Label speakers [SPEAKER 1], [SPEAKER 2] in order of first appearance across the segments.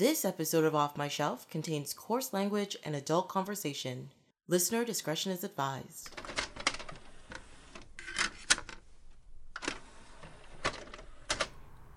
[SPEAKER 1] This episode of Off My Shelf contains coarse language and adult conversation. Listener discretion is advised.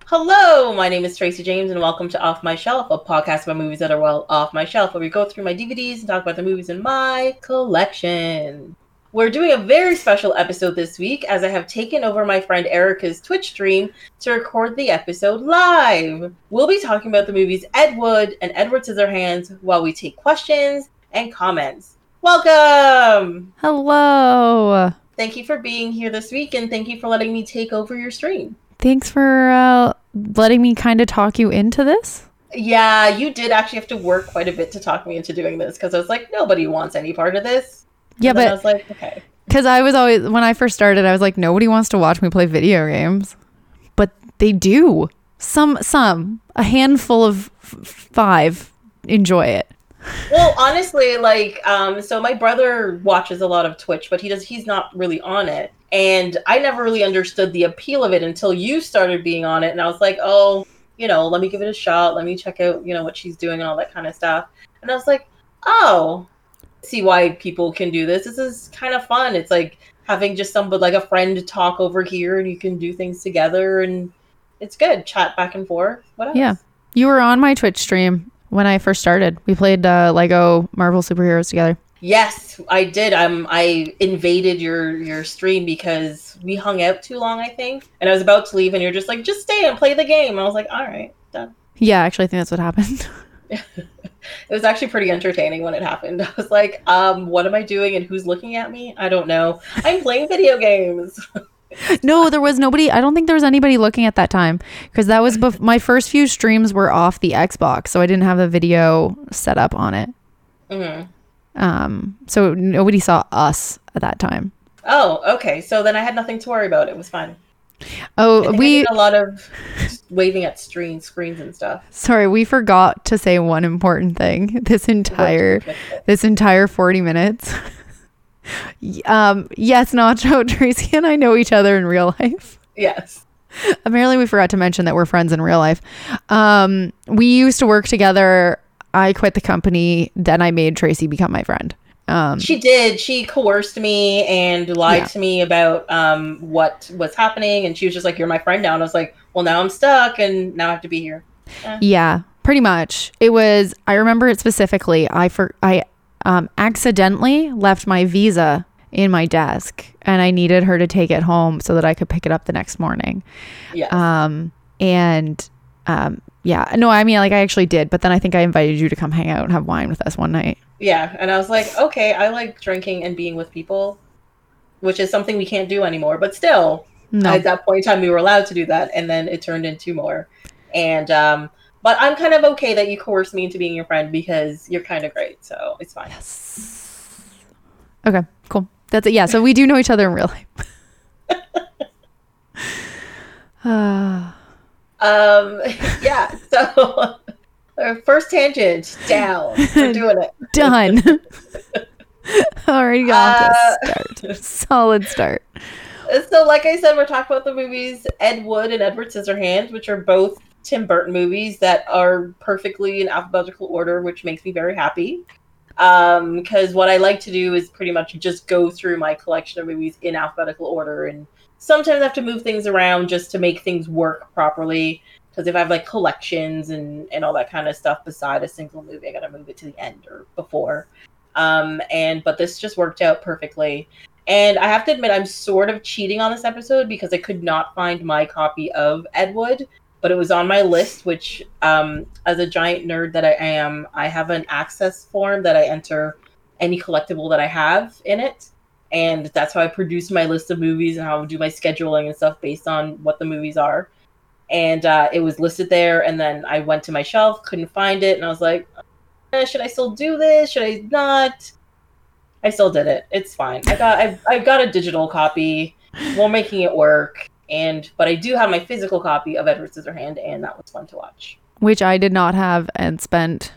[SPEAKER 1] Hello, my name is Tracy James, and welcome to Off My Shelf, a podcast about movies that are well off my shelf, where we go through my DVDs and talk about the movies in my collection. We're doing a very special episode this week as I have taken over my friend Erica's Twitch stream to record the episode live. We'll be talking about the movies Ed Wood and Edward Scissorhands while we take questions and comments. Welcome!
[SPEAKER 2] Hello.
[SPEAKER 1] Thank you for being here this week and thank you for letting me take over your stream.
[SPEAKER 2] Thanks for uh, letting me kind of talk you into this.
[SPEAKER 1] Yeah, you did actually have to work quite a bit to talk me into doing this because I was like, nobody wants any part of this.
[SPEAKER 2] Yeah,
[SPEAKER 1] And then I
[SPEAKER 2] but
[SPEAKER 1] was like, okay.
[SPEAKER 2] because I was always, when I first started, I was like, nobody wants to watch me play video games. But they do. Some, some, a handful of f- five enjoy it.
[SPEAKER 1] Well, honestly, like, um, so my brother watches a lot of Twitch, but he does he's not really on it. And I never really understood the appeal of it until you started being on it, and I was like, oh, you know, let me give it a shot, let me check out, you know, what she's doing and all that kind of stuff. And I was like, oh, see why people can do this. This is kind of fun. It's like having just somebody like a friend to talk over here and you can do things together and it's good. Chat back and forth. What else?
[SPEAKER 2] Yeah. You were on my Twitch stream when I first started. We played uh, Lego Marvel superheroes together.
[SPEAKER 1] Yes, I did. Um, I invaded your your stream because we hung out too long, I think, and I was about to leave, and you're just like, just stay and play the game. I was like, all right, done.
[SPEAKER 2] Yeah, actually, I think that's what happened.
[SPEAKER 1] It was actually pretty entertaining when it happened. I was like, um, what am I doing, and who's looking at me? I don't know. I'm playing video games.
[SPEAKER 2] no, there was nobody. I don't think there was anybody looking at that time because that was bef- my first few streams were off the Xbox, so I didn't have the video set up on it.
[SPEAKER 1] hmm
[SPEAKER 2] Um, so nobody saw us at that time.
[SPEAKER 1] Oh, okay. So then I had nothing to worry about. It was fine.
[SPEAKER 2] Oh, we
[SPEAKER 1] a lot of waving at screen screens and stuff.
[SPEAKER 2] sorry, we forgot to say one important thing. This entire this entire 40 minutes. Um, yes, Nacho, Tracy and I know each other in real life.
[SPEAKER 1] Yes.
[SPEAKER 2] Apparently, we forgot to mention that we're friends in real life. Um, we used to work together. I quit the company, then I made Tracy become my friend. Um,
[SPEAKER 1] She did. She coerced me and lied
[SPEAKER 2] Yeah.
[SPEAKER 1] to me about um, what was happening, and she was just like, "You're my friend now." And I was like, "Well, now I'm stuck, and now I have to be here."
[SPEAKER 2] Yeah, pretty much. It was. I remember it specifically. I for I um, accidentally left my visa in my desk, and I needed her to take it home so that I could pick it up the next morning.
[SPEAKER 1] Yes.
[SPEAKER 2] Um, and um, yeah, no, I mean, like I actually did, but then I think I invited you to come hang out and have wine with us one night.
[SPEAKER 1] yeah, and I was like, "Okay, I like drinking and being with people, which is something we can't do anymore." But still,
[SPEAKER 2] No,
[SPEAKER 1] at that point in time, we were allowed to do that, and then it turned into more. And um, but I'm kind of okay that you coerced me into being your friend because you're kind of great, so it's fine. Yes.
[SPEAKER 2] Okay, cool. That's it. Yeah, so we do know each other in real life. Ah.
[SPEAKER 1] Um, yeah. So, uh, first tangent down. We're doing it.
[SPEAKER 2] done. Already got
[SPEAKER 1] Uh,
[SPEAKER 2] to start. Solid start.
[SPEAKER 1] So, like I said, we're talking about the movies Ed Wood and Edward Scissorhands, which are both Tim Burton movies that are perfectly in alphabetical order, which makes me very happy. Um, because what I like to do is pretty much just go through my collection of movies in alphabetical order, and sometimes I have to move things around just to make things work properly. Because if I have like collections and and all that kind of stuff beside a single movie, I gotta move it to the end or before. Um, and but this just worked out perfectly. And I have to admit, I'm sort of cheating on this episode because I could not find my copy of Ed Wood, but it was on my list, which, um, as a giant nerd that I am, I have an access form that I enter any collectible that I have in it. And that's how I produce my list of movies and how I do my scheduling and stuff based on what the movies are. And uh, it was listed there. And then I went to my shelf, couldn't find it. And I was like, eh, should I still do this? Should I not? I still did it. It's fine. I got I, I got a digital copy. We're making it work. And but I do have my physical copy of Edward Scissorhand, and that was fun to watch.
[SPEAKER 2] Which I did not have and spent.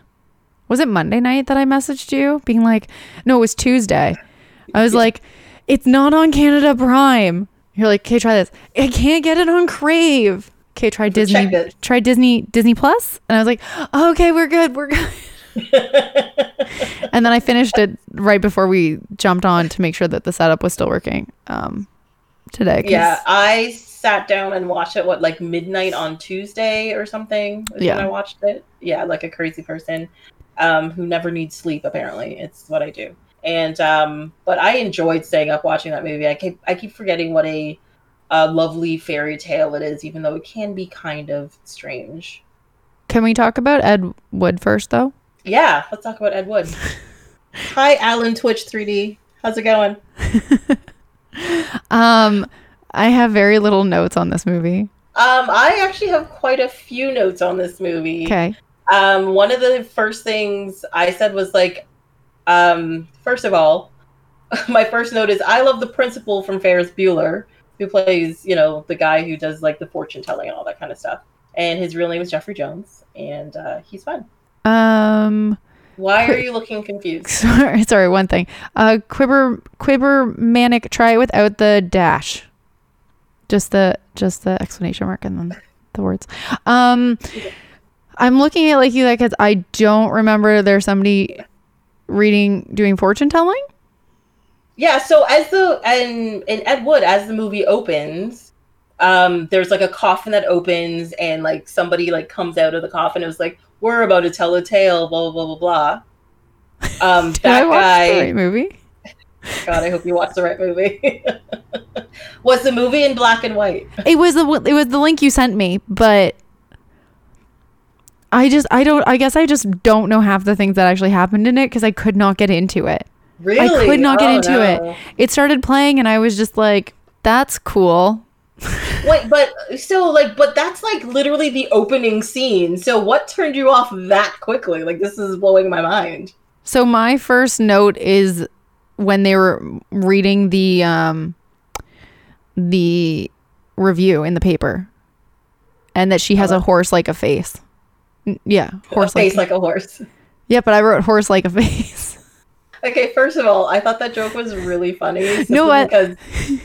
[SPEAKER 2] Was it Monday night that I messaged you? Being like, no, it was Tuesday. I was like, it's not on Canada Prime. You're like, okay, try this. I can't get it on Crave. okay, try Disney, try Disney, Disney Plus. And I was like, oh, okay, we're good, we're good. and then I finished it right before we jumped on to make sure that the setup was still working. Um, today,
[SPEAKER 1] Yeah, I sat down and watched it what like midnight on Tuesday or something.
[SPEAKER 2] Yeah.
[SPEAKER 1] when I watched it. Yeah, like a crazy person um, who never needs sleep. Apparently, it's what I do. And um, but I enjoyed staying up watching that movie. I keep I keep forgetting what a, a lovely fairy tale it is, even though it can be kind of strange.
[SPEAKER 2] Can we talk about Ed Wood first, though?
[SPEAKER 1] Yeah, let's talk about Ed Wood. Hi, Alan Twitch 3D. How's it going?
[SPEAKER 2] Um, I have very little notes on this movie.
[SPEAKER 1] Um, I actually have quite a few notes on this movie.
[SPEAKER 2] Okay.
[SPEAKER 1] Um, one of the first things I said was like, um, first of all, my first note is I love the principal from Ferris Bueller, who plays, you know, the guy who does like the fortune telling and all that kind of stuff. And his real name is Jeffrey Jones, and uh, he's fun.
[SPEAKER 2] Um,
[SPEAKER 1] Why are you looking confused?
[SPEAKER 2] sorry, sorry, one thing. Uh, Quibber, Quibber Manic, try it without the dash. Just the, just the exclamation mark and then the words. Um, I'm looking at like you like 'cause I don't remember there's somebody reading, doing fortune telling.
[SPEAKER 1] Yeah, so as the and in Ed Wood, as the movie opens, um, there's like a coffin that opens and like somebody like comes out of the coffin. It was like, We're about to tell a tale, blah blah blah blah blah. Um
[SPEAKER 2] Did
[SPEAKER 1] that
[SPEAKER 2] I watch
[SPEAKER 1] guy
[SPEAKER 2] the right movie?
[SPEAKER 1] God, I hope you watched the right movie. was the movie in black and white?
[SPEAKER 2] It was the it was the link you sent me, but I just I don't I guess I just don't know half the things that actually happened in it because I could not get into it.
[SPEAKER 1] Really?
[SPEAKER 2] I could not get
[SPEAKER 1] Oh,
[SPEAKER 2] into
[SPEAKER 1] no.
[SPEAKER 2] it. It started playing and I was just like, "That's cool."
[SPEAKER 1] Wait, but so like, but that's like literally the opening scene. So what turned you off that quickly? Like this is blowing my mind.
[SPEAKER 2] So my first note is when they were reading the um the review in the paper, and that she has a horse like a face. Yeah, horse
[SPEAKER 1] a face
[SPEAKER 2] like.
[SPEAKER 1] like a horse.
[SPEAKER 2] Yeah, but I wrote horse like a face.
[SPEAKER 1] Okay, first of all, I thought that joke was really funny.
[SPEAKER 2] No, I-
[SPEAKER 1] because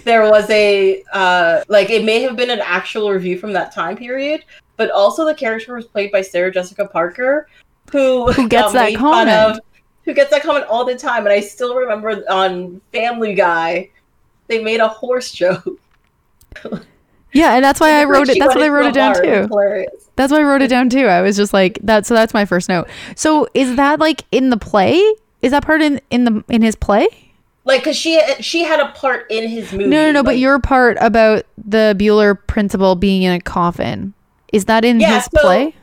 [SPEAKER 1] there was a uh, like it may have been an actual review from that time period, but also the character was played by Sarah Jessica Parker, who
[SPEAKER 2] Who gets that comment.
[SPEAKER 1] who gets that comment all the time, and I still remember on Family Guy, they made a horse joke.
[SPEAKER 2] Yeah, and that's why I wrote it. That's why I wrote it down. Too.
[SPEAKER 1] Hilarious.
[SPEAKER 2] That's why I wrote it down too. I was just like that. So that's my first note. So is that like in the play? Is that part in in the in his play?
[SPEAKER 1] Like, cause she she had a part in his movie.
[SPEAKER 2] No, no, no. But your part about the Bueller principal being in a coffin is that in
[SPEAKER 1] Yeah,
[SPEAKER 2] his
[SPEAKER 1] so-
[SPEAKER 2] play?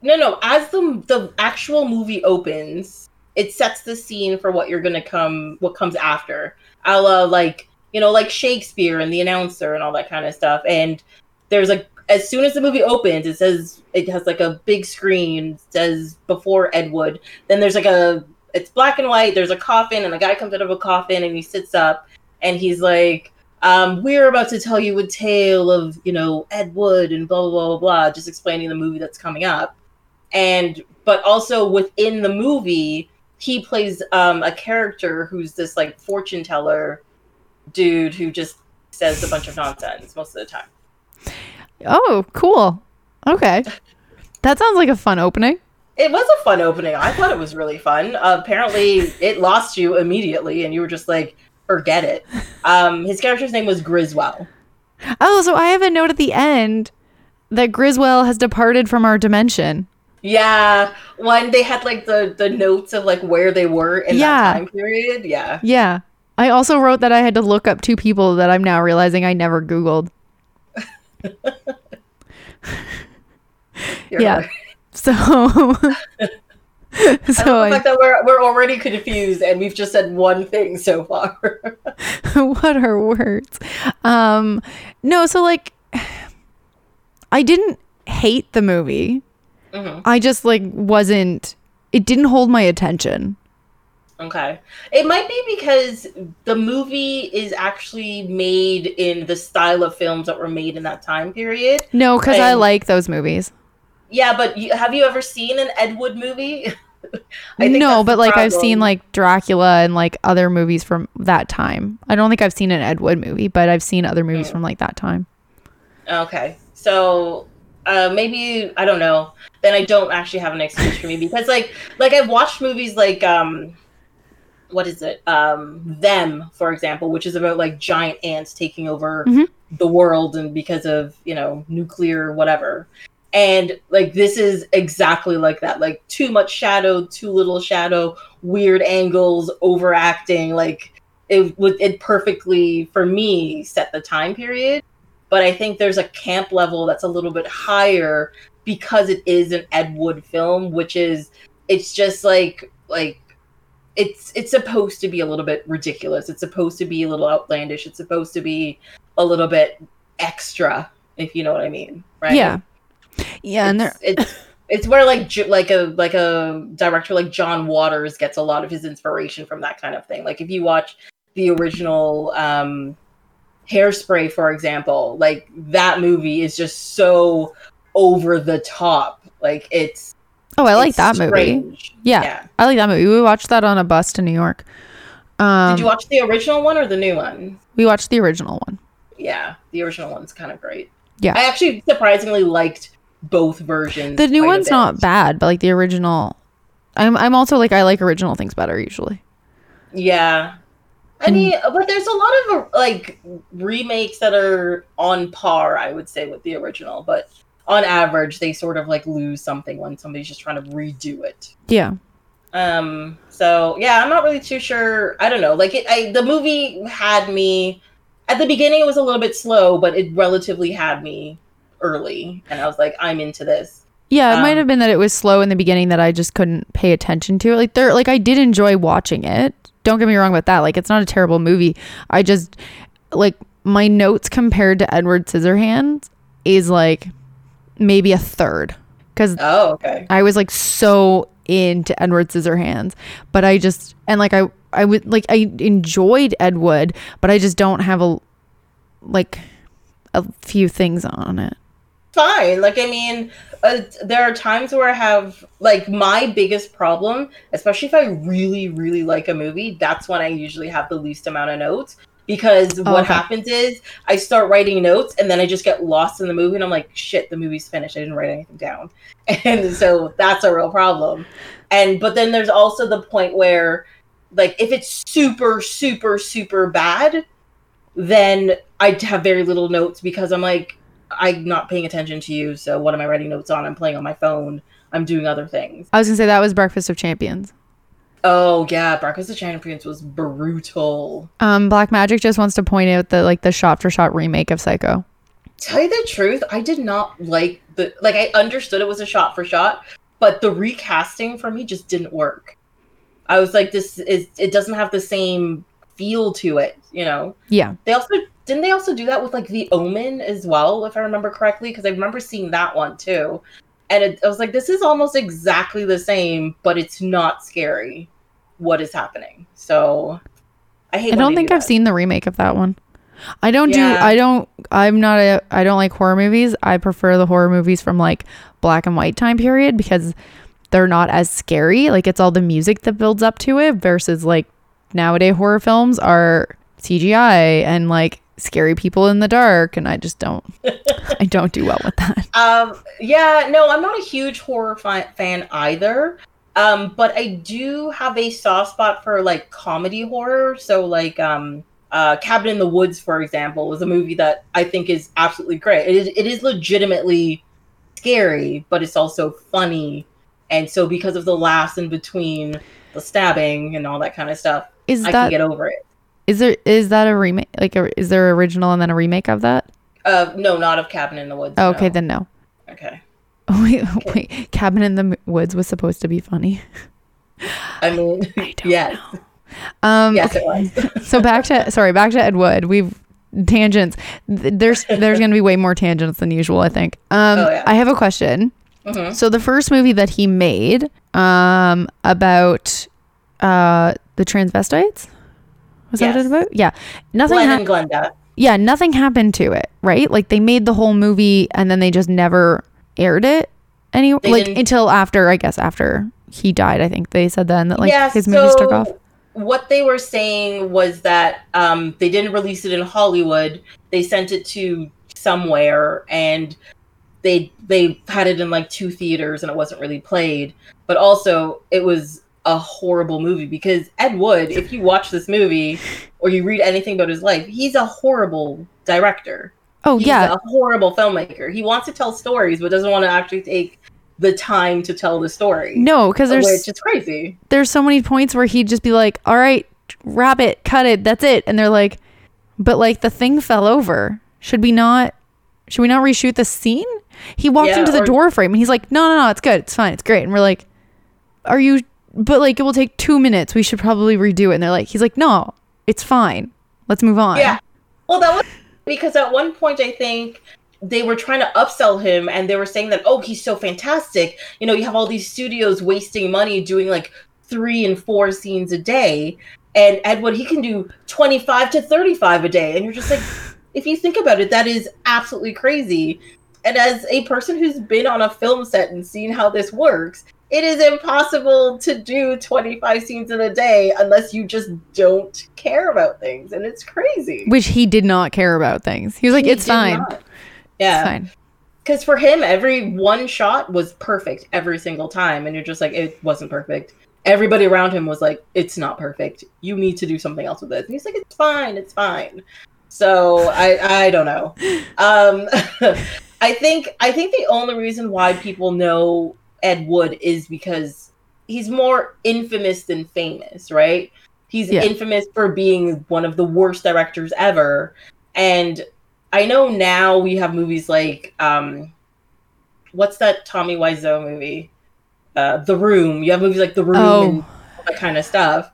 [SPEAKER 1] No, no. As the the actual movie opens, it sets the scene for what you're gonna come, what comes after. A la like you know, like Shakespeare and the announcer and all that kind of stuff. And there's like as soon as the movie opens, it says it has like a big screen says before Ed Wood. Then there's like a it's black and white. There's a coffin, and a guy comes out of a coffin, and he sits up, and he's like. Um, we're about to tell you a tale of, you know, Ed Wood and blah blah blah blah blah, just explaining the movie that's coming up and but also within the movie he plays um a character who's this like fortune teller dude who just says a bunch of nonsense most of the time
[SPEAKER 2] Oh, cool. Okay, that sounds like a fun opening.
[SPEAKER 1] it was a fun opening i thought it was really fun uh, apparently it lost you immediately and you were just like forget it um his character's name was criswell
[SPEAKER 2] Oh, so I have a note at the end that Criswell has departed from our dimension.
[SPEAKER 1] yeah when they had like the the notes of like where they were in
[SPEAKER 2] Yeah.
[SPEAKER 1] that time period yeah
[SPEAKER 2] Yeah. I also wrote that I had to look up two people that I'm now realizing I never Googled. Yeah.
[SPEAKER 1] right.
[SPEAKER 2] So,
[SPEAKER 1] I
[SPEAKER 2] so I,
[SPEAKER 1] fact that we're we're already confused and we've just said one thing so far.
[SPEAKER 2] what are words? Um, no, so like, I didn't hate the movie.
[SPEAKER 1] Mhm.
[SPEAKER 2] I just like wasn't. It didn't hold my attention.
[SPEAKER 1] Okay. It might be because the movie is actually made in the style of films that were made in that time period.
[SPEAKER 2] No, because I like those movies.
[SPEAKER 1] Yeah, but you, have you ever seen an Ed Wood movie? I
[SPEAKER 2] No, but like I've seen like Dracula and like other movies from that time. I don't think I've seen an Ed Wood movie, but I've seen other movies
[SPEAKER 1] Mm.
[SPEAKER 2] from like that time.
[SPEAKER 1] Okay. So uh, maybe I don't know. Then I don't actually have an excuse for me because like like I've watched movies like um what is it um them for example which is about like giant ants taking over
[SPEAKER 2] Mhm.
[SPEAKER 1] the world and because of you know nuclear whatever and like this is exactly like that like too much shadow too little shadow weird angles overacting like it would it perfectly for me set the time period but i think there's a camp level that's a little bit higher because it is an ed wood film which is it's just like like it's it's supposed to be a little bit ridiculous it's supposed to be a little outlandish it's supposed to be a little bit extra if you know what i mean right
[SPEAKER 2] Yeah. Yeah, and
[SPEAKER 1] it's,
[SPEAKER 2] there
[SPEAKER 1] it's it's where like like a like a director like John Waters gets a lot of his inspiration from that kind of thing. Like if you watch the original um Hairspray for example, like that movie is just so over the top. Like it's
[SPEAKER 2] Oh, I like
[SPEAKER 1] it's
[SPEAKER 2] that movie. Yeah.
[SPEAKER 1] yeah.
[SPEAKER 2] I like that movie. We watched that on a bus to New York. Um
[SPEAKER 1] Did you watch the original one or the new one?
[SPEAKER 2] we watched the original one.
[SPEAKER 1] Yeah, the original one's kind of great.
[SPEAKER 2] Yeah.
[SPEAKER 1] I actually surprisingly liked both versions.
[SPEAKER 2] The new one's not bad, but like the original I'm I'm also like I like original things better usually.
[SPEAKER 1] Yeah. I
[SPEAKER 2] And-
[SPEAKER 1] mean, but there's a lot of like remakes that are on par, I would say, with the original. But on average, they sort of like lose something when somebody's just trying to redo it.
[SPEAKER 2] Yeah.
[SPEAKER 1] Um. So yeah, I'm not really too sure. I don't know. Like it, I the movie had me at the beginning. It was a little bit slow, but it relatively had me early, and I was like, I'm into this.
[SPEAKER 2] Yeah, it might
[SPEAKER 1] Um,
[SPEAKER 2] have been that it was slow in the beginning that I just couldn't pay attention to it. Like there like I did enjoy watching it. Don't get me wrong about that. Like it's not a terrible movie. I just like my notes compared to Edward Scissorhands is like maybe a third cuz
[SPEAKER 1] Oh, okay.
[SPEAKER 2] I was like so into Edward Scissorhands, but I just and like I I would like I enjoyed Ed Wood, but I just don't have a like a few things on it.
[SPEAKER 1] fine. Like, I mean, uh, there are times where I have, like, my biggest problem, especially if I really, really like a movie, that's when I usually have the least amount of notes. Because oh, what
[SPEAKER 2] okay.
[SPEAKER 1] happens is I start writing notes and then I just get lost in the movie and I'm like, shit, the movie's finished. I didn't write anything down. And so that's a real problem. And, but then there's also the point where, like, if it's super, super, super bad, then I have very little notes because I'm like, I'm not paying attention to you. So what am I writing notes on? I'm playing on my phone. I'm doing other things.
[SPEAKER 2] I was going to say that was Breakfast of Champions.
[SPEAKER 1] Oh yeah, Breakfast of Champions was brutal.
[SPEAKER 2] Um, Black Magic just wants to point out that like the shot for shot remake of Psycho.
[SPEAKER 1] Tell you the truth, I did not like the like. I understood it was a shot for shot, but the recasting for me just didn't work. I was like, this is it doesn't have the same feel to it. You know.
[SPEAKER 2] Yeah,
[SPEAKER 1] They also didn't they also do that with like the Omen as well, if I remember correctly, because I remember seeing that one too. And it, I was like, this is almost exactly the same, but it's not scary. What is happening? So I hate.
[SPEAKER 2] I don't think I've seen the remake of that one. I don't do. I don't. I'm not a. I don't like horror movies. I prefer the horror movies from like black and white time period because they're not as scary. Like it's all the music that builds up to it versus like nowadays horror films are CGI and like scary people in the dark and I just don't I don't do well with that.
[SPEAKER 1] Um, yeah, no, I'm not a huge horror fi- fan either. Um, but I do have a soft spot for like comedy horror. So like um uh Cabin in the Woods, for example, is a movie that I think is absolutely great. It is it is legitimately scary, but it's also funny. And so because of the laughs in between the stabbing and all that kind of stuff,
[SPEAKER 2] Is
[SPEAKER 1] I can get over it.
[SPEAKER 2] Is there is that a remake like a, is there an original and then a remake of that?
[SPEAKER 1] Uh no, not of Cabin in the Woods.
[SPEAKER 2] Oh, okay,
[SPEAKER 1] no.
[SPEAKER 2] then no.
[SPEAKER 1] Okay.
[SPEAKER 2] Wait, wait. Cabin in the Woods was supposed to be funny.
[SPEAKER 1] I mean
[SPEAKER 2] I don't
[SPEAKER 1] yes.
[SPEAKER 2] Um
[SPEAKER 1] Yes
[SPEAKER 2] okay.
[SPEAKER 1] it was.
[SPEAKER 2] so back to sorry, back to Ed Wood. We've tangents. There's there's going to be way more tangents than usual, I think. Um
[SPEAKER 1] Oh, yeah.
[SPEAKER 2] I have a question.
[SPEAKER 1] Mhm.
[SPEAKER 2] So the first movie that he made um about uh the transvestites was that what
[SPEAKER 1] Yes.
[SPEAKER 2] it about? Yeah. Nothing
[SPEAKER 1] Glenn
[SPEAKER 2] hap-
[SPEAKER 1] and Glenda.
[SPEAKER 2] yeah, nothing happened to it, right? Like they made the whole movie and then they just never aired it any
[SPEAKER 1] They
[SPEAKER 2] like
[SPEAKER 1] didn't-
[SPEAKER 2] until after I guess after he died, I think they said then that like
[SPEAKER 1] Yeah,
[SPEAKER 2] his movies took off.
[SPEAKER 1] What they were saying was that um, they didn't release it in Hollywood. They sent it to somewhere, and they they had it in like two theaters and it wasn't really played. But also, it was a horrible movie because Ed Wood, if you watch this movie or you read anything about his life, he's a horrible director.
[SPEAKER 2] Oh
[SPEAKER 1] He's
[SPEAKER 2] yeah.
[SPEAKER 1] a horrible filmmaker. He wants to tell stories, but doesn't want to actually take the time to tell the story.
[SPEAKER 2] No, because there's
[SPEAKER 1] which is crazy.
[SPEAKER 2] there's so many points where he'd just be like, "All right, wrap it, cut it, that's it," and they're like, "But like the thing fell over. Should we not? Should we not reshoot the scene?" He walked
[SPEAKER 1] Yeah,
[SPEAKER 2] into the
[SPEAKER 1] or-
[SPEAKER 2] door frame and he's like, "No, no, no, it's good, it's fine, it's great." And we're like, "Are you?" But like, it will take two minutes. We should probably redo it. And they're like, "He's like, no, it's fine. Let's move on."
[SPEAKER 1] Yeah. Well, that was because at one point I think they were trying to upsell him and they were saying that, oh, he's so fantastic. You know, you have all these studios wasting money doing like three and four scenes a day. And Edward, he can do 25 to 35 a day. And you're just like, if you think about it, that is absolutely crazy. And as a person who's been on a film set and seen how this works, it is impossible to do 25 scenes in a day unless you just don't care about things. And it's crazy.
[SPEAKER 2] Which he did not care about things. He was like,
[SPEAKER 1] He
[SPEAKER 2] "It's fine,
[SPEAKER 1] not.
[SPEAKER 2] it's
[SPEAKER 1] Yeah.
[SPEAKER 2] fine."
[SPEAKER 1] Because for him, every one shot was perfect every single time. And you're just like, it wasn't perfect. Everybody around him was like, it's not perfect. You need to do something else with it. And he's like, it's fine. It's fine. So I, I don't know. Um, I think I think the only reason why people know Ed Wood is because he's more infamous than famous, right? He's
[SPEAKER 2] Yeah.
[SPEAKER 1] infamous for being one of the worst directors ever. And I know now we have movies like um what's that Tommy Wiseau movie? Uh The Room. You have movies like The Room
[SPEAKER 2] Oh.
[SPEAKER 1] and that kind of stuff.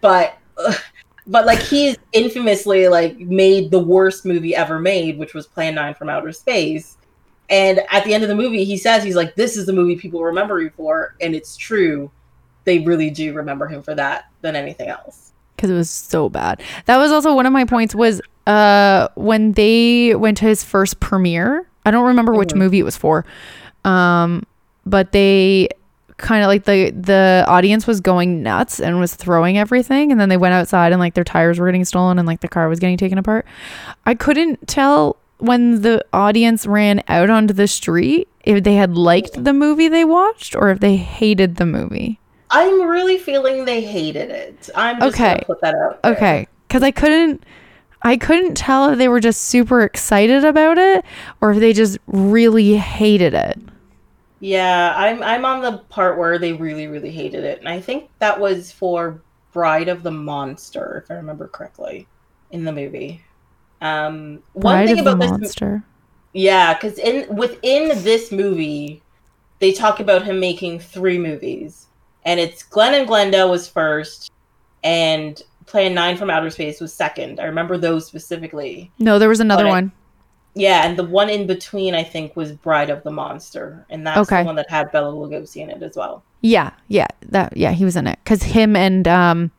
[SPEAKER 1] But but like he's infamously like made the worst movie ever made, which was Plan 9 from Outer Space. And at the end of the movie, he says he's like, "This is the movie people remember you for," and it's true. They really do remember him for that than anything else.
[SPEAKER 2] because it was so bad. That was also one of my points was uh when they went to his first premiere. I don't remember which
[SPEAKER 1] Mhm.
[SPEAKER 2] movie it was for. Um but they kind of like the the audience was going nuts and was throwing everything and then they went outside and like their tires were getting stolen and like the car was getting taken apart. I couldn't tell when the audience ran out onto the street if they had liked the movie they watched or if they hated the movie.
[SPEAKER 1] I'm really feeling they hated it. I'm just
[SPEAKER 2] Okay.
[SPEAKER 1] gonna put that out. there.
[SPEAKER 2] Okay, because I couldn't, I couldn't tell if they were just super excited about it or if they just really hated it.
[SPEAKER 1] Yeah, I'm I'm on the part where they really really hated it, and I think that was for Bride of the Monster, if I remember correctly, in the movie. Um, one
[SPEAKER 2] Bride
[SPEAKER 1] thing about this,
[SPEAKER 2] monster.
[SPEAKER 1] yeah, because in within this movie, they talk about him making three movies, and it's Glen and Glenda was first, and Plan Nine from Outer Space was second. I remember those specifically.
[SPEAKER 2] No, there was another
[SPEAKER 1] But I-
[SPEAKER 2] one.
[SPEAKER 1] Yeah, and the one in between, I think, was Bride of the Monster, and that's
[SPEAKER 2] Okay.
[SPEAKER 1] the one that had Bela Lugosi in it as well.
[SPEAKER 2] Yeah, yeah, that yeah, he was in it because him and um,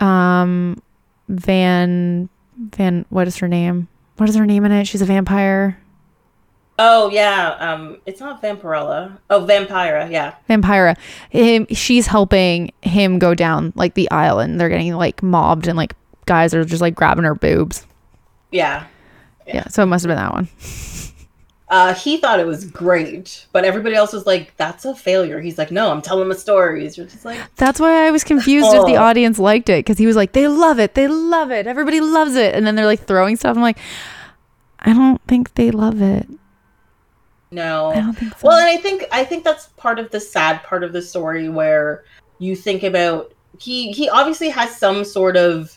[SPEAKER 2] um, Van Van what is her name? What is her name in it? She's a vampire.
[SPEAKER 1] Oh yeah, um, it's not Vampirella. Oh, Vampira. Yeah,
[SPEAKER 2] Vampira. Him, she's helping him go down like the aisle, and they're getting like mobbed, and like guys are just like grabbing her boobs.
[SPEAKER 1] yeah.
[SPEAKER 2] Yeah, so it must have been that one.
[SPEAKER 1] Uh, he thought it was great, but everybody else was like, "That's a failure." He's like, "No, I'm telling the stories." You're just like,
[SPEAKER 2] That's why I was confused if the
[SPEAKER 1] Oh.
[SPEAKER 2] audience liked it because he was like, they love it, they love it, everybody loves it, and then they're like throwing stuff. I'm like, I don't think they love it.
[SPEAKER 1] "No."
[SPEAKER 2] I don't think so.
[SPEAKER 1] Well, and I think I think that's part of the sad part of the story where you think about he he obviously has some sort of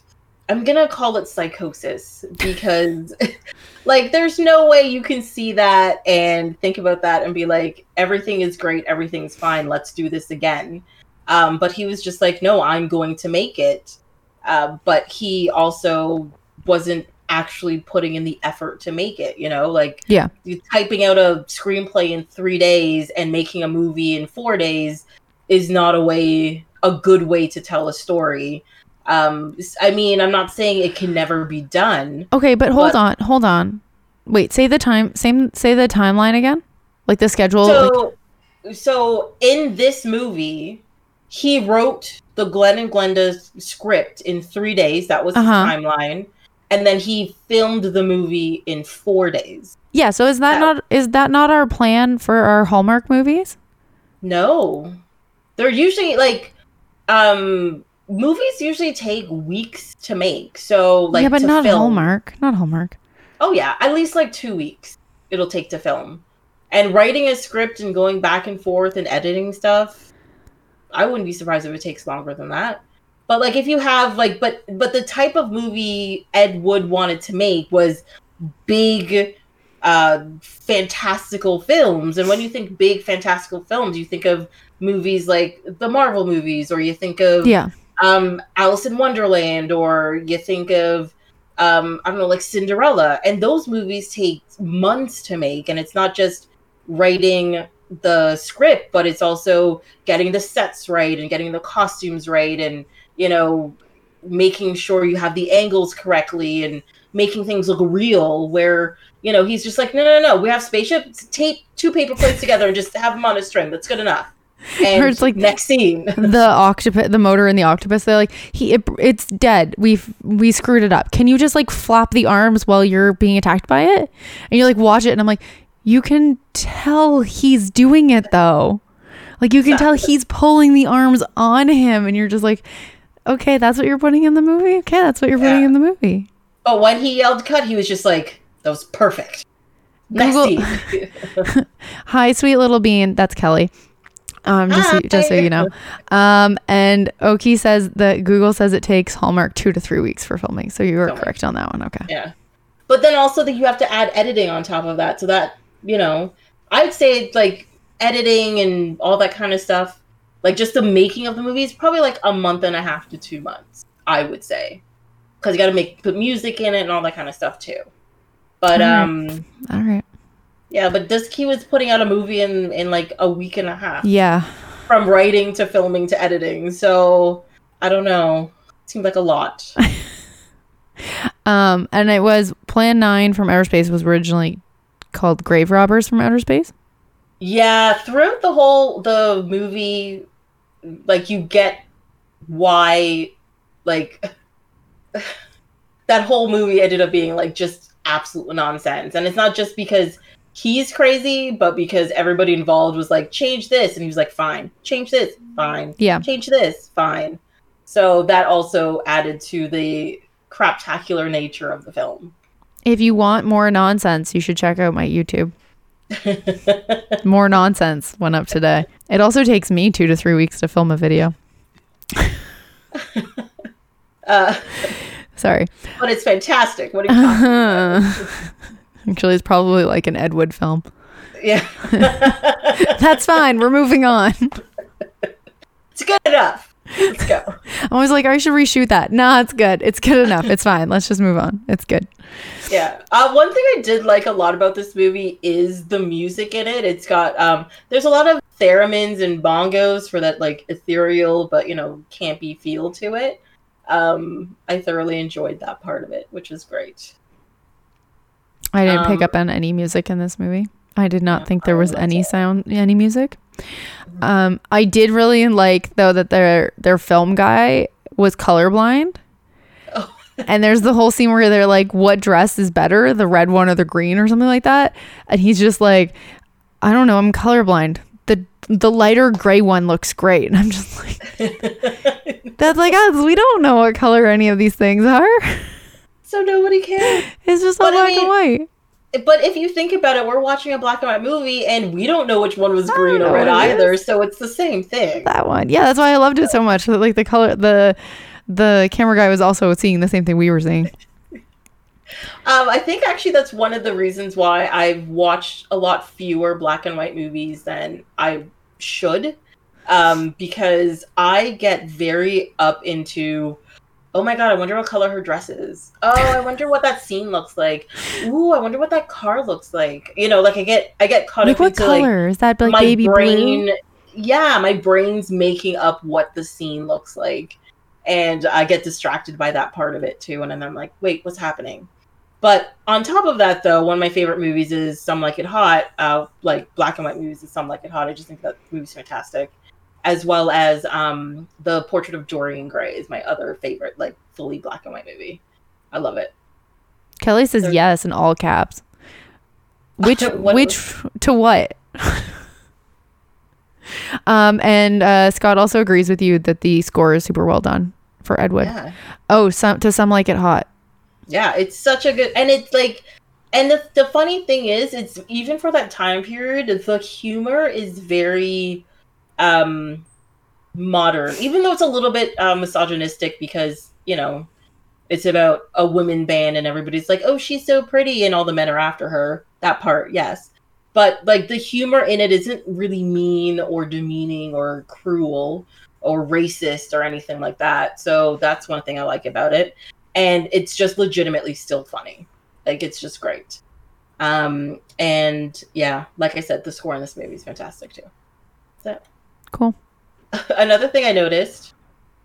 [SPEAKER 1] I'm gonna call it psychosis because like there's no way you can see that and think about that and be like everything is great, everything's fine, let's do this again. Um, but he was just like, no, I'm going to make it. Uh, but he also wasn't actually putting in the effort to make it, you know, like
[SPEAKER 2] Yeah.
[SPEAKER 1] you typing out a screenplay in three days and making a movie in four days is not a way a good way to tell a story um i mean i'm not saying it can never be done
[SPEAKER 2] okay, but hold
[SPEAKER 1] but-
[SPEAKER 2] on, hold on. Wait, say the time, same, say the timeline again, like the schedule. like,
[SPEAKER 1] so so in this movie he wrote the glen and glenda script in three days that was
[SPEAKER 2] Uh-huh.
[SPEAKER 1] timeline and then he filmed the movie in four days.
[SPEAKER 2] Yeah, so is that
[SPEAKER 1] Yeah.
[SPEAKER 2] not is that not our plan for our Hallmark movies?
[SPEAKER 1] No. They're usually like um movies usually take weeks to make. So like
[SPEAKER 2] yeah, but
[SPEAKER 1] to
[SPEAKER 2] not
[SPEAKER 1] film.
[SPEAKER 2] Hallmark. Not Hallmark.
[SPEAKER 1] Oh yeah, at least like 2 weeks it'll take to film. And writing a script and going back and forth and editing stuff, I wouldn't be surprised if it takes longer than that. But like if you have like but but the type of movie Ed Wood wanted to make was big uh fantastical films and when you think big fantastical films you think of movies like the Marvel movies or you think of
[SPEAKER 2] Yeah.
[SPEAKER 1] Um Alice in Wonderland or you think of um I don't know like Cinderella. And those movies take months to make and it's not just writing the script but it's also getting the sets right and getting the costumes right and you know making sure you have the angles correctly and making things look real where you know he's just like no no no we have spaceships. Tape two paper plates together and just have them on a string. That's good enough and
[SPEAKER 2] Or it's like-
[SPEAKER 1] next scene
[SPEAKER 2] the octopus, the motor in the octopus. They're like, he, it, it's dead. We've we screwed it up. Can you just like flap the arms while you're being attacked by it? And you're like watch it, and I'm like, you can tell he's doing it though. Like you can tell he's pulling the arms on him, and you're just like, okay, that's what you're putting in the movie. Okay, that's what you're putting in the movie.
[SPEAKER 1] But when he yelled cut, he was just like, that was perfect. Next
[SPEAKER 2] Google-
[SPEAKER 1] scene.
[SPEAKER 2] Hi, sweet little bean. That's Kelly. Um, just so, just so you know. Um, and Oki says that Google says it takes Hallmark two to three weeks for filming. So you were correct on that one. Okay.
[SPEAKER 1] yeah. But then also that you have to add editing on top of that. So that, you know, I'd say like editing and all that kind of stuff, like just the making of the movie is probably like a month and a half to two months, I would say. Because you got to make put music in it and all that kind of stuff too. But
[SPEAKER 2] Alright.
[SPEAKER 1] um
[SPEAKER 2] All right.
[SPEAKER 1] Yeah, but this he was putting out a movie in in like a week and a half.
[SPEAKER 2] Yeah.
[SPEAKER 1] from writing to filming to editing. So I don't know. Seems like a lot.
[SPEAKER 2] Um, and it was Plan Nine from Outer Space was originally called Grave Robbers from Outer Space.
[SPEAKER 1] yeah, throughout the whole the movie, like you get why, like that whole movie ended up being like just absolute nonsense, and it's not just because he's crazy, but because everybody involved was like, change this, and he was like, fine, change this, fine.
[SPEAKER 2] Yeah.
[SPEAKER 1] change this, fine. So that also added to the craptacular nature of the film.
[SPEAKER 2] If you want more nonsense, you should check out my YouTube. More nonsense went up today. It also takes me two to three weeks to film a video.
[SPEAKER 1] uh,
[SPEAKER 2] Sorry.
[SPEAKER 1] but it's fantastic. What are you talking about?
[SPEAKER 2] Actually, it's probably like an Ed Wood film.
[SPEAKER 1] Yeah,
[SPEAKER 2] That's fine. We're moving on.
[SPEAKER 1] it's good enough. Let's go.
[SPEAKER 2] I was like, I should reshoot that. Nah, it's good. It's good enough. It's fine. Let's just move on. It's good.
[SPEAKER 1] Yeah. Uh, one thing I did like a lot about this movie is the music in it. It's got um, there's a lot of theremins and bongos for that like ethereal but you know campy feel to it. Um, I thoroughly enjoyed that part of it, which is great.
[SPEAKER 2] I didn't pick
[SPEAKER 1] Um,
[SPEAKER 2] up on any music in this movie. I did not think there was any sound, any music. Um, I did really like though that their their film guy was colorblind.
[SPEAKER 1] Oh.
[SPEAKER 2] And there's the whole scene where they're like, "What dress is better, the red one or the green, or something like that?" And he's just like, "I don't know. I'm colorblind. the The lighter gray one looks great." And I'm just like, "That's like us. We don't know what color any of these things are.
[SPEAKER 1] so nobody cares.
[SPEAKER 2] It's just all
[SPEAKER 1] But I
[SPEAKER 2] black and white."
[SPEAKER 1] But if you think about it, we're watching a black and white movie, and we don't know which one was green or red
[SPEAKER 2] know what it
[SPEAKER 1] either. So it's the same thing.
[SPEAKER 2] that one. Yeah, that's why I loved it so much. Like the color, the the camera guy was also seeing the same thing we were seeing.
[SPEAKER 1] Um, I think actually that's one of the reasons why I've watched a lot fewer black and white movies than I should. Um, because I get very up into, oh my god, I wonder what color her dress is. Oh, I wonder what that scene looks like. Ooh, I wonder what that car looks like. You know, like I get I get caught
[SPEAKER 2] Like
[SPEAKER 1] up
[SPEAKER 2] what
[SPEAKER 1] into like
[SPEAKER 2] is that? Like
[SPEAKER 1] my
[SPEAKER 2] baby
[SPEAKER 1] brain
[SPEAKER 2] blue.
[SPEAKER 1] yeah my brain's making up what the scene looks like and i get distracted by that part of it too and then i'm like wait what's happening but on top of that though one of my favorite movies is some like it hot uh, like black and white movies is some like it hot i just think that movie's fantastic as well as um the portrait of dorian gray is my other favorite like fully black and white movie i love it
[SPEAKER 2] Kelly says
[SPEAKER 1] There's-
[SPEAKER 2] yes in all caps. Which which to what? um and uh Scott also agrees with you that the score is super well done for Ed Wood.
[SPEAKER 1] Yeah.
[SPEAKER 2] Oh, some to some like it hot.
[SPEAKER 1] Yeah, it's such a good and it's like and the the funny thing is it's even for that time period the humor is very um modern even though it's a little bit uh, misogynistic because you know it's about a women band and everybody's like oh she's so pretty and all the men are after her. That part yes. But like the humor in it isn't really mean or demeaning or cruel or racist or anything like that. So that's one thing i like about it. And it's just legitimately still funny. Like it's just great. Um and yeah like i said the score in this movie is fantastic too. So
[SPEAKER 2] Cool.
[SPEAKER 1] another thing i noticed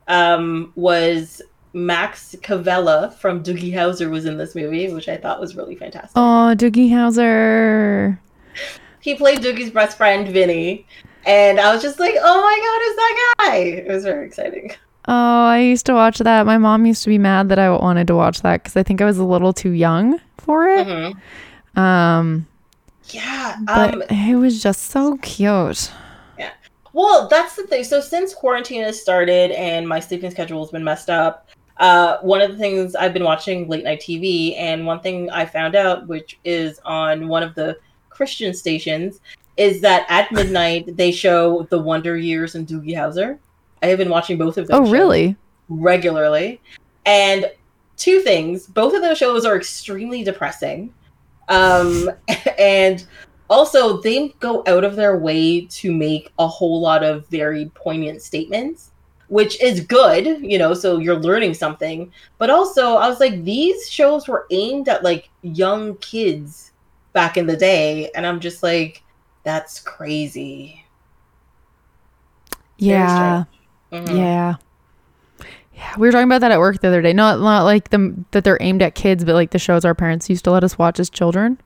[SPEAKER 1] um was max casella from doogie howser was in this movie which i thought was really fantastic
[SPEAKER 2] Oh, Doogie Howser.
[SPEAKER 1] he played doogie's best friend vinny and i was just like oh my god it's that guy it was very exciting
[SPEAKER 2] Oh, I used to watch that. My mom used to be mad that I wanted to watch that because I think I was a little too young for it.
[SPEAKER 1] Mhm.
[SPEAKER 2] Um,
[SPEAKER 1] yeah
[SPEAKER 2] but
[SPEAKER 1] um
[SPEAKER 2] it was just so cute.
[SPEAKER 1] Well, that's the thing. So since quarantine has started and my sleeping schedule has been messed up, uh, one of the things I've been watching late night TV, and one thing I found out, which is on one of the Christian stations, is that at midnight they show The Wonder Years and Doogie Howser. I have been watching both of those.
[SPEAKER 2] Oh, really?
[SPEAKER 1] regularly, and two things. Both of those shows are extremely depressing, um, and also they go out of their way to make a whole lot of very poignant statements which is good you know so you're learning something but also i was like these shows were aimed at like young kids back in the day and i'm just like that's crazy
[SPEAKER 2] Yeah.
[SPEAKER 1] Mhm.
[SPEAKER 2] Yeah. Yeah, we were talking about that at work the other day. Not not like them that they're aimed at kids, but like the shows our parents used to let us watch as children.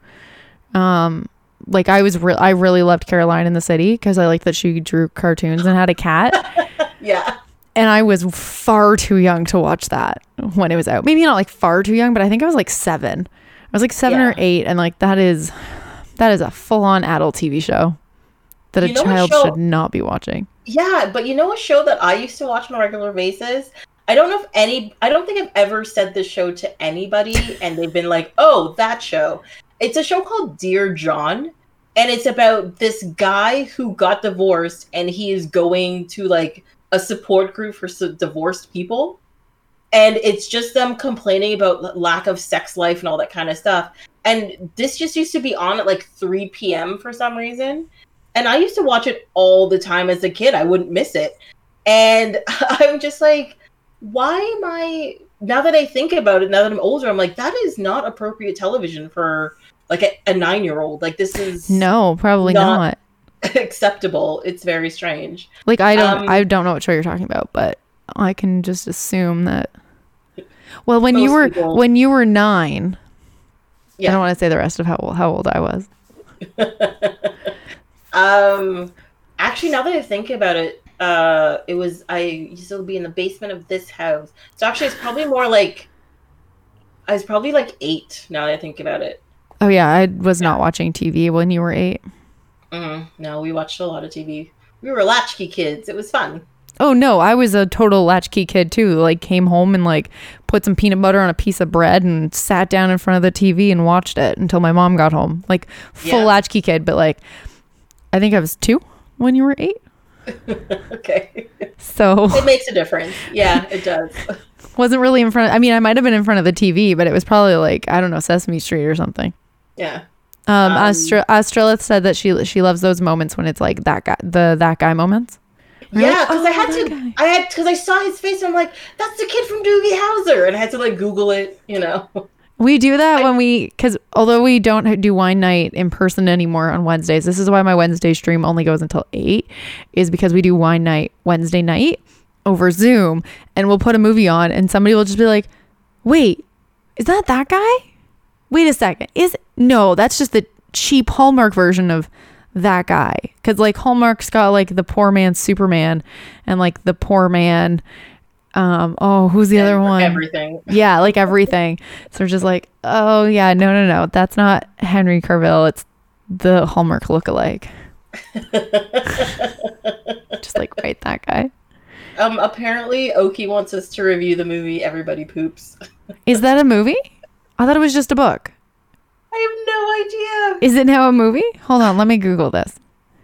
[SPEAKER 2] Um, like I was, re- I really loved Caroline in the City because I liked that she drew cartoons and had a cat,
[SPEAKER 1] yeah
[SPEAKER 2] and I was far too young to watch that when it was out. Maybe not like far too young, but I think I was like seven. I was like seven or eight, and like that is, that is a full on adult TV show that a
[SPEAKER 1] You what
[SPEAKER 2] child
[SPEAKER 1] show-
[SPEAKER 2] should not be watching.
[SPEAKER 1] Yeah, but you know a show that I used to watch on a regular basis? I don't know if any I don't think I've ever said this show to anybody and they've been like, "Oh, that show." It's a show called Dear John and it's about this guy who got divorced and he is going to like a support group for divorced people. And it's just them complaining about lack of sex life and all that kind of stuff. And this just used to be on at like 3 p.m. for some reason and I used to watch it all the time as a kid. I wouldn't miss it. And I'm just like, why am I now that I think about it, now that I'm older, I'm like, that is not appropriate television for like a, a nine year old. Like this is
[SPEAKER 2] No, probably
[SPEAKER 1] Not-
[SPEAKER 2] not.
[SPEAKER 1] acceptable. It's very strange.
[SPEAKER 2] Like I don't
[SPEAKER 1] Um,
[SPEAKER 2] I don't know what show you're talking about, but I can just assume that Well, when you were
[SPEAKER 1] people-
[SPEAKER 2] when you were 9, I don't want to say the rest of how how old I was.
[SPEAKER 1] Um actually now that I think about it, uh it was I used to be in the basement of this house. So actually it's probably more like I was probably like eight now that I think about it.
[SPEAKER 2] Oh yeah, I was not watching TV when you were 8.
[SPEAKER 1] Mm, no, we watched a lot of TV. We were latchkey kids. It was fun.
[SPEAKER 2] Oh no, I was a total latchkey kid too. Like came home and like put some peanut butter on a piece of bread and sat down in front of the TV and watched it until my mom got home. Like full
[SPEAKER 1] Yeah.
[SPEAKER 2] latchkey kid, but like I think I was 2 when you were 8.
[SPEAKER 1] okay.
[SPEAKER 2] So
[SPEAKER 1] It makes a difference. Yeah, it does.
[SPEAKER 2] wasn't really in front of, I mean, I might have been in front of the TV, but it was probably like, I don't know, Sesame Street or something.
[SPEAKER 1] Yeah.
[SPEAKER 2] Um,
[SPEAKER 1] Um,
[SPEAKER 2] Astra- Astrolith said that she she loves those moments when it's like that guy, the that guy moments.
[SPEAKER 1] Yeah,
[SPEAKER 2] like,
[SPEAKER 1] because
[SPEAKER 2] "Oh,
[SPEAKER 1] I had to.
[SPEAKER 2] guy."
[SPEAKER 1] I had because I saw his face. and I'm like, that's the kid from Doogie Howser, and I had to like Google it. You know.
[SPEAKER 2] We do that when we, because although we don't do wine night in person anymore on Wednesdays, this is why my Wednesday stream only goes until eight, is because we do wine night Wednesday night over Zoom, and we'll put a movie on, and somebody will just be like, "Wait, is that that guy? Wait a second, is no, that's just the cheap Hallmark version of that guy." Because like Hallmark's got like the poor man Superman, and like the poor man Um, oh, who's the other one?
[SPEAKER 1] Everything.
[SPEAKER 2] Yeah, like everything. so we're just like, oh yeah, no, no, no, that's not Henry Cavill. It's the Hallmark lookalike. just like write that guy.
[SPEAKER 1] Um, apparently, Oki wants us to review the movie Everybody Poops.
[SPEAKER 2] Is that a movie? I thought it was just a book.
[SPEAKER 1] I have no idea.
[SPEAKER 2] Is it now a movie? Hold on, let me Google this.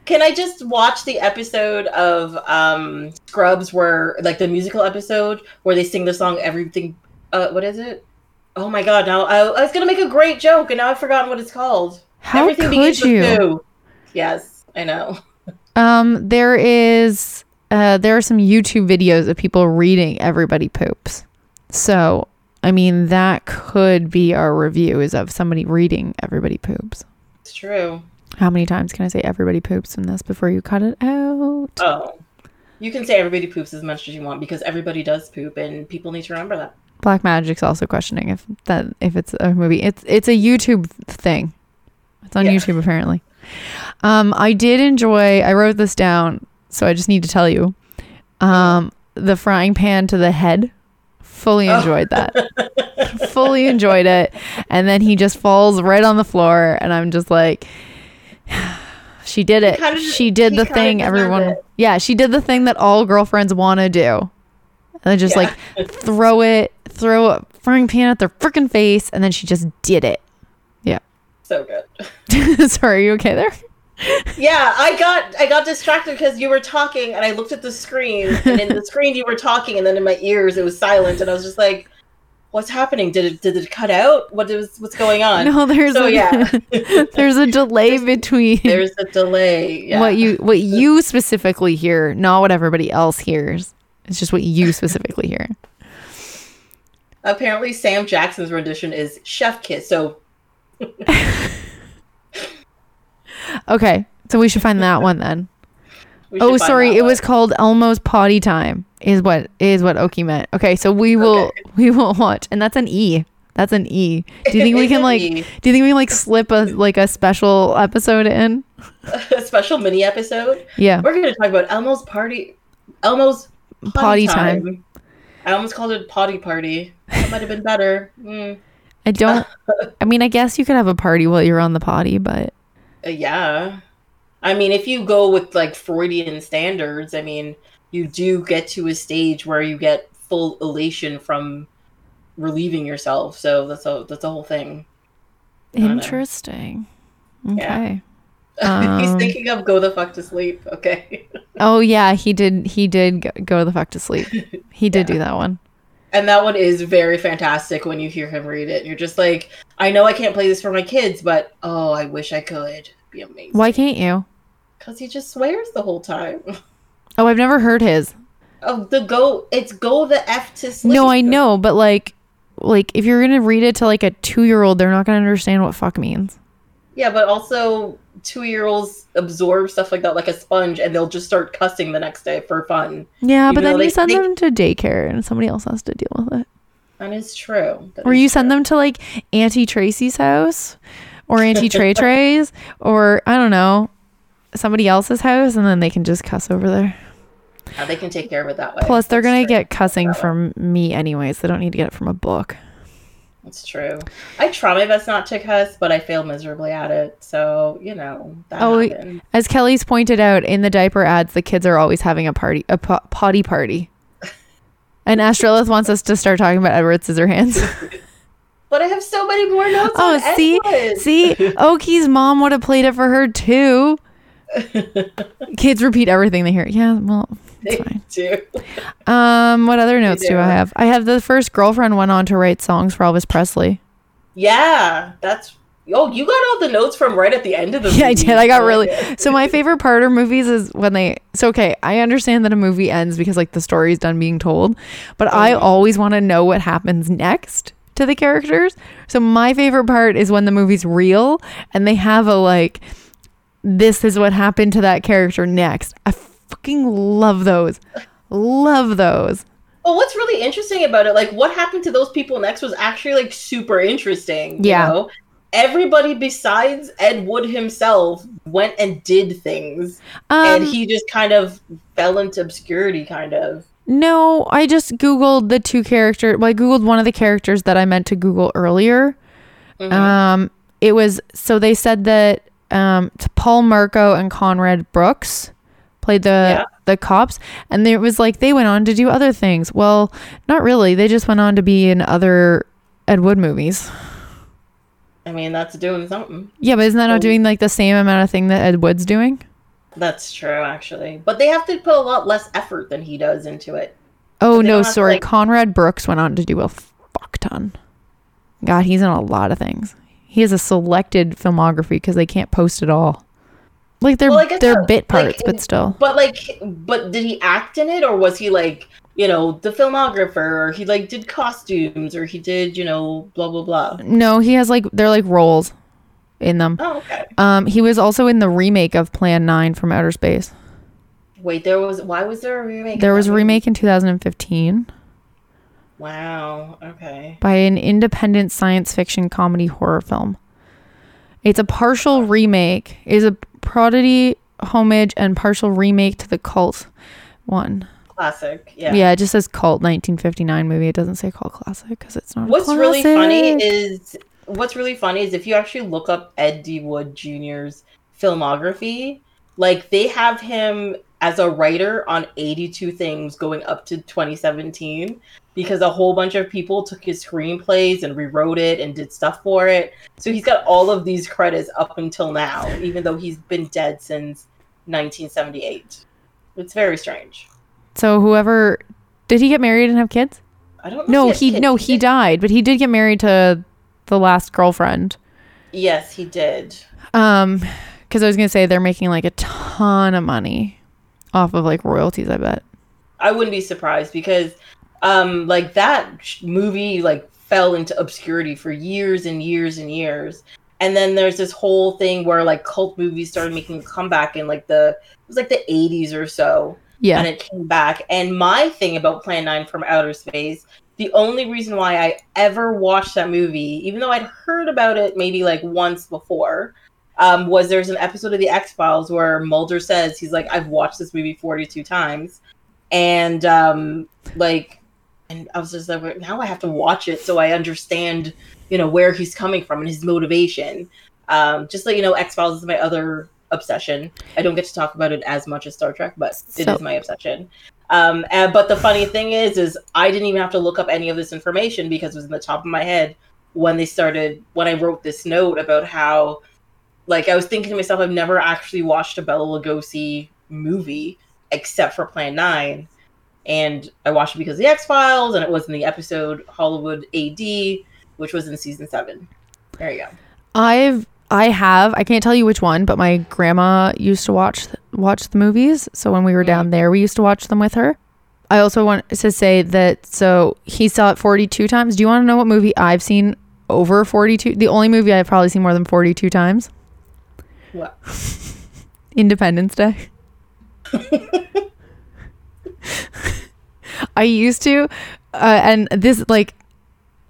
[SPEAKER 1] Can I just watch the episode of um, Scrubs where, like, the musical episode where they sing the song "Everything"? Uh, what is it? Oh my god! Now I, I was gonna make a great joke, and now I've forgotten what it's called.
[SPEAKER 2] How
[SPEAKER 1] Everything
[SPEAKER 2] could
[SPEAKER 1] begins with
[SPEAKER 2] you?
[SPEAKER 1] Yes, I know.
[SPEAKER 2] Um, there is uh, there are some YouTube videos of people reading "Everybody Poops." So, I mean, that could be our review is of somebody reading "Everybody Poops."
[SPEAKER 1] It's true.
[SPEAKER 2] How many times can I say "Everybody Poops" in this before you cut it out?
[SPEAKER 1] Oh, you can say everybody poops as much as you want because everybody does poop, and people need to remember that.
[SPEAKER 2] Black Magic's also questioning if that if it's a movie. It's it's a YouTube thing. It's on
[SPEAKER 1] Yeah.
[SPEAKER 2] YouTube apparently. Um, I did enjoy. I wrote this down, so I just need to tell you. Um, the frying pan to the head. Fully
[SPEAKER 1] Oh.
[SPEAKER 2] enjoyed that. Fully enjoyed it, and then he just falls right on the floor, and I'm just like, she did it.
[SPEAKER 1] kinda-
[SPEAKER 2] she did the thing everyone.
[SPEAKER 1] it.
[SPEAKER 2] Yeah, she did the thing that all girlfriends want to do. And then just
[SPEAKER 1] Yeah.
[SPEAKER 2] like throw it, throw a frying pan at their freaking face, and then she just did it. Yeah.
[SPEAKER 1] So good.
[SPEAKER 2] Sorry, are you okay there?
[SPEAKER 1] Yeah, I got I got distracted because you were talking, and I looked at the screen, and in the screen you were talking, and then in my ears it was silent, and I was just like, "What's happening? Did it did it cut out? What is what's going on?"
[SPEAKER 2] No, there's
[SPEAKER 1] So
[SPEAKER 2] a
[SPEAKER 1] yeah,
[SPEAKER 2] there's a delay between
[SPEAKER 1] there's a delay. Yeah.
[SPEAKER 2] what you what you specifically hear, not what everybody else hears. It's just what you specifically hear.
[SPEAKER 1] Apparently, Sam Jackson's rendition is Chef Kiss. So
[SPEAKER 2] Okay, so we should find that one then. Oh, sorry, it was called Elmo's Potty Time. Is what is what Oki meant. Okay, so we will
[SPEAKER 1] Okay.
[SPEAKER 2] we will watch, and that's an E. That's an E. Do you think we can like?
[SPEAKER 1] E.
[SPEAKER 2] Do you think we can like slip a like a special episode in?
[SPEAKER 1] a special mini episode.
[SPEAKER 2] Yeah,
[SPEAKER 1] We're going to talk about Elmo's party. Elmo's potty,
[SPEAKER 2] Potty
[SPEAKER 1] time.
[SPEAKER 2] time.
[SPEAKER 1] I almost called it potty party. That might have been better. Mm,
[SPEAKER 2] I don't. I mean, I guess you could have a party while you're on the potty, but
[SPEAKER 1] uh, yeah. I mean, if you go with like Freudian standards, I mean, you do get to a stage where you get full elation from relieving yourself. So that's a that's a whole thing.
[SPEAKER 2] interesting.
[SPEAKER 1] Yeah.
[SPEAKER 2] Okay.
[SPEAKER 1] He's
[SPEAKER 2] Um,
[SPEAKER 1] thinking of go the fuck to sleep. Okay.
[SPEAKER 2] Oh yeah, he did. He did go, go the fuck to sleep. He did do that one.
[SPEAKER 1] And that one is very fantastic when you hear him read it. You're just like, I know I can't play this for my kids, but oh, I wish I could. It'd be amazing.
[SPEAKER 2] Why can't you?
[SPEAKER 1] Because he just swears the whole time.
[SPEAKER 2] Oh, I've never heard his.
[SPEAKER 1] Oh, the go, it's go the f to sleep.
[SPEAKER 2] No, I know, but like, like if you're gonna read it to like a two year old, they're not gonna understand what fuck means.
[SPEAKER 1] Yeah, but also two year olds absorb stuff like that like a sponge, and they'll just start cussing the next day for fun.
[SPEAKER 2] Yeah,
[SPEAKER 1] Even
[SPEAKER 2] but then you send them to daycare, and somebody else has to deal with it.
[SPEAKER 1] That is true. That
[SPEAKER 2] Or
[SPEAKER 1] is
[SPEAKER 2] you send
[SPEAKER 1] true.
[SPEAKER 2] them to like Auntie Tracy's house, or Auntie Trey Trey's, or I don't know, somebody else's house, and then they can just cuss over there.
[SPEAKER 1] Yeah, they can take care of it that way.
[SPEAKER 2] Plus, they're gonna get cussing from me anyways. They don't need to get it from a book.
[SPEAKER 1] That's true. I try my best not to cuss, but I fail miserably at it. So you know that
[SPEAKER 2] Oh,
[SPEAKER 1] happened.
[SPEAKER 2] As Kelly's pointed out in the diaper ads, the kids are always having a party, a po- potty party. And Astrolith wants us to start talking about Edward Scissorhands.
[SPEAKER 1] But I have so many more notes.
[SPEAKER 2] oh,
[SPEAKER 1] on
[SPEAKER 2] see,
[SPEAKER 1] Edward.
[SPEAKER 2] see, Oki's mom would have played it for her too. Kids repeat everything they hear. Yeah, well,
[SPEAKER 1] They
[SPEAKER 2] fine.
[SPEAKER 1] do.
[SPEAKER 2] Um, what other notes do
[SPEAKER 1] do.
[SPEAKER 2] I have? I have the first girlfriend went on to write songs for Elvis Presley.
[SPEAKER 1] Yeah, that's. Oh, you got all the notes from right at the end of the.
[SPEAKER 2] Yeah, I did. I got really. So my favorite part of movies is when they. So okay, I understand that a movie ends because like the story's done being told, but I always want to know what happens next to the characters. So my favorite part is when the movie's real and they have a like, this is what happened to that character next. I fucking love those. Love those.
[SPEAKER 1] Well, what's really interesting about it, like what happened to those people next, was actually like super interesting. you
[SPEAKER 2] Yeah.
[SPEAKER 1] know? Everybody besides Ed Wood himself went and did things,
[SPEAKER 2] Um,
[SPEAKER 1] and he just kind of fell into obscurity, kind of.
[SPEAKER 2] No, I just googled the two characters. Well, I googled one of the characters that I meant to Google earlier.
[SPEAKER 1] Mhm.
[SPEAKER 2] Um, it was so they said that um, t- Paul Marco and Conrad Brooks played the
[SPEAKER 1] Yeah.
[SPEAKER 2] the cops, and it was like they went on to do other things. Well, not really. They just went on to be in other Ed Wood movies.
[SPEAKER 1] I mean, that's doing something.
[SPEAKER 2] Yeah, but isn't that not doing like the same amount of thing that Ed Wood's doing?
[SPEAKER 1] That's true, actually. But they have to put a lot less effort than he does into it.
[SPEAKER 2] Oh no,
[SPEAKER 1] don't to,
[SPEAKER 2] sorry.
[SPEAKER 1] like-
[SPEAKER 2] Conrad Brooks went on to do a fuck ton. God, he's in a lot of things. He has a selected filmography because they can't post it all. Like they're
[SPEAKER 1] Well,
[SPEAKER 2] they're
[SPEAKER 1] so.
[SPEAKER 2] bit
[SPEAKER 1] Like,
[SPEAKER 2] parts, but still.
[SPEAKER 1] But like, but did he act in it, or was he like, you know, the filmographer, or he like did costumes, or he did, you know, blah blah blah?
[SPEAKER 2] No, he has like they're like roles in them.
[SPEAKER 1] Oh, okay.
[SPEAKER 2] Um, he was also in the remake of Plan Nine from Outer Space.
[SPEAKER 1] Wait, there was. Why was there a remake?
[SPEAKER 2] There was a remake in 2015
[SPEAKER 1] Wow. Okay.
[SPEAKER 2] by an independent science fiction comedy horror film. It's a partial remake. Is a prodigy homage and partial remake to the cult one.
[SPEAKER 1] Classic.
[SPEAKER 2] Yeah,
[SPEAKER 1] Yeah.
[SPEAKER 2] it just says cult 1959 movie. It doesn't say cult classic because it's not.
[SPEAKER 1] What's
[SPEAKER 2] a
[SPEAKER 1] really funny is what's really funny is if you actually look up Ed D. Wood Jr.'s filmography, like they have him as a writer on 82 things going up to 2017 because a whole bunch of people took his screenplays and rewrote it and did stuff for it. So he's got all of these credits up until now, even though he's been dead since 1978. It's very strange.
[SPEAKER 2] so whoever did he get married and have kids?
[SPEAKER 1] I don't know.
[SPEAKER 2] No,
[SPEAKER 1] if
[SPEAKER 2] he no he died, but he did get married to the last girlfriend.
[SPEAKER 1] Yes, he did.
[SPEAKER 2] Um, because I was gonna say they're making like a ton of money off of like royalties. I bet.
[SPEAKER 1] I wouldn't be surprised because um like that sh- movie like fell into obscurity for years and years and years. And then there's this whole thing where like cult movies started making a comeback in like the it was like the 80s or so
[SPEAKER 2] Yeah.
[SPEAKER 1] and it came back. And my thing about Plan 9 from Outer Space, the only reason why I ever watched that movie, even though I'd heard about it maybe like once before, um, was there's an episode of the X Files where Mulder says he's like, I've watched this movie 42 times. And um, like, and I was just like, now I have to watch it so I understand, you know, where he's coming from and his motivation. Um, just like, you know, X Files is my other obsession. I don't get to talk about it as much as Star Trek, but it
[SPEAKER 2] So-
[SPEAKER 1] is my obsession. Um, and, but the funny thing is, is I didn't even have to look up any of this information because it was in the top of my head when they started when I wrote this note about how, like, I was thinking to myself, I've never actually watched a Bela Lugosi movie except for Plan Nine, and I watched it because of the X Files, and it was in the episode Hollywood AD, which was in season seven. There you go.
[SPEAKER 2] I've I have I can't tell you which one, but my grandma used to watch watch the movies. So when we were down mm-hmm. there, we used to watch them with her. I also want to say that so he saw it 42 times. Do you want to know what movie I've seen over 42? The only movie I've probably seen more than 42 times.
[SPEAKER 1] What?
[SPEAKER 2] Independence Day. I used to, uh, and this like,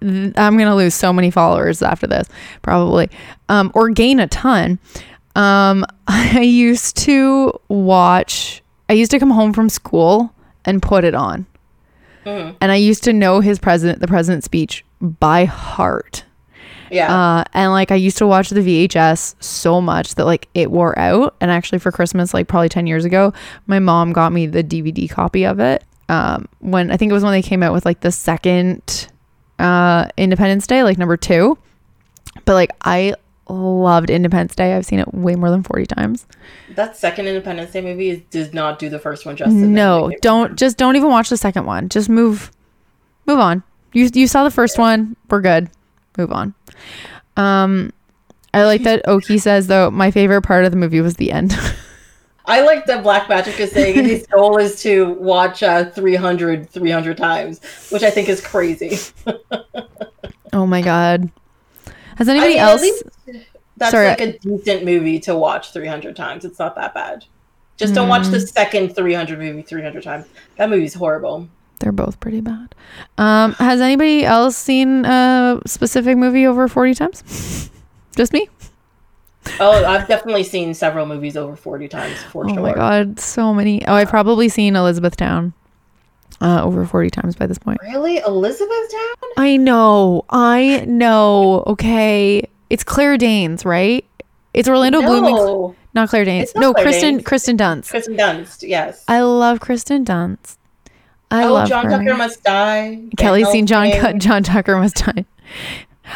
[SPEAKER 2] th- I'm gonna lose so many followers after this, probably, um, or gain a ton. Um, I used to watch. I used to come home from school and put it on,
[SPEAKER 1] Mhm.
[SPEAKER 2] and I used to know his president, the president's speech by heart.
[SPEAKER 1] Yeah.
[SPEAKER 2] Uh, and like I used to watch the VHS so much that like it wore out. And actually for Christmas, like probably 10 years ago, my mom got me the DVD copy of it. Um, when I think it was when they came out with like the second uh, Independence Day, like number two. But like I loved Independence Day. I've seen it way more than 40 times.
[SPEAKER 1] that second Independence Day movie is, does not do the first one justice.
[SPEAKER 2] No, don't just don't even watch the second one. Just move move on. You you saw the first one. We're good. Move on. Um I like that Oki says though my favorite part of the movie was the end.
[SPEAKER 1] I like that Black Magic is saying his goal is to watch uh, 300, 300 times, which I think is crazy.
[SPEAKER 2] oh my god. Has
[SPEAKER 1] I
[SPEAKER 2] anybody
[SPEAKER 1] mean,
[SPEAKER 2] else
[SPEAKER 1] that's
[SPEAKER 2] Sorry,
[SPEAKER 1] like a decent movie to watch 300 times. It's not that bad. Just don't watch the
[SPEAKER 2] Mm.
[SPEAKER 1] second 300 movie 300 times. That movie's horrible.
[SPEAKER 2] They're both pretty bad. Um has anybody else seen a specific movie over 40 times? Just me?
[SPEAKER 1] Oh, I've definitely seen several movies over 40 times for
[SPEAKER 2] Oh
[SPEAKER 1] sure.
[SPEAKER 2] my god, so many. Oh, I've probably seen Elizabethtown uh, over 40 times by this point.
[SPEAKER 1] Really, Elizabethtown?
[SPEAKER 2] I know. I know. Okay. It's Claire Danes, right? It's Orlando.
[SPEAKER 1] No,
[SPEAKER 2] Not Claire Danes.
[SPEAKER 1] Not
[SPEAKER 2] No,
[SPEAKER 1] Claire
[SPEAKER 2] Kristen
[SPEAKER 1] Danes.
[SPEAKER 2] Kristen Dunst.
[SPEAKER 1] Kristen Dunst. Yes.
[SPEAKER 2] I love Kristen Dunst. I
[SPEAKER 1] oh,
[SPEAKER 2] love
[SPEAKER 1] John
[SPEAKER 2] her.
[SPEAKER 1] Tucker Must Die.
[SPEAKER 2] Kelly's seen John. John Tucker must die.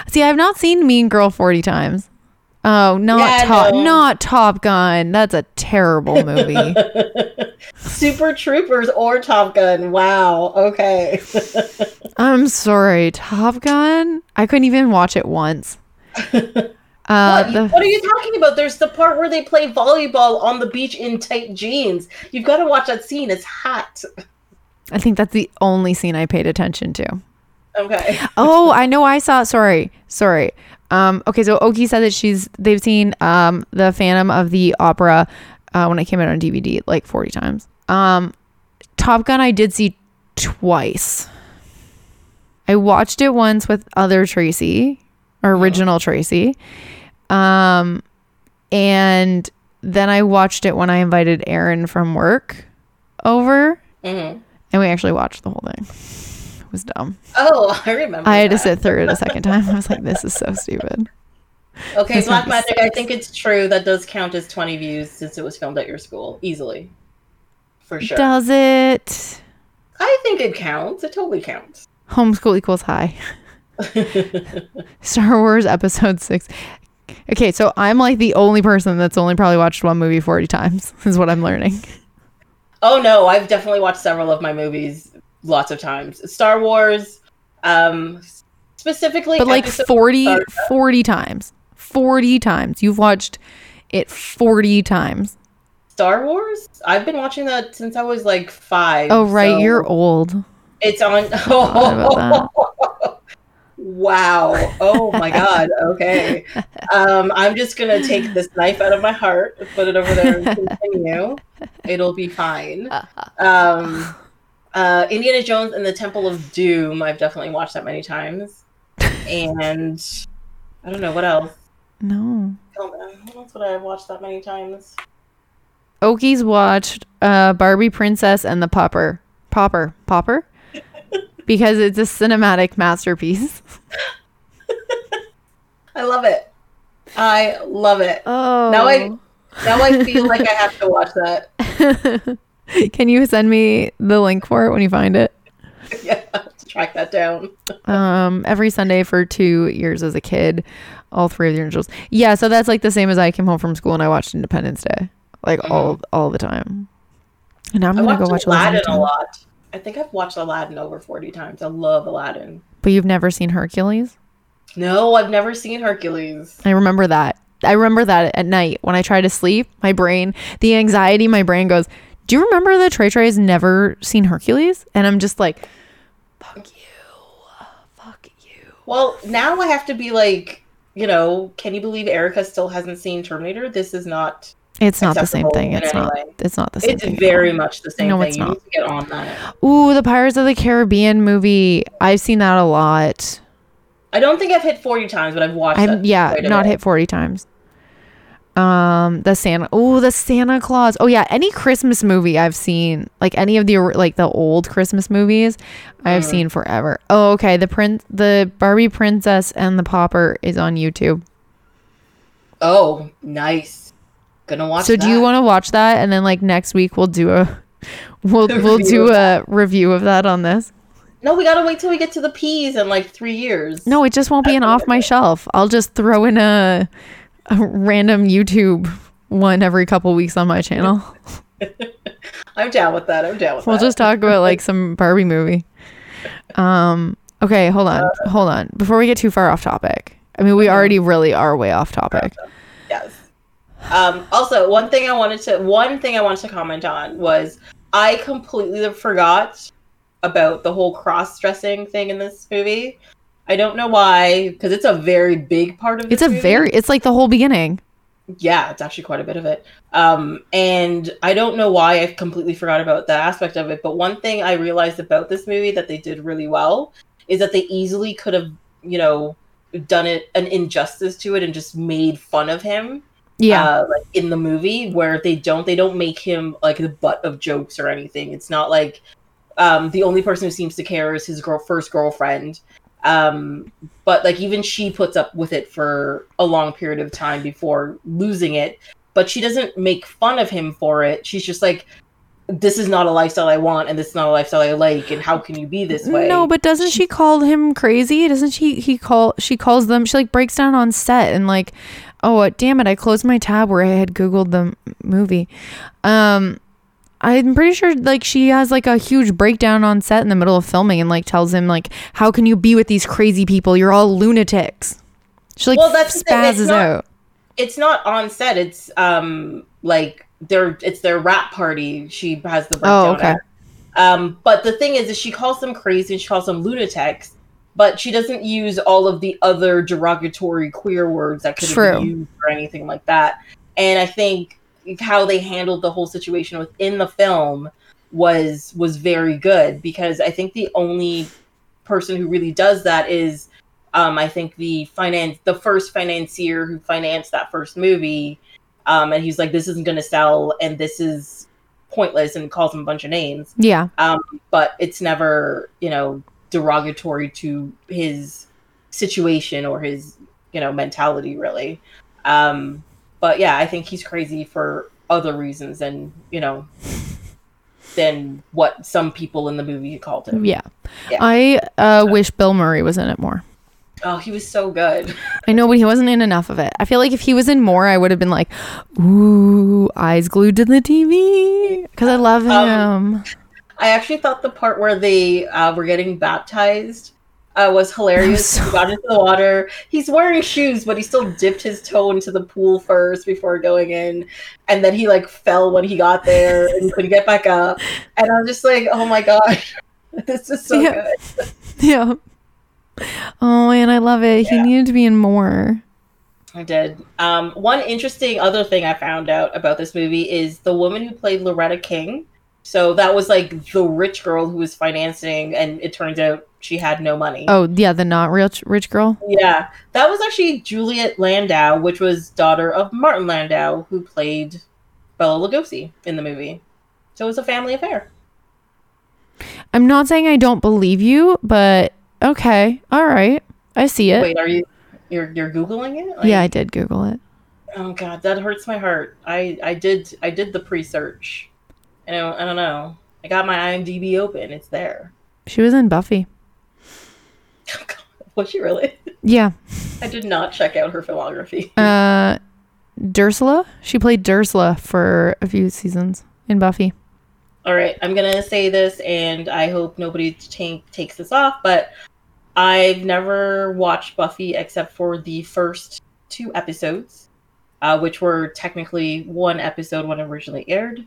[SPEAKER 2] See, I've not seen Mean Girl 40 times. Oh, not
[SPEAKER 1] Yeah,
[SPEAKER 2] Top
[SPEAKER 1] no.
[SPEAKER 2] not Top Gun. That's a terrible movie.
[SPEAKER 1] Super Troopers or Top Gun. Wow. Okay.
[SPEAKER 2] I'm sorry. Top Gun? I couldn't even watch it once. Uh,
[SPEAKER 1] what,
[SPEAKER 2] the,
[SPEAKER 1] what are you talking about? There's the part where they play volleyball on the beach in tight jeans. You've got to watch that scene. It's hot.
[SPEAKER 2] I think that's the only scene I paid attention to.
[SPEAKER 1] Okay.
[SPEAKER 2] Oh, I know I saw sorry. Sorry. Um okay, so Oki said that she's they've seen um the Phantom of the Opera uh when it came out on DVD like 40 times. Um Top Gun I did see twice. I watched it once with other Tracy, or original Tracy. Um and then I watched it when I invited Aaron from work over
[SPEAKER 1] hmm
[SPEAKER 2] and we actually watched the whole thing. It was dumb.
[SPEAKER 1] Oh, I remember.
[SPEAKER 2] I had to sit through it a second time. I was like, this is so stupid.
[SPEAKER 1] Okay,
[SPEAKER 2] This
[SPEAKER 1] Black Magic. I think it's true. That does count as 20 views since it was filmed at your school, easily. For sure.
[SPEAKER 2] Does it?
[SPEAKER 1] I think it counts. It totally counts.
[SPEAKER 2] Homeschool equals high. Star Wars episode six. Okay, so I'm like the only person that's only probably watched one movie 40 times, is what I'm learning.
[SPEAKER 1] Oh no, I've definitely watched several of my movies lots of times. Star Wars, um, specifically,
[SPEAKER 2] But like
[SPEAKER 1] episode-
[SPEAKER 2] 40, 40 times. 40 times. You've watched it 40 times.
[SPEAKER 1] Star Wars. I've been watching that since I was like five.
[SPEAKER 2] Oh, right.
[SPEAKER 1] so
[SPEAKER 2] You're old.
[SPEAKER 1] It's on. wow. Oh my god. Okay. Um, I'm just gonna take this knife out of my heart, put it over there, and continue. It'll be fine. Um, uh, Indiana Jones and the Temple of Doom. I've definitely watched that many times, and I don't know what else.
[SPEAKER 2] No.
[SPEAKER 1] Man, What else would I have watched that many times?
[SPEAKER 2] Oki's watched uh, Barbie Princess and the Pauper. Pauper. Pauper? Because it's a cinematic masterpiece.
[SPEAKER 1] I love it. I love it.
[SPEAKER 2] Oh.
[SPEAKER 1] Now I now I feel like I have to watch that.
[SPEAKER 2] Can you send me the link for it when you find it?
[SPEAKER 1] yeah, to track that down.
[SPEAKER 2] Um, every Sunday for two years as a kid, all three of the angels. Yeah, so that's like the same as I came home from school and I watched Independence Day, like all all the time. And now I'm
[SPEAKER 1] I
[SPEAKER 2] gonna go watch
[SPEAKER 1] Aladdin a lot. I think I've watched Aladdin over forty times. I love Aladdin.
[SPEAKER 2] But you've never seen Hercules?
[SPEAKER 1] No, I've never seen Hercules.
[SPEAKER 2] I remember that. I remember that at night when I try to sleep, my brain, the anxiety, my brain goes, Do you remember that Trey Trey has never seen Hercules? And I'm just like, Fuck you. Fuck you.
[SPEAKER 1] Well, now I have to be like, you know, can you believe Erica still hasn't seen Terminator? This is not.
[SPEAKER 2] It's not the same thing. It's not. It's not the same
[SPEAKER 1] It's
[SPEAKER 2] thing.
[SPEAKER 1] very much the same
[SPEAKER 2] No,
[SPEAKER 1] thing.
[SPEAKER 2] it's not.
[SPEAKER 1] get on that.
[SPEAKER 2] Ooh, the Pirates of the Caribbean movie. I've seen that a lot.
[SPEAKER 1] I don't think I've hit forty times, but I've watched it.
[SPEAKER 2] yeah, not
[SPEAKER 1] bit.
[SPEAKER 2] hit 40 times. Um, the Santa. Oh, the Santa Claus. Oh yeah, any Christmas movie I've seen, like any of the like the old Christmas movies, I've
[SPEAKER 1] Mm.
[SPEAKER 2] seen forever. Oh, okay. The prince, the Barbie Princess and the Pauper is on YouTube.
[SPEAKER 1] Oh, nice. Gonna watch.
[SPEAKER 2] so do you want to watch that? And then like next week we'll do a, we'll we'll
[SPEAKER 1] Review
[SPEAKER 2] do
[SPEAKER 1] of
[SPEAKER 2] a review of that on this.
[SPEAKER 1] No, we gotta wait till we get to the peas in like three years.
[SPEAKER 2] No, it just won't be an off my shelf. I'll just throw in a, a random YouTube one every couple weeks on my channel.
[SPEAKER 1] I'm down with that. I'm down with that.
[SPEAKER 2] We'll just talk about like some Barbie movie. Um. Okay, hold on, hold on. Before we get too far off topic, I mean, we already really are way off topic.
[SPEAKER 1] Yes. Um, also, one thing I wanted to one thing I wanted to comment on was I completely forgot about the whole cross dressing thing in this movie. I don't know why, because it's a very big part of.
[SPEAKER 2] It's a
[SPEAKER 1] movie.
[SPEAKER 2] very, it's like the whole beginning.
[SPEAKER 1] yeah, it's actually quite a bit of it. Um, and I don't know why I completely forgot about that aspect of it. But one thing I realized about this movie that they did really well is that they easily could have, you know, done it an injustice to it and just made fun of him
[SPEAKER 2] Yeah,
[SPEAKER 1] uh, like in the movie where they don't they don't make him like the butt of jokes or anything it's not like um, the only person who seems to care is his girl first girlfriend. Um, but like even she puts up with it for a long period of time before losing it. But she doesn't make fun of him for it. She's just like, "This is not a lifestyle I want, and this is not a lifestyle I like. And how can you be this way?"
[SPEAKER 2] No, but doesn't she call him crazy? Doesn't she? He call she calls them. She like breaks down on set and like, oh uh, damn it! I closed my tab where I had googled the movie. Um, I'm pretty sure like she has like a huge breakdown on set in the middle of filming and like tells him like, how can you be with these crazy people? You're all lunatics. She like
[SPEAKER 1] Well, that's the thing, it's
[SPEAKER 2] spazzes
[SPEAKER 1] not-
[SPEAKER 2] out.
[SPEAKER 1] it's not on set. It's um like their it's their rap party. She has the breakdown.
[SPEAKER 2] Oh, okay.
[SPEAKER 1] at. Um, but the thing is, is she calls them crazy and she calls them lunatics, but she doesn't use all of the other derogatory queer words that could have been used or anything like that. And I think how they handled the whole situation within the film was was very good because I think the only person who really does that is um, I think the finance the first financier who financed that first movie um, and he's like this isn't going to sell and this is pointless and calls him a bunch of names
[SPEAKER 2] Yeah.
[SPEAKER 1] um, but it's never you know derogatory to his situation or his you know mentality really um, but yeah i think he's crazy for other reasons than you know than what some people in the movie called him
[SPEAKER 2] Yeah.
[SPEAKER 1] Yeah.
[SPEAKER 2] I uh, wish Bill Murray was in it more.
[SPEAKER 1] oh he was so good
[SPEAKER 2] I know, but he wasn't in enough of it. I feel like if he was in more, I would have been like, ooh, eyes glued to the TV. Because I love him.
[SPEAKER 1] Um, I actually thought the part where they uh, were getting baptized uh, was hilarious.
[SPEAKER 2] so-
[SPEAKER 1] He got into the water. He's wearing shoes, but he still dipped his toe into the pool first before going in, and then he like fell when he got there and couldn't get back up. And I'm just like, oh my gosh, this is so
[SPEAKER 2] Yeah.
[SPEAKER 1] good.
[SPEAKER 2] yeah. Oh, and I love it. He needed to be in more.
[SPEAKER 1] I did. Um, one interesting other thing I found out about this movie is the woman who played Loretta King. So that was like the rich girl who was financing, and it turns out she had no money.
[SPEAKER 2] Oh, yeah, the not rich rich girl.
[SPEAKER 1] Yeah, that was actually Juliet Landau, which was daughter of Martin Landau, who played Bela Lugosi in the movie. So it was a family affair.
[SPEAKER 2] I'm not saying I don't believe you, but okay. All right. I see it.
[SPEAKER 1] Wait, are you you're you're googling it? Like,
[SPEAKER 2] yeah, I did Google it.
[SPEAKER 1] Oh god, that hurts my heart. I I did I did the pre-search. And I, don't- I don't know. I got my IMDb open. It's there.
[SPEAKER 2] She was in Buffy.
[SPEAKER 1] Was she really?
[SPEAKER 2] Yeah.
[SPEAKER 1] I did not check out her filmography.
[SPEAKER 2] Uh, Drusilla. She played Drusilla for a few seasons in Buffy.
[SPEAKER 1] All right, I'm gonna say this, and I hope nobody ta- takes this off. But I've never watched Buffy except for the first two episodes, uh, which were technically one episode when originally aired.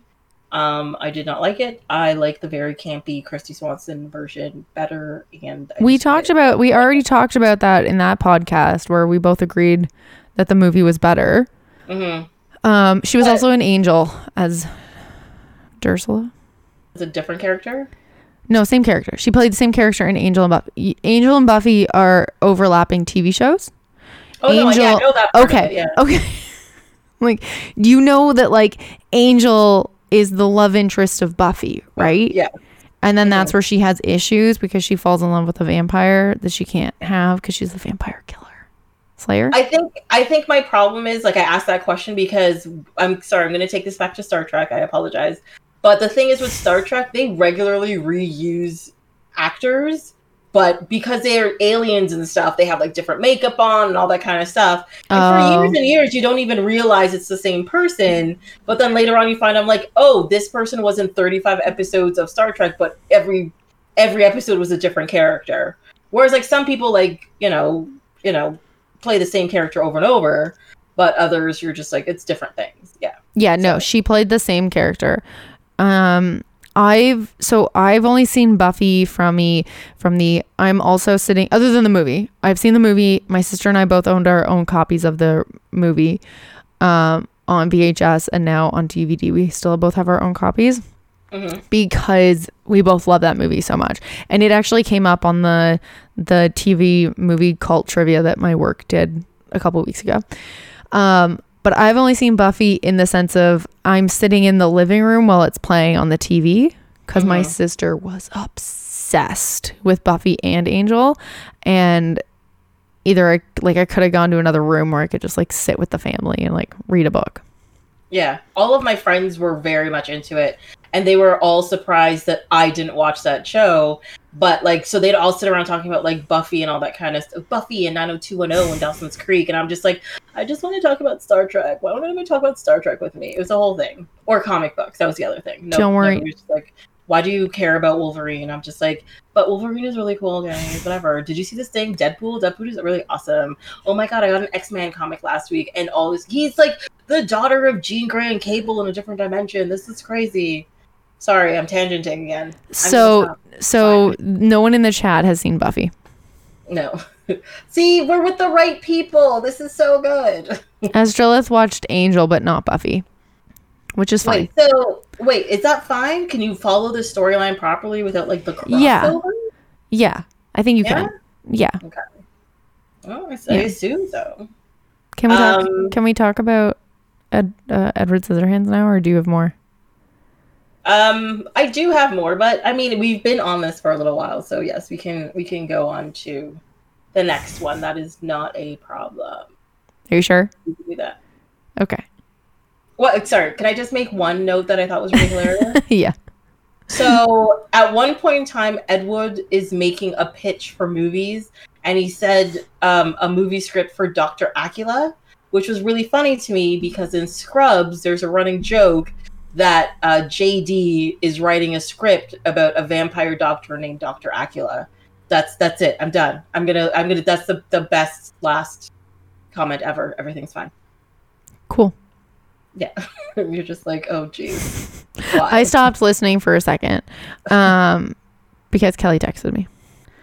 [SPEAKER 1] Um, I did not like it. I like the very campy Kristy Swanson version better. And I
[SPEAKER 2] We talked about we already talked about that in that podcast where we both agreed that the movie was better.
[SPEAKER 1] Mhm.
[SPEAKER 2] Um, she was
[SPEAKER 1] But-
[SPEAKER 2] also an angel as Drusilla.
[SPEAKER 1] It's a different character.
[SPEAKER 2] No, same character. She played the same character in Angel and Buffy. Angel and Buffy are overlapping TV shows.
[SPEAKER 1] Oh no, yeah, I
[SPEAKER 2] Angel-
[SPEAKER 1] know that.
[SPEAKER 2] Okay.
[SPEAKER 1] it, yeah.
[SPEAKER 2] Okay. like do you know that like Angel is the love interest of Buffy, right?
[SPEAKER 1] Yeah.
[SPEAKER 2] And then that's where she has issues because she falls in love with a vampire that she can't have because she's the vampire killer. Slayer?
[SPEAKER 1] I think I think my problem is like I asked that question because I'm sorry, I'm going to take this back to Star Trek. I apologize. But the thing is with Star Trek, they regularly reuse actors, but because they are aliens and stuff, they have like different makeup on and all that kind of stuff. And
[SPEAKER 2] Oh.
[SPEAKER 1] for years and years, you don't even realize it's the same person. But then later on, you find I'm like, oh, this person was in 35 episodes of Star Trek, but every every episode was a different character. Whereas like some people like you know you know play the same character over and over, but others you're just like it's different things. Yeah.
[SPEAKER 2] Yeah, no, she played the same character. Um I've so I've only seen Buffy from me from the I'm also sitting other than the movie. I've seen the movie. My sister and I both owned our own copies of the movie um on VHS and now on DVD. We still both have our own copies
[SPEAKER 1] Mhm.
[SPEAKER 2] because we both love that movie so much. And it actually came up on the the TV movie cult trivia that my work did a couple weeks ago. Um, but I've only seen Buffy in the sense of I'm sitting in the living room while it's playing on the TV because my
[SPEAKER 1] Mhm.
[SPEAKER 2] sister was obsessed with Buffy and Angel, and either I like I could have gone to another room or I could just like sit with the family and like read a book.
[SPEAKER 1] Yeah, all of my friends were very much into it, and they were all surprised that I didn't watch that show. But like, so they'd all sit around talking about like Buffy and all that kind of stuff, Buffy and 90210 and Dawson's Creek, and I'm just like, I just want to talk about Star Trek. Why don't anybody talk about Star Trek with me? It was a whole thing, or comic books. That was the other thing. No,
[SPEAKER 2] Don't worry.
[SPEAKER 1] just like, why do you care about Wolverine? I'm just like, but Wolverine is really cool, guys. Whatever. Did you see this thing, Deadpool? Deadpool is really awesome. Oh my god, I got an X Men comic last week, and all this. He's like the daughter of Jean Grey and Cable in a different dimension. This is crazy. Sorry, I'm tangenting again. I'm
[SPEAKER 2] So so no one in the chat has seen Buffy.
[SPEAKER 1] no. See, we're with the right people. This is so good.
[SPEAKER 2] Astrolith watched Angel but not Buffy, which is fine.
[SPEAKER 1] Wait, so wait, is that fine? Can you follow the storyline properly without like the crossover?
[SPEAKER 2] Yeah. Yeah, I think you
[SPEAKER 1] Yeah?
[SPEAKER 2] can. Yeah. Okay.
[SPEAKER 1] Oh, I, s- I
[SPEAKER 2] Yeah.
[SPEAKER 1] assume so.
[SPEAKER 2] Can we talk?
[SPEAKER 1] Um,
[SPEAKER 2] can we talk about Ed, uh, Edward Scissorhands now, or do you have more?
[SPEAKER 1] Um, I do have more, but I mean, we've been on this for a little while, so yes, we can we can go on to the next one. That is not a problem.
[SPEAKER 2] Are you sure?
[SPEAKER 1] Do that.
[SPEAKER 2] Okay.
[SPEAKER 1] What? Sorry, can I just make one note that I thought was really hilarious?
[SPEAKER 2] yeah.
[SPEAKER 1] so, at one point in time, Edward is making a pitch for movies, and he said um, a movie script for Doctor Acula, which was really funny to me because in Scrubs, there's a running joke that uh, JD is writing a script about a vampire doctor named Doctor Acula. That's that's it. I'm done. I'm gonna I'm gonna. That's the the best last comment ever. Everything's fine.
[SPEAKER 2] Cool.
[SPEAKER 1] Yeah, you're just like, oh geez.
[SPEAKER 2] I stopped listening for a second, um, because Kelly texted me.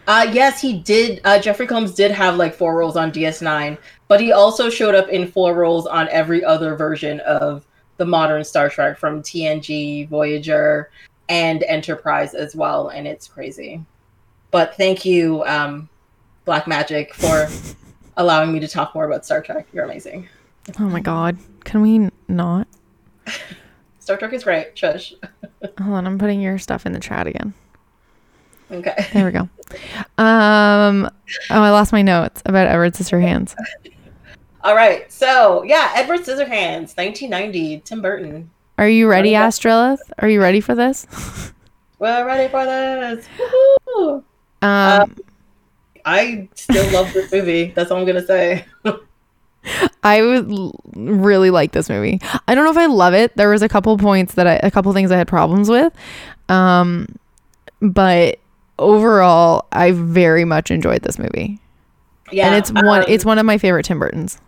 [SPEAKER 1] Uh, yes, he did. Uh, Jeffrey Combs did have like four roles on DS9, but he also showed up in four roles on every other version of the modern Star Trek from TNG, Voyager, and Enterprise as well, and it's crazy. But thank you, um, Black Magic, for allowing me to talk more about Star Trek. You're amazing.
[SPEAKER 2] Oh my god. Can we not?
[SPEAKER 1] Star Trek is great. Shush.
[SPEAKER 2] Hold on, I'm putting your stuff in the chat again.
[SPEAKER 1] Okay.
[SPEAKER 2] There we go. Um oh I lost my notes about Edward Scissorhands.
[SPEAKER 1] All right. So yeah, Edward Scissorhands, 1990, Tim Burton.
[SPEAKER 2] Are you ready,
[SPEAKER 1] Ready.
[SPEAKER 2] Astrolith? Are you ready for this?
[SPEAKER 1] We're ready for this. Woohoo!
[SPEAKER 2] Um
[SPEAKER 1] I still love this movie. That's all I'm gonna say.
[SPEAKER 2] I would really like this movie. I don't know if I love it. There was a couple points that I, a couple things I had problems with, um, but overall, I very much enjoyed this movie,
[SPEAKER 1] Yeah,
[SPEAKER 2] and it's one.
[SPEAKER 1] um,
[SPEAKER 2] it's one of my favorite Tim Burtons.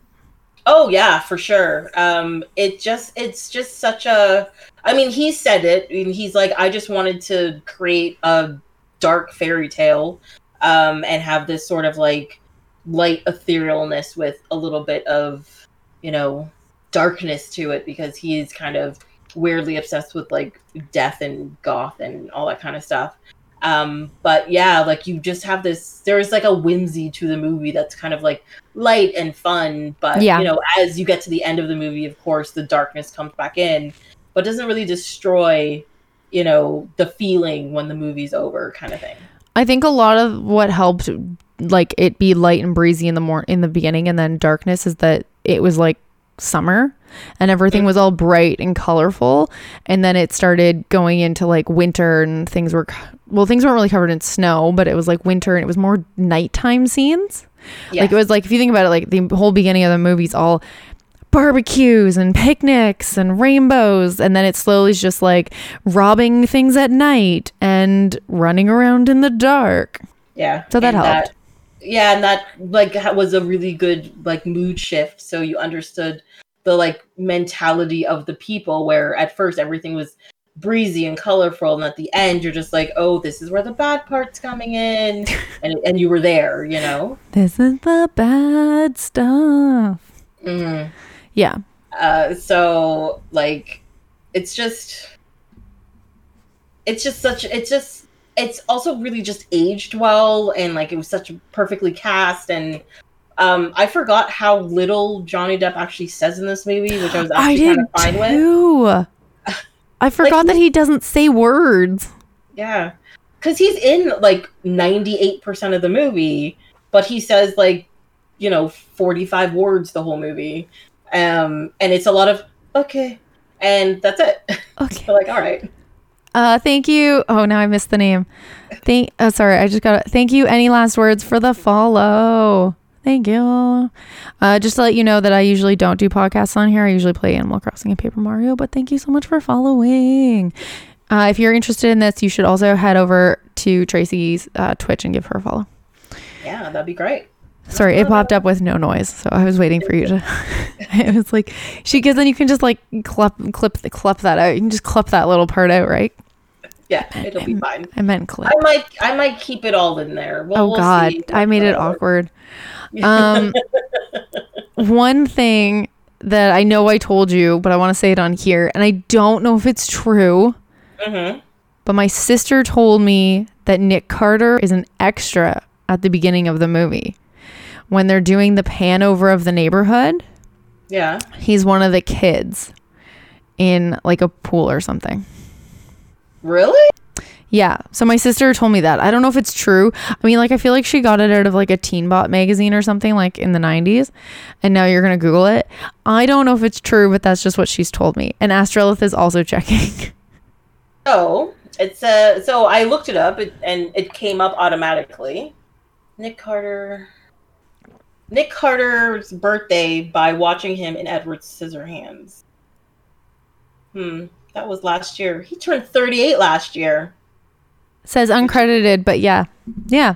[SPEAKER 1] Oh yeah, for sure. Um, it just it's just such a. I mean, he said it. and he's like, I just wanted to create a dark fairy tale, um, and have this sort of like light etherealness with a little bit of, you know, darkness to it because he's kind of weirdly obsessed with like death and goth and all that kind of stuff. Um, but yeah, like you just have this. There's like a whimsy to the movie that's kind of like light and fun, but
[SPEAKER 2] Yeah.
[SPEAKER 1] you know, as you get to the end of the movie, of course, the darkness comes back in, but doesn't really destroy, you know, the feeling when the movie's over, kind of thing.
[SPEAKER 2] I think a lot of what helped, like it be light and breezy in the mor- in the beginning, and then darkness, is that it was like summer and everything was all bright and colorful and then it started going into like winter and things were well things weren't really covered in snow but it was like winter and it was more nighttime scenes like it was like if you think about it like the whole beginning of the movie's all barbecues and picnics and rainbows and then it slowly is just like robbing things at night and running around in the dark
[SPEAKER 1] yeah.
[SPEAKER 2] so that
[SPEAKER 1] and
[SPEAKER 2] helped
[SPEAKER 1] yeah, and that like was a really good like mood shift. So you understood the like mentality of the people, where at first everything was breezy and colorful, and at the end you're just like, oh, this is where the bad part's coming in, and and you were there, you know.
[SPEAKER 2] this is the bad stuff
[SPEAKER 1] Mhm.
[SPEAKER 2] yeah
[SPEAKER 1] Uh, so like, it's just, it's just such, it's just, it's also really just aged well, and like it was such perfectly cast, and um, I forgot how little Johnny Depp actually says in this movie, which I was
[SPEAKER 2] i
[SPEAKER 1] actually
[SPEAKER 2] did
[SPEAKER 1] kind of fine with.
[SPEAKER 2] I forgot that he doesn't say words
[SPEAKER 1] Yeah, because he's in like ninety eight percent of the movie, but he says like you know forty five words the whole movie, um, and it's a lot of okay, and that's it.
[SPEAKER 2] Okay.
[SPEAKER 1] so like, all right.
[SPEAKER 2] Uh, thank you. Oh, now I missed the name. Thank. Oh, sorry. I just got it. Thank you. Any last words for the follow? Thank you. Uh, just to let you know that I usually don't do podcasts on here. I usually play Animal Crossing and Paper Mario. But thank you so much for following. Uh, if you're interested in this, you should also head over to Tracy's uh, Twitch and give her a follow.
[SPEAKER 1] Yeah, that'd be great.
[SPEAKER 2] Sorry, it popped up with no noise, so I was waiting for you to. it was like she, because then you can just like clip, clip, the clip that out. You can just clip that little part out, right?
[SPEAKER 1] Yeah, it'll be fine.
[SPEAKER 2] I meant clip.
[SPEAKER 1] I might, I might keep it all in there. We'll,
[SPEAKER 2] oh
[SPEAKER 1] we'll
[SPEAKER 2] God,
[SPEAKER 1] see.
[SPEAKER 2] I made it awkward. Um, one thing that I know I told you, but I want to say it on here, and I don't know if it's true,
[SPEAKER 1] Mhm.
[SPEAKER 2] but my sister told me that Nick Carter is an extra at the beginning of the movie when they're doing the pan over of the neighborhood.
[SPEAKER 1] Yeah.
[SPEAKER 2] He's one of the kids in like a pool or something.
[SPEAKER 1] Really?
[SPEAKER 2] Yeah. So my sister told me that. I don't know if it's true. I mean, like I feel like she got it out of like a Teen Beat magazine or something like in the 90s. And now you're going to Google it. I don't know if it's true, but that's just what she's told me. And Astrolith is also checking.
[SPEAKER 1] Oh, it's uh. So I looked it up, and it came up automatically. Nick Carter. Nick Carter's birthday by watching him in Edward Scissorhands. Hmm, that was last year. He turned 38 last year.
[SPEAKER 2] says uncredited, but yeah. Yeah.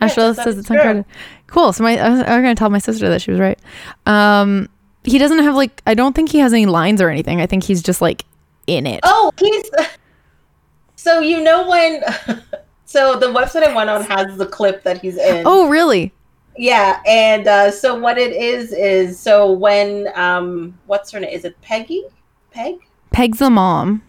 [SPEAKER 1] Yeah,
[SPEAKER 2] says it's
[SPEAKER 1] true.
[SPEAKER 2] uncredited. Cool. So my I was, I was going to tell my sister that she was right. Um he doesn't have like I don't think he has any lines or anything. I think he's just like in it.
[SPEAKER 1] Oh, he's. So you know when. So the website I went on has the clip that he's in.
[SPEAKER 2] Oh, really?
[SPEAKER 1] Yeah, and uh, so what it is is so when um what's her name? Is it Peggy? Peg?
[SPEAKER 2] Peg's the mom.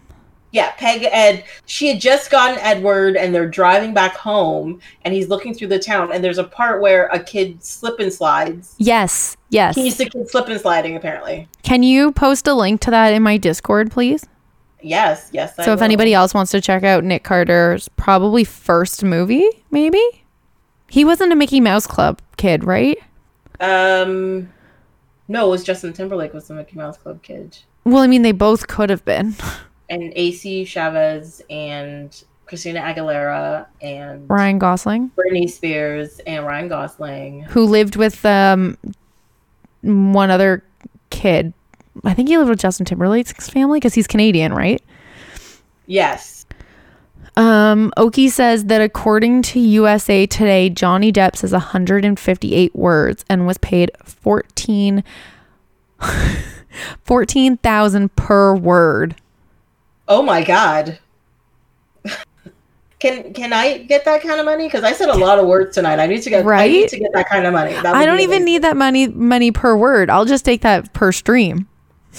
[SPEAKER 1] Yeah, Peg and she had just gotten Edward and they're driving back home and he's looking through the town and there's a part where a kid slip and slides.
[SPEAKER 2] Yes. Yes.
[SPEAKER 1] He's the kid slip and sliding apparently.
[SPEAKER 2] Can you post a link to that in my Discord, please?
[SPEAKER 1] Yes, yes. I
[SPEAKER 2] so if
[SPEAKER 1] will.
[SPEAKER 2] anybody else wants to check out Nick Carter's probably first movie, maybe he wasn't a Mickey Mouse Club kid, right?
[SPEAKER 1] um no, it was Justin Timberlake was the Mickey Mouse Club kid.
[SPEAKER 2] Well, I mean, they both could have been.
[SPEAKER 1] And JC Chasez and Christina Aguilera and
[SPEAKER 2] Ryan Gosling,
[SPEAKER 1] Britney Spears and Ryan Gosling.
[SPEAKER 2] who lived with um one other kid. I think he lived with Justin Timberlake's family because he's Canadian, right?
[SPEAKER 1] Yes.
[SPEAKER 2] Um, Oki says that according to USA Today, Johnny Depp says 158 words and was paid 14 14,000 per word.
[SPEAKER 1] Oh my god. Can can I get that kind of money? Because I said a lot of words tonight. I need to get
[SPEAKER 2] right?
[SPEAKER 1] I need to get that kind of money.
[SPEAKER 2] I don't even need that money money per word. I'll just take that per stream.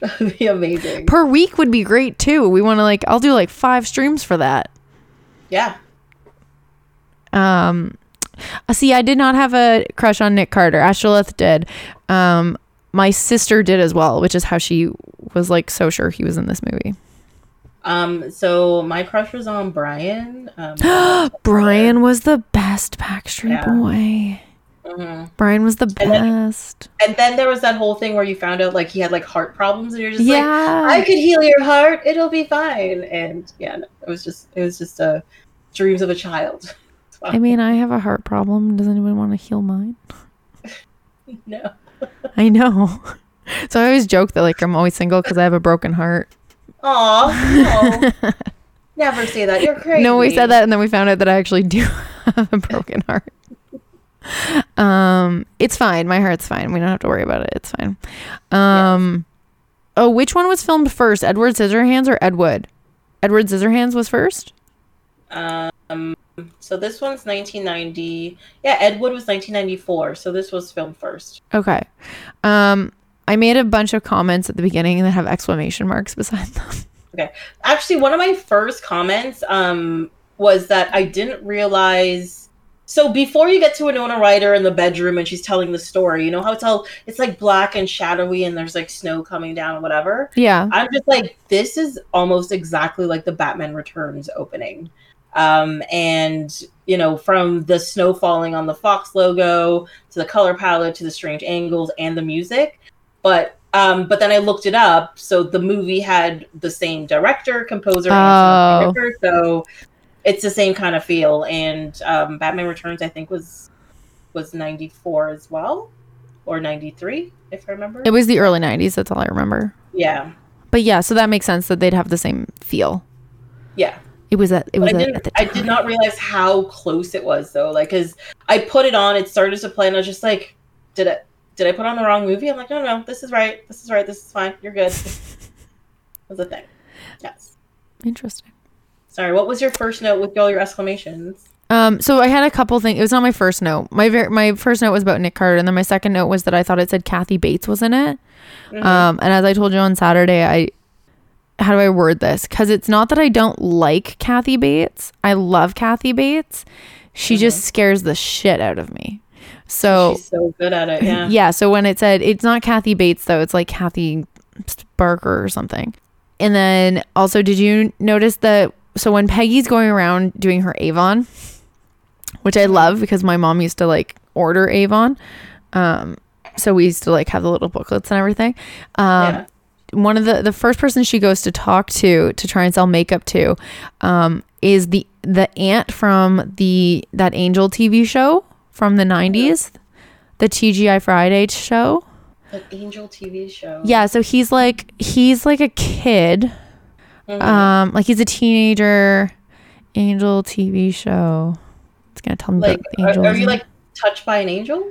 [SPEAKER 1] That would be amazing.
[SPEAKER 2] Per week would be great too. We want to like I'll do like 5 streams for that.
[SPEAKER 1] Yeah.
[SPEAKER 2] Um, uh, see, I did not have a crush on Nick Carter. Astrolith did. Um, my sister did as well, which is how she was like so sure he was in this movie.
[SPEAKER 1] Um. So my crush was on Brian. Um,
[SPEAKER 2] Brian was the best Backstreet
[SPEAKER 1] Yeah.
[SPEAKER 2] Boy.
[SPEAKER 1] mhm.
[SPEAKER 2] Brian was the
[SPEAKER 1] And then-
[SPEAKER 2] best.
[SPEAKER 1] And then there was that whole thing where you found out like he had like heart problems, and you're just like, I could heal your heart. It'll be fine. And yeah, no, it was just it was just uh, dreams of a child.
[SPEAKER 2] I mean, I have a heart problem. Does anyone want to heal mine?
[SPEAKER 1] no.
[SPEAKER 2] I know. So I always joke that like I'm always single because I have a broken heart.
[SPEAKER 1] Aw, no. Never say that. You're crazy.
[SPEAKER 2] No, we said that, and then we found out that I actually do have a broken heart. Um, it's fine. My heart's fine. We don't have to worry about it. It's fine. Um, oh, which one was filmed first, Edward Scissorhands or Ed Wood? Edward Scissorhands was first.
[SPEAKER 1] Um. So this one's 1990. Yeah, Ed Wood was 1994. So this was filmed first.
[SPEAKER 2] Okay. Um, I made a bunch of comments at the beginning that have exclamation marks beside them. Okay.
[SPEAKER 1] Actually, one of my first comments um was that I didn't realize so before you get to Winona Ryder in the bedroom and she's telling the story, you know how it's all it's like black and shadowy and there's like snow coming down and whatever.
[SPEAKER 2] Yeah.
[SPEAKER 1] I'm just like, this is almost exactly like the Batman Returns opening. Um, and you know, from the snow falling on the Fox logo to the color palette to the strange angles and the music. But um, but then I looked it up. So the movie had the same director, composer,
[SPEAKER 2] Oh.
[SPEAKER 1] and cinematographer. So it's the same kind of feel. And um, Batman Returns, I think, was was ninety four as well, or ninety three, if I remember.
[SPEAKER 2] It was the early 90s. That's all I remember.
[SPEAKER 1] yeah,
[SPEAKER 2] But yeah, so that makes sense that they'd have the same feel.
[SPEAKER 1] yeah.
[SPEAKER 2] It was at it was
[SPEAKER 1] But I didn't.
[SPEAKER 2] at
[SPEAKER 1] I did not realize how close it was though. Like, cause I put it on, it started to play, and I was just like, "Did it? Did I put on the wrong movie?" I'm like, "No, no, this is right. This is right. This is fine. You're good." was a thing. Yes.
[SPEAKER 2] Interesting.
[SPEAKER 1] Sorry. What was your first note with all your exclamations?
[SPEAKER 2] Um, so I had a couple things. It was not my first note. My ver- my first note was about Nick Carter, and then my second note was that I thought it said Kathy Bates was in it.
[SPEAKER 1] Mhm.
[SPEAKER 2] Um, and as I told you on Saturday, I how do I word this? Because it's not that I don't like Kathy Bates. I love Kathy Bates. She just scares the shit out of me. So
[SPEAKER 1] She's so good at it. Yeah.
[SPEAKER 2] yeah. So when it said it's not Kathy Bates though, it's like Kathy Barker or something. And then also, did you notice that? So when Peggy's going around doing her Avon, which I love because my mom used to like order Avon. Um, so we used to like have the little booklets and everything. Um,
[SPEAKER 1] Yeah.
[SPEAKER 2] One of the the first person she goes to talk to to try and sell makeup to um, is the the aunt from the that Angel TV show from the 90s, the TGI Friday show.
[SPEAKER 1] The Angel TV show.
[SPEAKER 2] Yeah, so he's like he's like a kid.
[SPEAKER 1] Mhm.
[SPEAKER 2] Um like he's a teenager Angel TV show. It's going to tell me
[SPEAKER 1] like,
[SPEAKER 2] about the
[SPEAKER 1] are, are you like touched by an angel?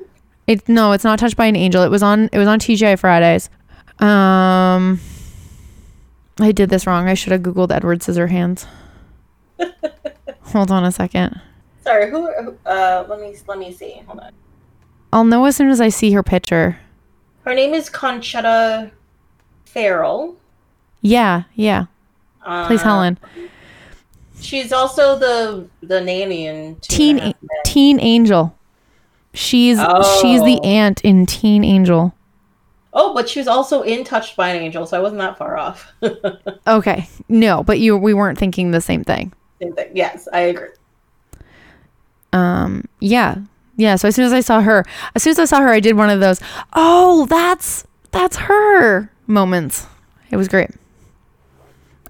[SPEAKER 2] It no, it's not touched by an angel. It was on it was on TGI Fridays. Um I did this wrong. I should have googled Edward Scissorhands. Hold on a second.
[SPEAKER 1] Sorry. Who? Uh, let me let me see. Hold on.
[SPEAKER 2] I'll know as soon as I see her picture.
[SPEAKER 1] Her name is Conchata Ferrell.
[SPEAKER 2] Yeah, yeah. Plays
[SPEAKER 1] Uh,
[SPEAKER 2] Helen.
[SPEAKER 1] She's also the the nanny in
[SPEAKER 2] Teen
[SPEAKER 1] and a Half Men.
[SPEAKER 2] Teen Angel. She's she's the
[SPEAKER 1] Oh.
[SPEAKER 2] aunt in Teen Angel.
[SPEAKER 1] Oh, but she was also in Touched by an Angel, so I wasn't that far off.
[SPEAKER 2] Okay. No, but you we weren't thinking the same thing.
[SPEAKER 1] Same thing. Yes, I agree.
[SPEAKER 2] Um yeah. Yeah, so as soon as I saw her, as soon as I saw her, I did one of those, "Oh, that's that's her." moments. It was great.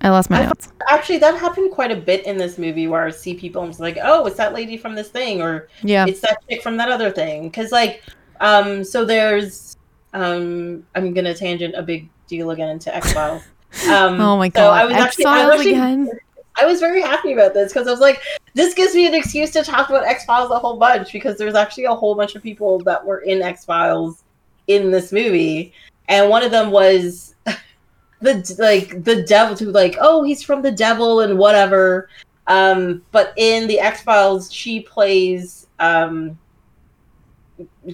[SPEAKER 2] I lost my
[SPEAKER 1] I-
[SPEAKER 2] notes.
[SPEAKER 1] Actually, that happened quite a bit in this movie where I see people and it's like, oh, it's that lady from this thing, or
[SPEAKER 2] Yeah.
[SPEAKER 1] it's that chick from that other thing. Because, like, um, so there's, um, I'm gonna tangent a big deal again into X Files. Um,
[SPEAKER 2] Oh my
[SPEAKER 1] so
[SPEAKER 2] god.
[SPEAKER 1] I was actually, I was actually,
[SPEAKER 2] again.
[SPEAKER 1] I was very happy about this because I was like, this gives me an excuse to talk about X Files a whole bunch because there's actually a whole bunch of people that were in X Files in this movie, and one of them was the like the devil who like oh he's from the devil and whatever. Um, but in the X Files, she plays um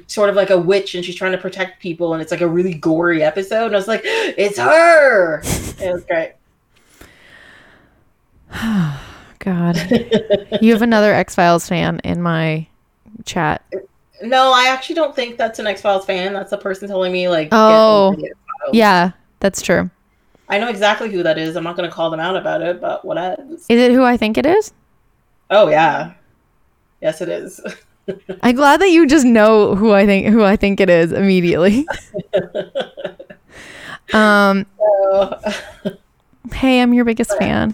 [SPEAKER 1] sort of like a witch and she's trying to protect people and it's like a really gory episode and I was like it's her it was great
[SPEAKER 2] God. you have another X Files fan in my chat.
[SPEAKER 1] No, I actually don't think that's an X Files fan. That's the person telling me like.
[SPEAKER 2] Oh.
[SPEAKER 1] X-Files.
[SPEAKER 2] Yeah, that's true.
[SPEAKER 1] I know exactly who that is. I'm not going to call them out about it, but what else?
[SPEAKER 2] Is it who I think it is?
[SPEAKER 1] Oh yeah, yes it is.
[SPEAKER 2] I'm glad that you just know who I think who I think it is immediately. um, hey, I'm your biggest fan.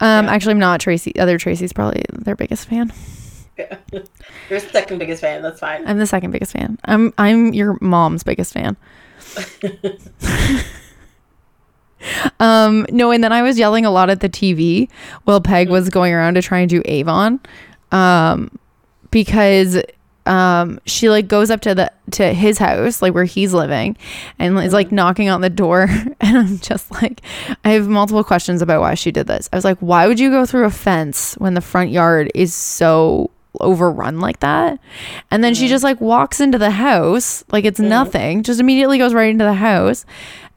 [SPEAKER 2] Um,
[SPEAKER 1] Yeah.
[SPEAKER 2] actually, I'm not Tracy. Other Tracy's probably their biggest fan.
[SPEAKER 1] you're the second biggest fan. That's fine.
[SPEAKER 2] I'm the second biggest fan. I'm I'm your mom's biggest fan. um, no, and then I was yelling a lot at the TV while Peg was going around to try and do Avon, um, because um she like goes up to the to his house like where he's living and is like knocking on the door. And i'm just like i have multiple questions about why she did this. I was like why would you go through a fence when the front yard is so overrun like that? And then she just like walks into the house like it's nothing just immediately goes right into the house.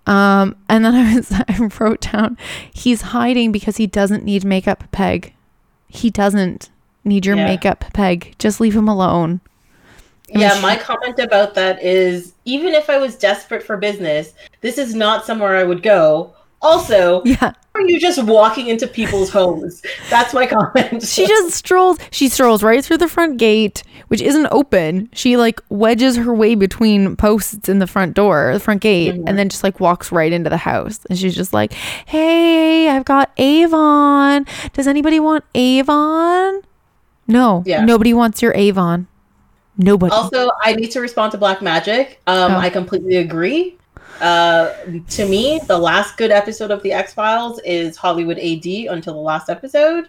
[SPEAKER 2] Um and then i was i wrote down he's hiding because he doesn't need makeup peg. He doesn't need your
[SPEAKER 1] Yeah.
[SPEAKER 2] makeup, Peg. Just leave him alone. I mean,
[SPEAKER 1] yeah,
[SPEAKER 2] she-
[SPEAKER 1] my comment about that is even if I was desperate for business, this is not somewhere I would go. Also,
[SPEAKER 2] Yeah.
[SPEAKER 1] are you just walking into people's homes? That's my comment.
[SPEAKER 2] She just strolls. She strolls right through the front gate, which isn't open. She like wedges her way between posts in the front door, the front gate,
[SPEAKER 1] Mhm.
[SPEAKER 2] and then just like walks right into the house. And she's just like, "Hey, I've got Avon. Does anybody want Avon?" No,
[SPEAKER 1] Yeah.
[SPEAKER 2] nobody wants your Avon. Nobody.
[SPEAKER 1] Also, I need to respond to Black Magic. Um,
[SPEAKER 2] Oh.
[SPEAKER 1] I completely agree. Uh, to me, the last good episode of the X Files is Hollywood AD until the last episode.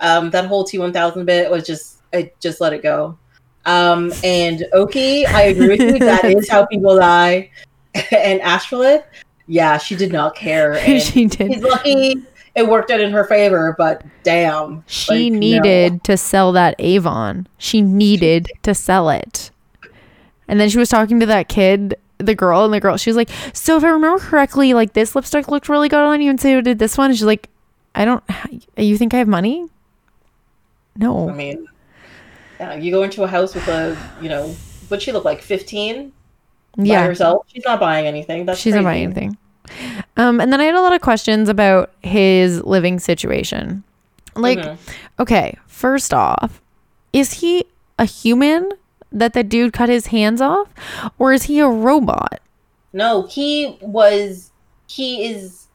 [SPEAKER 1] Um, that whole T1000 bit was just, I just let it go. Um, and Oki, I agree with you. That is how people die. and Astrolith, yeah, she did not care.
[SPEAKER 2] She did.
[SPEAKER 1] he's lucky it worked out in her favor, but damn.
[SPEAKER 2] She
[SPEAKER 1] like, no.
[SPEAKER 2] needed to sell that Avon. She needed to sell it. And then she was talking to that kid, the girl, and the girl, she was like, So if I remember correctly, like this lipstick looked really good on you, and so did this one. And she's like, I don't, you think I have money? No.
[SPEAKER 1] I mean, yeah, you go into a house with a, you know, what she look like, 15 by
[SPEAKER 2] Yeah.
[SPEAKER 1] herself. She's not buying anything. That's
[SPEAKER 2] She's not buying anything. Um, and then I had a lot of questions about his living situation. Like,
[SPEAKER 1] Mhm.
[SPEAKER 2] okay, first off, is he a human that the dude cut his hands off, or is he a robot?
[SPEAKER 1] No, he was. He is.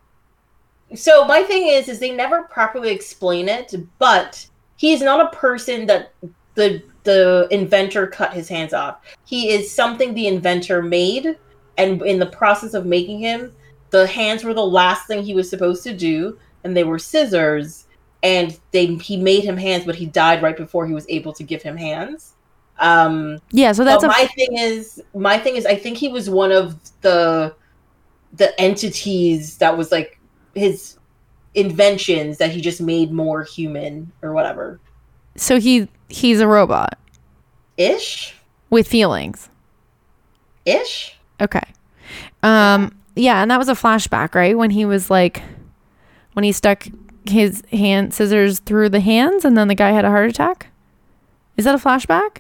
[SPEAKER 1] So my thing is, is they never properly explain it, but he's not a person that the the inventor cut his hands off. He is something the inventor made, and in the process of making him, the hands were the last thing he was supposed to do, and they were scissors. And they he made him hands, but he died right before he was able to give him hands. Um,
[SPEAKER 2] Yeah, so that's a
[SPEAKER 1] my thing is my thing is I think he was one of the the entities that was like his inventions that he just made more human or whatever.
[SPEAKER 2] so he he's a robot
[SPEAKER 1] Ish?
[SPEAKER 2] with feelings.
[SPEAKER 1] Ish?
[SPEAKER 2] Okay. Um yeah, and that was a flashback, right? When he was like when he stuck his hand scissors through the hands and then the guy had a heart attack? Is that a flashback?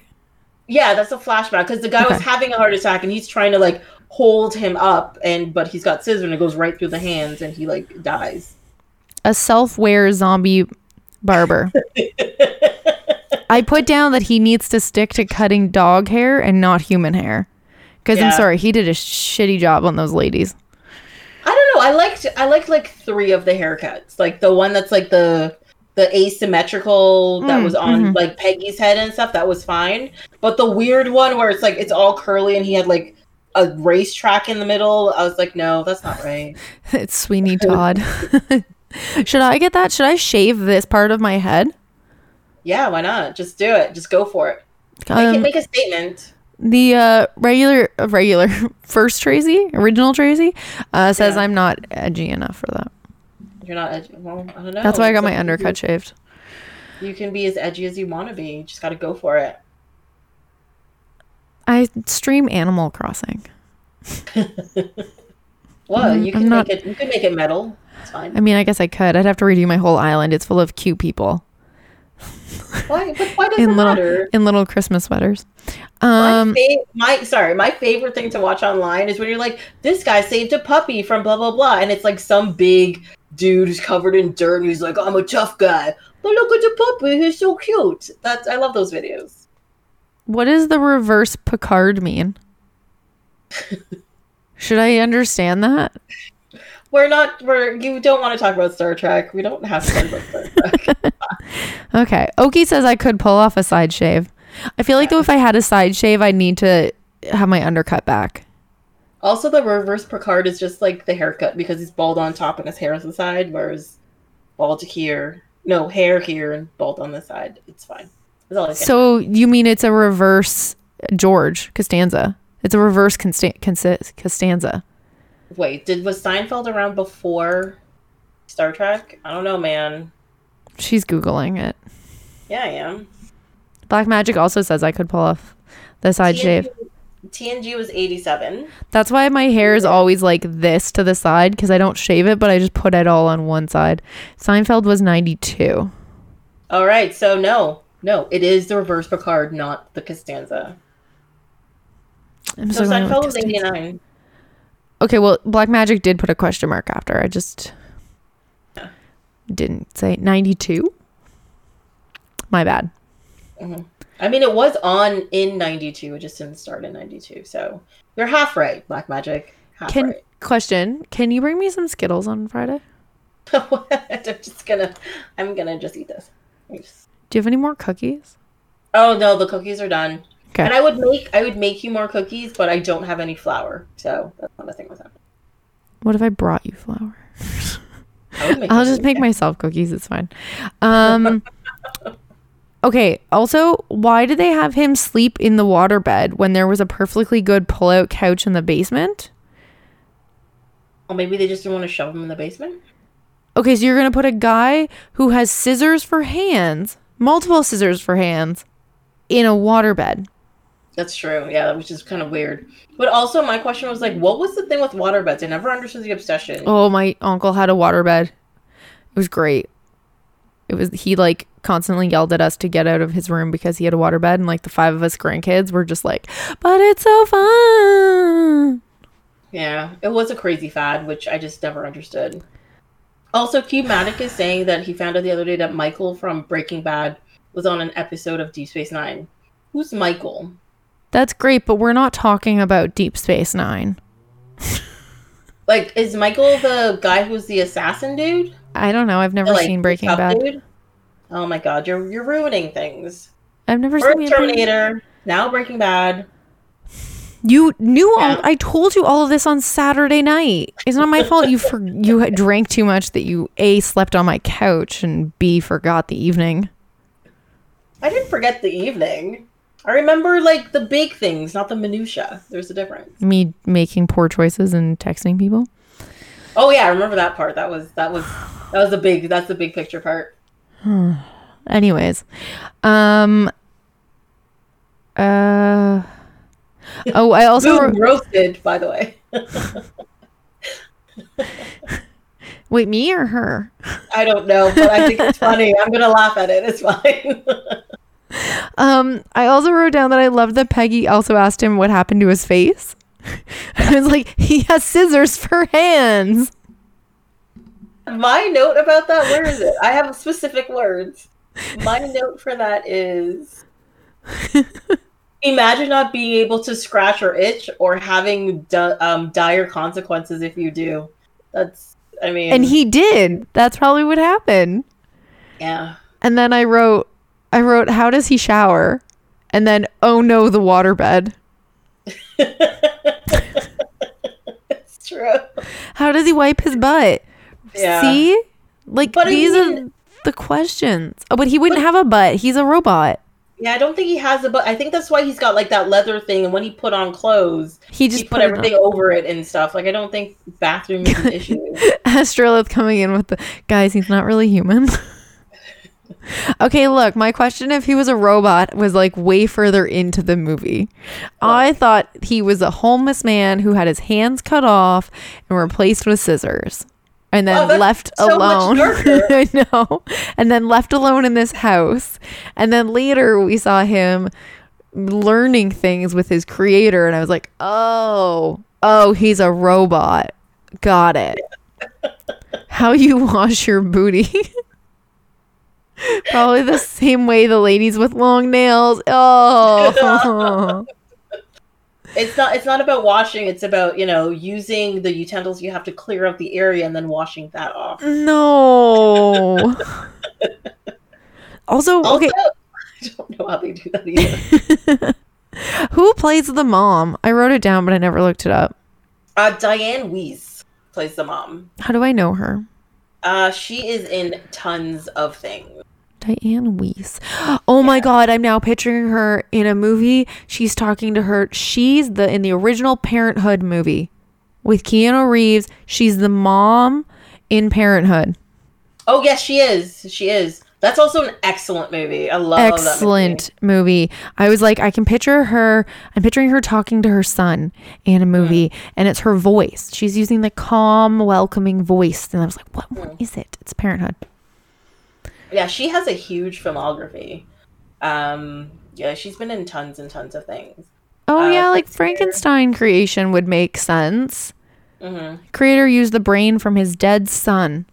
[SPEAKER 1] Yeah, that's a flashback because the guy was having a heart attack and he's trying to like hold him up and but he's got scissors and it goes right through the hands and he like dies.
[SPEAKER 2] A self-aware zombie barber. I put down that he needs to stick to cutting dog hair and not human hair. Cuz I'm sorry, he did a shitty job on those ladies.
[SPEAKER 1] I don't know. I liked I liked like three of the haircuts. Like the one that's like the the asymmetrical that
[SPEAKER 2] Mm,
[SPEAKER 1] was on
[SPEAKER 2] mhm.
[SPEAKER 1] like Peggy's head and stuff, that was fine. But the weird one where it's like it's all curly and he had like a racetrack in the middle, I was like, no, that's not right.
[SPEAKER 2] It's Sweeney Todd. Should I get that? Should I shave this part of my head?
[SPEAKER 1] Yeah, why not? Just do it. Just go for it. Make, it,
[SPEAKER 2] Um,
[SPEAKER 1] make a statement.
[SPEAKER 2] The uh, regular, uh, regular first Tracy, original Tracy, uh, says
[SPEAKER 1] Yeah.
[SPEAKER 2] I'm not edgy enough for that.
[SPEAKER 1] You're not edgy. Well, I don't know.
[SPEAKER 2] That's why I got my undercut shaved.
[SPEAKER 1] You. you can be as edgy as you want to be. You just got to go for it.
[SPEAKER 2] I stream Animal Crossing.
[SPEAKER 1] Well,
[SPEAKER 2] Mm,
[SPEAKER 1] you
[SPEAKER 2] I'm
[SPEAKER 1] can
[SPEAKER 2] not-
[SPEAKER 1] make it. You can make it metal. It's fine.
[SPEAKER 2] I mean, I guess I could. I'd have to redo my whole island. It's full of cute people
[SPEAKER 1] Why? But why does
[SPEAKER 2] in
[SPEAKER 1] it
[SPEAKER 2] little
[SPEAKER 1] matter?
[SPEAKER 2] in little Christmas sweaters.
[SPEAKER 1] My,
[SPEAKER 2] Um,
[SPEAKER 1] fa- my sorry, my favorite thing to watch online is when you're like, this guy saved a puppy from blah blah blah, and it's like some big dude who's covered in dirt and he's like, I'm a tough guy, but look at the puppy, he's so cute. That's I love those videos.
[SPEAKER 2] what does the reverse Picard mean? Should I understand that?
[SPEAKER 1] We're not. We're you don't want to talk about Star Trek. We don't have to talk about Star Trek.
[SPEAKER 2] Okay. Oki says I could pull off a side shave. I feel like though if I had a side shave, I'd need to have my undercut back.
[SPEAKER 1] also, the reverse Picard is just like the haircut because he's bald on top and his hair is on the side, whereas bald here, no hair here and bald on the side. It's fine. That's all I.
[SPEAKER 2] So you mean it's a reverse George Costanza? It's a reverse Consta- Consta- Costanza.
[SPEAKER 1] Wait, did was Seinfeld around before Star Trek? I don't know, man.
[SPEAKER 2] She's googling it.
[SPEAKER 1] Yeah, I am.
[SPEAKER 2] Black Magic also says I could pull off the side shave.
[SPEAKER 1] TNG was eighty-seven.
[SPEAKER 2] That's why my hair is always like this to the side because I don't shave it, but I just put it all on one side. Seinfeld was 92.
[SPEAKER 1] All right, so no, No, it is the reverse Picard, not the Costanza.
[SPEAKER 2] I'm
[SPEAKER 1] So Seinfeld was 89.
[SPEAKER 2] Okay, well, Black Magic did put a question mark after. I just. Didn't say 92. My bad. Uh-huh.
[SPEAKER 1] I mean, it was on in 92. It just didn't start in 92. So you're half right, Black Magic. Half
[SPEAKER 2] Can
[SPEAKER 1] right.
[SPEAKER 2] question, can you bring me some Skittles on Friday?
[SPEAKER 1] I'm just gonna, I'm gonna just eat this. Thanks.
[SPEAKER 2] Do you have any more cookies?
[SPEAKER 1] Oh no, the cookies are done.
[SPEAKER 2] Okay.
[SPEAKER 1] And I would make, I would make you more cookies, but I don't have any flour, so that's not a thing with that.
[SPEAKER 2] What if I brought you flour?
[SPEAKER 1] I would make
[SPEAKER 2] I'll just make myself cookies. It's fine. Um, okay. Also, why did they have him sleep in the waterbed when there was a perfectly good pull-out couch in the basement?
[SPEAKER 1] Or maybe they just didn't want to shove him in the basement.
[SPEAKER 2] Okay, so you're gonna put a guy who has scissors for hands, multiple scissors for hands, in a waterbed.
[SPEAKER 1] That's true. Yeah, which is kind of weird. But also, my question was like, what was the thing with waterbeds? I never understood the obsession.
[SPEAKER 2] Oh, my uncle had a waterbed. It was great. It was he like constantly yelled at us to get out of his room because he had a waterbed, and like the five of us grandkids were just like, "But it's so fun."
[SPEAKER 1] Yeah, it was a crazy fad, which I just never understood. Also, Cube Matic is saying that he found out the other day that Michael from Breaking Bad was on an episode of Deep Space Nine. Who's Michael?
[SPEAKER 2] That's great, but we're not talking about Deep Space Nine.
[SPEAKER 1] Like, is Michael the guy who's the assassin dude?
[SPEAKER 2] I don't know. I've never
[SPEAKER 1] like,
[SPEAKER 2] seen Breaking Bad.
[SPEAKER 1] dude? Oh my god, you're you're ruining things.
[SPEAKER 2] I've never
[SPEAKER 1] First
[SPEAKER 2] seen
[SPEAKER 1] Terminator, now Breaking Bad.
[SPEAKER 2] You knew all. I told you all of this on Saturday night. It's not my fault. You for you drank too much that you a slept on my couch and b forgot the evening.
[SPEAKER 1] I didn't forget the evening. I remember like the big things, not the minutia. There's a difference.
[SPEAKER 2] Me making poor choices and texting people.
[SPEAKER 1] Oh yeah, I remember that part. That was that was that was the big that's the big picture part.
[SPEAKER 2] Anyways, um, uh, oh, I also
[SPEAKER 1] Boom, roasted, by the way.
[SPEAKER 2] wait me or her.
[SPEAKER 1] I don't know, but I think it's funny. I'm gonna laugh at it. It's fine.
[SPEAKER 2] Um, I also wrote down that I loved that Peggy also asked him what happened to his face. I was like, he has scissors for hands.
[SPEAKER 1] My note about that, where is it? I have specific words. My note for that is imagine not being able to scratch or itch or having di- um, dire consequences if you do. That's, I mean,
[SPEAKER 2] And he did. That's probably what happened.
[SPEAKER 1] yeah.
[SPEAKER 2] And then I wrote, I wrote, how does he shower? And then, oh no, the waterbed.
[SPEAKER 1] it's true.
[SPEAKER 2] How does he wipe his butt?
[SPEAKER 1] Yeah.
[SPEAKER 2] See? Like
[SPEAKER 1] But I
[SPEAKER 2] these are the questions. Oh, but he wouldn't have a butt. He's a robot.
[SPEAKER 1] Yeah, I don't think he has a butt. I think that's why he's got like that leather thing and when he put on clothes,
[SPEAKER 2] He just
[SPEAKER 1] he put
[SPEAKER 2] on.
[SPEAKER 1] everything over it and stuff. Like I don't think bathroom is an issue.
[SPEAKER 2] Astrolith coming in with the guys, he's not really human. okay, look, my question if he was a robot was like way further into the movie. I thought he was a homeless man who had his hands cut off and replaced with scissors. And then
[SPEAKER 1] Oh,
[SPEAKER 2] left
[SPEAKER 1] so
[SPEAKER 2] alone. I know. And then left alone in this house. And then later we saw him learning things with his creator. And I was like, oh, oh, he's a robot. Got it. How you wash your booty. Probably the same way the ladies with long nails. Oh.
[SPEAKER 1] It's not it's not about washing, it's about, you know, using the utensils you have to clear out the area and then washing that off.
[SPEAKER 2] no. Also,
[SPEAKER 1] Also,
[SPEAKER 2] okay,
[SPEAKER 1] I don't know how they do that either.
[SPEAKER 2] who plays the mom? I wrote it down, but I never looked it up.
[SPEAKER 1] Uh, Dianne Wiest plays the mom.
[SPEAKER 2] How do I know her?
[SPEAKER 1] Uh, she is in tons of things.
[SPEAKER 2] Dianne Wiest. Oh my god, I'm now picturing her in a movie. She's talking to her. She's the in the original Parenthood movie with Keanu Reeves. She's the mom in Parenthood.
[SPEAKER 1] Oh yes, she is. She is. That's also an excellent movie. I love that movie.
[SPEAKER 2] Excellent movie. I was like, I can picture her. I'm picturing her talking to her son in a movie, mm. and it's her voice. She's using the calm, welcoming voice, and I was like, what, what mm. is it? It's Parenthood.
[SPEAKER 1] Yeah, she has a huge filmography. Um, yeah, she's been in tons and tons of things.
[SPEAKER 2] Oh
[SPEAKER 1] Uh,
[SPEAKER 2] yeah, like
[SPEAKER 1] Prince Peter.
[SPEAKER 2] Frankenstein creation would make sense.
[SPEAKER 1] hmm
[SPEAKER 2] Creator used the brain from his dead son.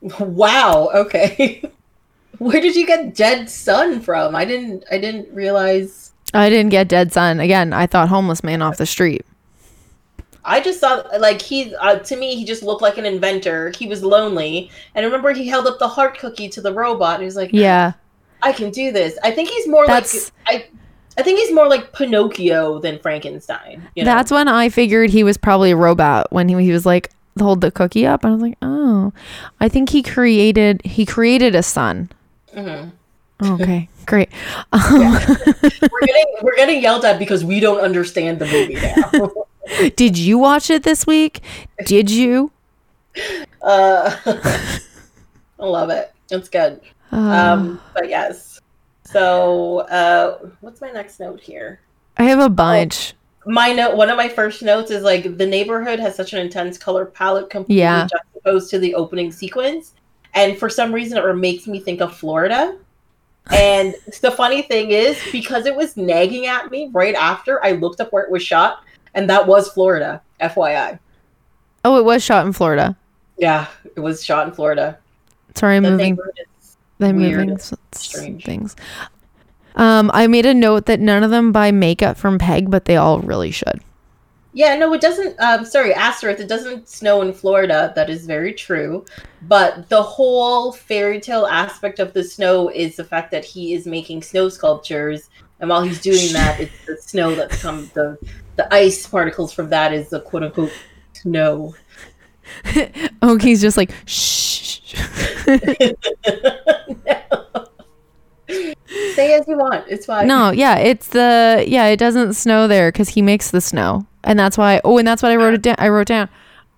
[SPEAKER 1] Wow. Okay. Where did you get dead son from? I didn't. I didn't realize.
[SPEAKER 2] I didn't get dead son. Again, I thought homeless man off the street.
[SPEAKER 1] I just saw like he uh, to me he just looked like an inventor. He was lonely, and I remember he held up the heart cookie to the robot, and he was like,
[SPEAKER 2] Yeah.
[SPEAKER 1] I can do this." I think he's more
[SPEAKER 2] That's-
[SPEAKER 1] like I. I think he's more like Pinocchio than Frankenstein. You know?
[SPEAKER 2] That's when I figured he was probably a robot when he, he was like hold the cookie up and I was like, "Oh. I think he created he created a son."
[SPEAKER 1] Mhm.
[SPEAKER 2] Okay. Great.
[SPEAKER 1] we're getting we're getting yelled at because we don't understand the movie now.
[SPEAKER 2] Did you watch it this week? Did you?
[SPEAKER 1] uh, I love it. It's good.
[SPEAKER 2] Uh,
[SPEAKER 1] Um, but yes. So, uh, what's my next note here?
[SPEAKER 2] I have a bunch.
[SPEAKER 1] My note, one of my first notes is like the neighborhood has such an intense color palette completely
[SPEAKER 2] Yeah.
[SPEAKER 1] juxtaposed to the opening sequence, and for some reason it makes me think of Florida. And the funny thing is, because it was nagging at me right after, I looked up where it was shot, and that was Florida. FYI.
[SPEAKER 2] Oh, it was shot in Florida.
[SPEAKER 1] Yeah, it was shot in Florida.
[SPEAKER 2] Sorry, I'm
[SPEAKER 1] The
[SPEAKER 2] moving.
[SPEAKER 1] neighborhood is-
[SPEAKER 2] I'm
[SPEAKER 1] weird
[SPEAKER 2] moving
[SPEAKER 1] strange.
[SPEAKER 2] things. Um, I made a note that none of them buy makeup from Peg, but they all really should.
[SPEAKER 1] Yeah, no, it doesn't. Um, sorry, asterisk. It doesn't snow in Florida. That is very true. But the whole fairy tale aspect of the snow is the fact that he is making snow sculptures, and while he's doing that, it's the snow that's come the the ice particles from that is the quote unquote snow.
[SPEAKER 2] Oh, he's just like shh.
[SPEAKER 1] Say as you want. It's fine.
[SPEAKER 2] no, yeah, it's the yeah. It doesn't snow there because he makes the snow, and that's why. Oh, and that's what I wrote it down. I wrote down.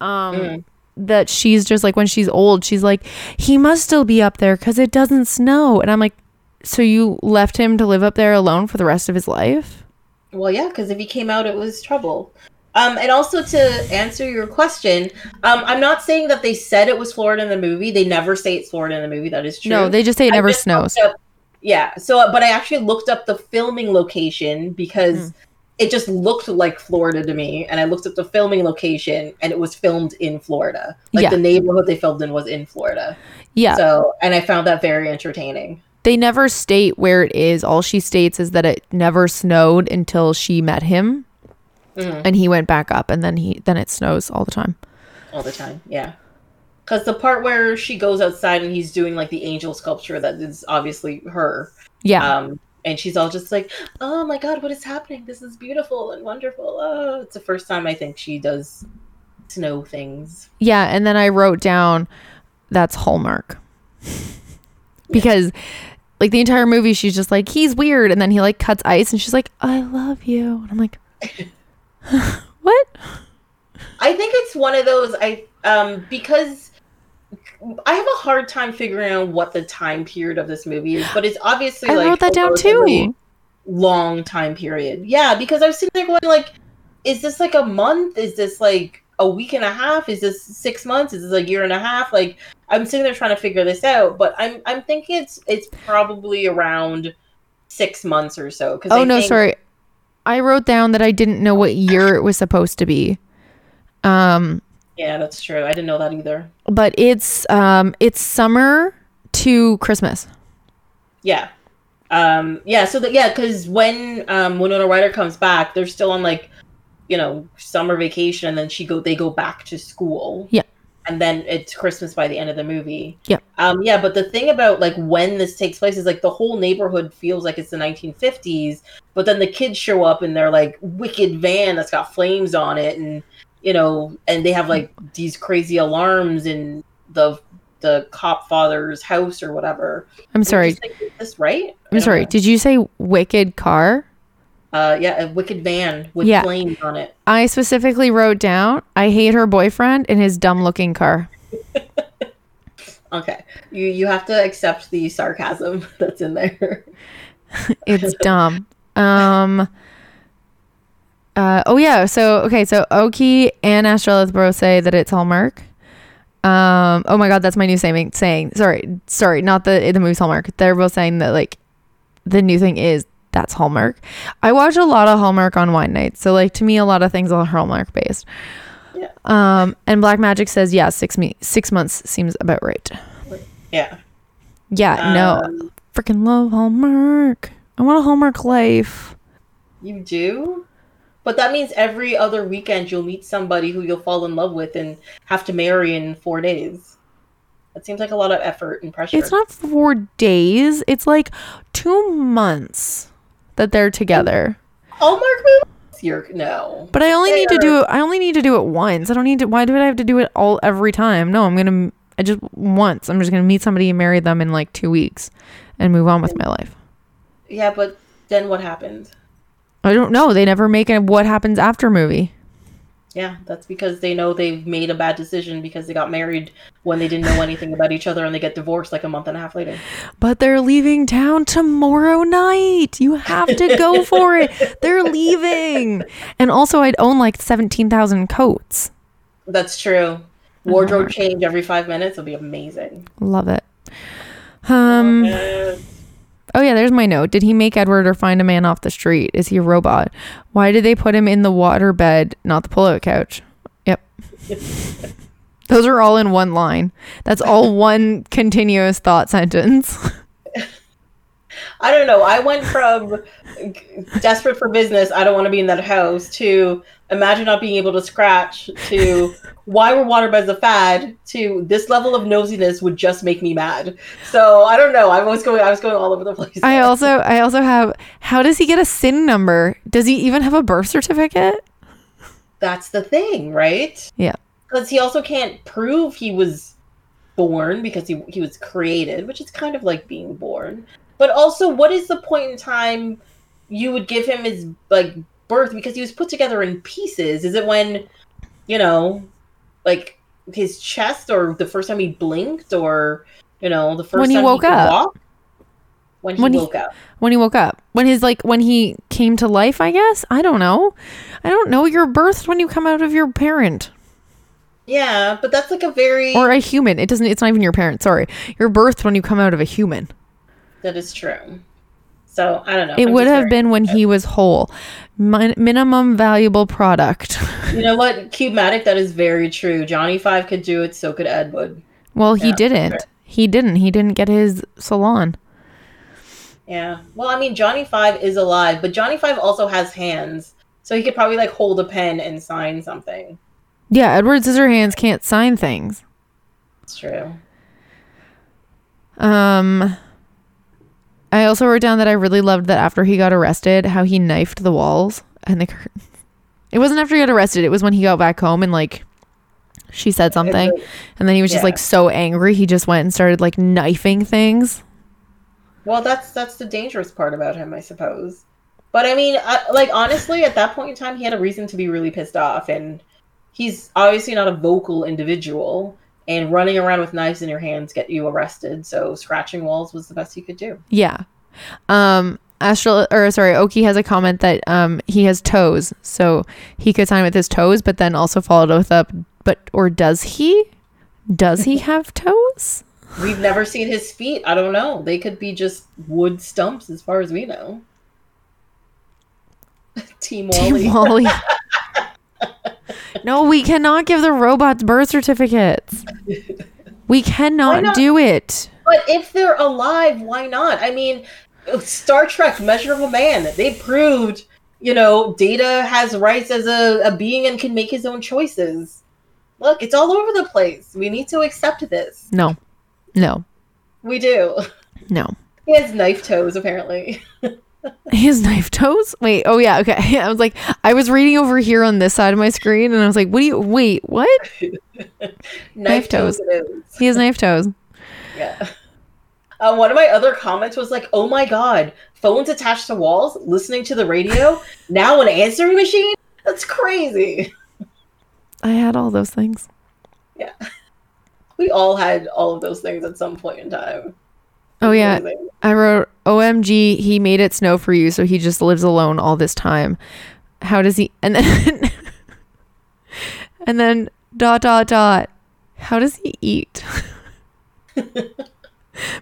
[SPEAKER 2] Um,
[SPEAKER 1] Mm.
[SPEAKER 2] that she's just like when she's old, she's like he must still be up there because it doesn't snow, and I'm like, so you left him to live up there alone for the rest of his life?
[SPEAKER 1] Well, yeah, because if he came out, it was trouble. Um, and also to answer your question, um, I'm not saying that they said it was Florida in the movie. They never say it's Florida in the movie. That is true.
[SPEAKER 2] No, they just say it never snows.
[SPEAKER 1] up- yeah. So, but I actually looked up the filming location because
[SPEAKER 2] Mm.
[SPEAKER 1] it just looked like Florida to me. And I looked up the filming location, and it was filmed in Florida. Like
[SPEAKER 2] Yeah.
[SPEAKER 1] the neighborhood they filmed in was in Florida.
[SPEAKER 2] Yeah,
[SPEAKER 1] So, and I found that very entertaining.
[SPEAKER 2] They never state where it is. All she states is that it never snowed until she met him,
[SPEAKER 1] Mhm.
[SPEAKER 2] and he went back up, and then he then it snows all the time.
[SPEAKER 1] all the time. Yeah. Because the part where she goes outside and he's doing like the angel sculpture that is obviously her.
[SPEAKER 2] Yeah,
[SPEAKER 1] Um, and she's all just like, oh my God, what is happening? This is beautiful and wonderful. Oh, it's the first time I think she does snow things.
[SPEAKER 2] yeah, and then I wrote down that's Hallmark because like the entire movie she's just like he's weird, and then he like cuts ice, and she's like I love you, and I'm like, what?
[SPEAKER 1] I think it's one of those, I, um, because I have a hard time figuring out what the time period of this movie is, but it's obviously
[SPEAKER 2] I
[SPEAKER 1] like
[SPEAKER 2] wrote that down too.
[SPEAKER 1] long time period. Yeah, because I was sitting there going like, is this like a month? Is this like a week and a half? Is this six months? Is this a year and a half? Like I'm sitting there trying to figure this out, but I'm I'm thinking it's it's probably around six months or so. Cause
[SPEAKER 2] Oh
[SPEAKER 1] I
[SPEAKER 2] no,
[SPEAKER 1] think-
[SPEAKER 2] sorry. I wrote down that I didn't know what year it was supposed to be. Um,
[SPEAKER 1] Yeah, that's true. I didn't know that either.
[SPEAKER 2] but it's um it's summer to Christmas.
[SPEAKER 1] Yeah. Um, yeah, so that yeah, because when um, Winona Ryder comes back, they're still on like, you know, summer vacation, and then she go they go back to school.
[SPEAKER 2] Yeah.
[SPEAKER 1] And then it's Christmas by the end of the movie.
[SPEAKER 2] Yeah.
[SPEAKER 1] Um, yeah, but the thing about like when this takes place is like the whole neighborhood feels like it's the 1950s, but then the kids show up in their like wicked van that's got flames on it, and you know, and they have like these crazy alarms in the the cop father's house or whatever.
[SPEAKER 2] I'm sorry.
[SPEAKER 1] like, this right?
[SPEAKER 2] I'm sorry.
[SPEAKER 1] know.
[SPEAKER 2] Did you say wicked car?
[SPEAKER 1] Uh, yeah, a wicked van with
[SPEAKER 2] Yeah.
[SPEAKER 1] flames on it.
[SPEAKER 2] I specifically wrote down I hate her boyfriend and his dumb looking car.
[SPEAKER 1] Okay, you you have to accept the sarcasm that's in there.
[SPEAKER 2] It's dumb. Um uh, oh yeah, so okay, so Oki and Astrolith both say that it's Hallmark. Um oh my god, that's my new saying saying. Sorry, sorry, not the the movie's Hallmark. They're both saying that like the new thing is that's Hallmark. I watch a lot of Hallmark on wine nights. So like to me a lot of things are Hallmark based.
[SPEAKER 1] Yeah.
[SPEAKER 2] Um and Black Magic says yeah, 6 me 6 months seems about right.
[SPEAKER 1] Yeah.
[SPEAKER 2] Yeah, no.
[SPEAKER 1] Um,
[SPEAKER 2] Freaking love Hallmark. I want a Hallmark life.
[SPEAKER 1] You do? But that means every other weekend you'll meet somebody who you'll fall in love with and have to marry in four days. That seems like a lot of effort and pressure.
[SPEAKER 2] It's not 4 days. It's like 2 months that they're together.
[SPEAKER 1] Oh, Hallmark movies? You're no.
[SPEAKER 2] But I only
[SPEAKER 1] They
[SPEAKER 2] need to do it. I only need to do it once. I don't need to. Why do I have to do it all every time? No, I'm gonna. I just once. I'm just gonna meet somebody and marry them in like two weeks, and move on with my life.
[SPEAKER 1] Yeah, but then what happened?
[SPEAKER 2] I don't know. They never make a what happens after movie.
[SPEAKER 1] Yeah, that's because they know they've made a bad decision because they got married when they didn't know anything about each other and they get divorced like a month and a half later.
[SPEAKER 2] But they're leaving town tomorrow night. You have to go for it. They're leaving. And also, I'd own like seventeen thousand coats.
[SPEAKER 1] That's true. Wardrobe change every five minutes would be amazing.
[SPEAKER 2] Love it. Um.
[SPEAKER 1] Yes.
[SPEAKER 2] Oh yeah, there's my note. Did he make Edward or find a man off the street? Is he a robot? Why did they put him in the water bed, not the pull-out couch? Yep. Those are all in one line. That's all one continuous thought sentence.
[SPEAKER 1] I don't know. I went from desperate for business, I don't want to be in that house, to imagine not being able to scratch, to why were waterbeds a fad, to this level of nosiness would just make me mad. So I don't know. I was going. I was going all over the place.
[SPEAKER 2] I also I also have how does he get a SIN number? Does he even have a birth certificate?
[SPEAKER 1] That's the thing, right?
[SPEAKER 2] Yeah.
[SPEAKER 1] Because he also can't prove he was born because he he was created, which is kind of like being born. But also, what is the point in time you would give him his like birth because he was put together in pieces? Is it when, you know, like his chest, or the first time he blinked, or you know, the first
[SPEAKER 2] When he
[SPEAKER 1] time
[SPEAKER 2] woke
[SPEAKER 1] could
[SPEAKER 2] up.
[SPEAKER 1] walk? When he
[SPEAKER 2] When he-
[SPEAKER 1] woke up.
[SPEAKER 2] When he woke up. When his like when he came to life, I guess? I don't know. I don't know. You're birthed when you come out of your parent.
[SPEAKER 1] Yeah, but that's like a very
[SPEAKER 2] Or a human. It doesn't it's not even your parent, sorry. You're birthed when you come out of a human.
[SPEAKER 1] That is true. So I don't know.
[SPEAKER 2] It
[SPEAKER 1] I'm
[SPEAKER 2] would have been when he was whole. Min- minimum valuable product.
[SPEAKER 1] You know what? Cubematic, that is very true. Johnny Five could do it, so could Ed Wood.
[SPEAKER 2] well, he didn't.
[SPEAKER 1] sure.
[SPEAKER 2] He didn't. He didn't get his salon.
[SPEAKER 1] Yeah. Well, I mean, Johnny Five is alive, but Johnny Five also has hands, so he could probably like hold a pen and sign something.
[SPEAKER 2] Yeah, Edward Scissorhands can't sign things.
[SPEAKER 1] It's true.
[SPEAKER 2] Um I also wrote down that I really loved that after he got arrested, how he knifed the walls and the curtains. It wasn't after he got arrested, it was when he got back home and like she said something and then he was just
[SPEAKER 1] yeah.
[SPEAKER 2] like so angry he just went and started like knifing things.
[SPEAKER 1] Well, that's that's the dangerous part about him, I suppose. But I mean, I, like honestly, at that point in time, he had a reason to be really pissed off, and he's obviously not a vocal individual. And running around with knives in your hands get you arrested. So scratching walls was the best he could do.
[SPEAKER 2] Yeah. Um Astral or sorry, Oki has a comment that um he has toes, so he could sign with his toes, but then also followed with up but or does he? Does he have toes?
[SPEAKER 1] We've never seen his feet. I don't know. They could be just wood stumps, as far as we know. Team Wally.
[SPEAKER 2] Team Wally. no, we cannot give the robots birth certificates. We cannot
[SPEAKER 1] not?
[SPEAKER 2] do it.
[SPEAKER 1] But if they're alive, why not? I mean, Star Trek, Measure of a Man, they proved, you know, Data has rights as a, a being and can make his own choices. Look, it's all over the place. We need to accept this.
[SPEAKER 2] No. No.
[SPEAKER 1] We do.
[SPEAKER 2] No.
[SPEAKER 1] He has knife toes, apparently.
[SPEAKER 2] His knife toes? Wait, oh yeah, okay. I was like, I was reading over here on this side of my screen and I was like, what do you, wait, what?
[SPEAKER 1] Knife,
[SPEAKER 2] toes.
[SPEAKER 1] toes.
[SPEAKER 2] He has knife toes.
[SPEAKER 1] Yeah. Uh, one of my other comments was like, "Oh my god, phones attached to walls, listening to the radio, now an answering machine? That's crazy."
[SPEAKER 2] I had all those things.
[SPEAKER 1] Yeah, we all had all of those things at some point in time.
[SPEAKER 2] Oh yeah. I wrote, OMG, he made it snow for you, so he just lives alone all this time. How does he? And then, and then, dot, dot, dot. How does he eat?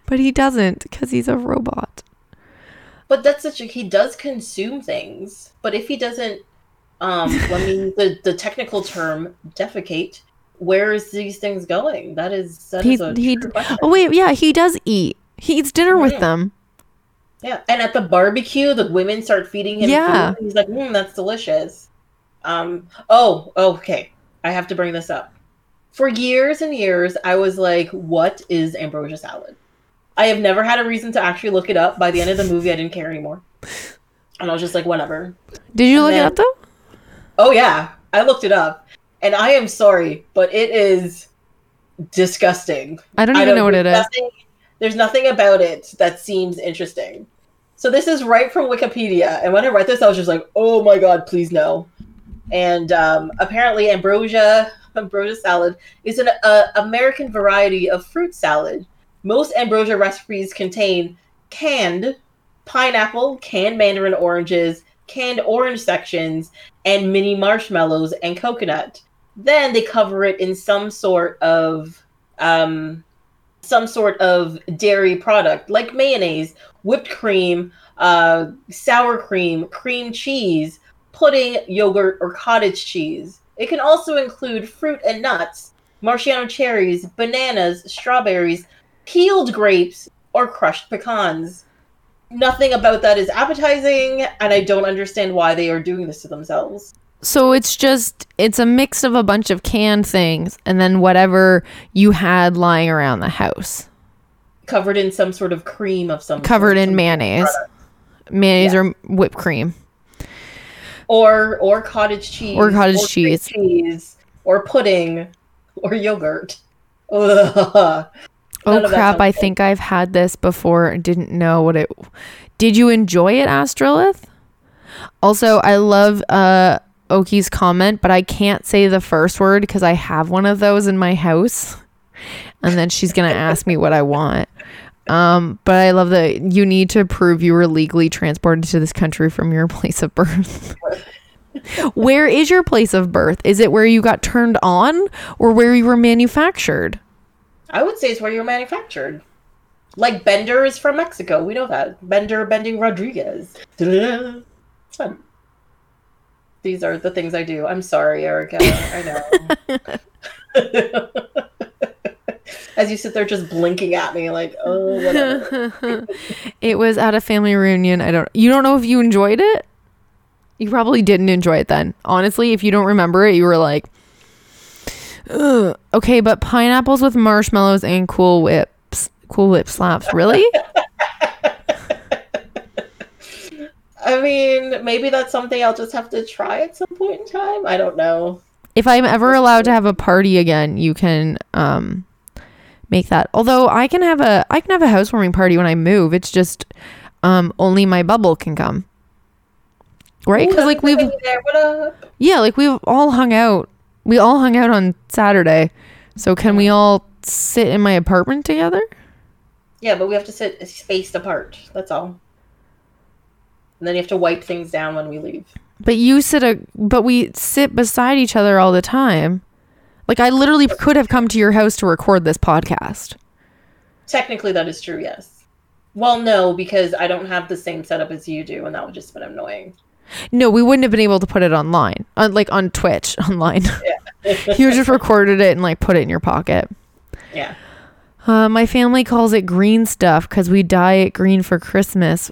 [SPEAKER 2] but he doesn't because he's a robot.
[SPEAKER 1] But that's such a he does consume things. But if he doesn't um let me the, the technical term defecate, where is these things going? That is that
[SPEAKER 2] He-
[SPEAKER 1] is a
[SPEAKER 2] he-. Oh wait, yeah, he does eat. He eats dinner with
[SPEAKER 1] Yeah.
[SPEAKER 2] them.
[SPEAKER 1] Yeah, and at the barbecue, the women start feeding him
[SPEAKER 2] Yeah.
[SPEAKER 1] food. He's like, mm, "That's delicious." Um. Oh. Okay. I have to bring this up. For years and years, I was like, "What is ambrosia salad?" I have never had a reason to actually look it up. By the end of the movie, I didn't care anymore, and I was just like, "Whatever."
[SPEAKER 2] Did you
[SPEAKER 1] And
[SPEAKER 2] look it up though?
[SPEAKER 1] Oh yeah, I looked it up, and I am sorry, but it is disgusting.
[SPEAKER 2] I don't
[SPEAKER 1] I
[SPEAKER 2] even know what it is.
[SPEAKER 1] There's nothing about it that seems interesting. So this is right from Wikipedia, and when I read this, I was just like, "Oh my god, please no!" And um, apparently, ambrosia ambrosia salad is an uh, American variety of fruit salad. Most ambrosia recipes contain canned pineapple, canned mandarin oranges, canned orange sections, and mini marshmallows and coconut. Then they cover it in some sort of um, some sort of dairy product like mayonnaise, whipped cream, uh, sour cream, cream cheese, pudding, yogurt, or cottage cheese. It can also include fruit and nuts, maraschino cherries, bananas, strawberries, peeled grapes, or crushed pecans. Nothing about that is appetizing, and I don't understand why they are doing this to themselves.
[SPEAKER 2] So it's just it's a mix of a bunch of canned things and then whatever you had lying around the house.
[SPEAKER 1] Covered in some sort of cream of some
[SPEAKER 2] Covered
[SPEAKER 1] sort,
[SPEAKER 2] in
[SPEAKER 1] some
[SPEAKER 2] mayonnaise. Mayonnaise
[SPEAKER 1] Yeah.
[SPEAKER 2] or whipped cream.
[SPEAKER 1] or or cottage cheese
[SPEAKER 2] Or cottage
[SPEAKER 1] cream
[SPEAKER 2] cheese.
[SPEAKER 1] cheese or pudding or yogurt Ugh.
[SPEAKER 2] Oh
[SPEAKER 1] None
[SPEAKER 2] crap, I
[SPEAKER 1] good.
[SPEAKER 2] think I've had this before and didn't know what it Did you enjoy it, Astrolith? Also, I love uh Oki's comment, but I can't say the first word because I have one of those in my house. And then she's gonna ask me what I want. Um, but I love that you need to prove you were legally transported to this country from your place of birth. where is your place of birth? Is it where you got turned on or where you were manufactured?
[SPEAKER 1] i would say it's where you're manufactured like bender is from mexico we know that bender bending rodriguez it's fun these are the things i do i'm sorry erica i know as you sit there just blinking at me like oh whatever
[SPEAKER 2] it was at a family reunion. I don't you don't know if you enjoyed it? You probably didn't enjoy it then. Honestly, if you don't remember it, you were like Ugh. okay, but pineapples with marshmallows and cool whips. Cool whip slaps. Really?
[SPEAKER 1] I mean, maybe that's something I'll just have to try at some point in time. I don't know.
[SPEAKER 2] if I'm ever allowed to have a party again, you can um make that. Although I can have a I can have a housewarming party when I move. It's just um only my bubble can come. Right? Cuz like we've
[SPEAKER 1] there. What up?
[SPEAKER 2] Yeah, like we've all hung out. We all hung out on Saturday. So can we all sit in my apartment together?
[SPEAKER 1] Yeah, but we have to sit spaced apart. That's all. And then you have to wipe things down when we leave.
[SPEAKER 2] But you sit a but we sit beside each other all the time. Like I literally could have come to your house to record this podcast.
[SPEAKER 1] Technically, that is true. Yes. Well, no, because I don't have the same setup as you do, and that would just have been annoying.
[SPEAKER 2] No, we wouldn't have been able to put it online. On like on Twitch online. you just recorded it and like put it in your pocket.
[SPEAKER 1] Yeah.
[SPEAKER 2] Uh, my family calls it green stuff because we dye it green for Christmas.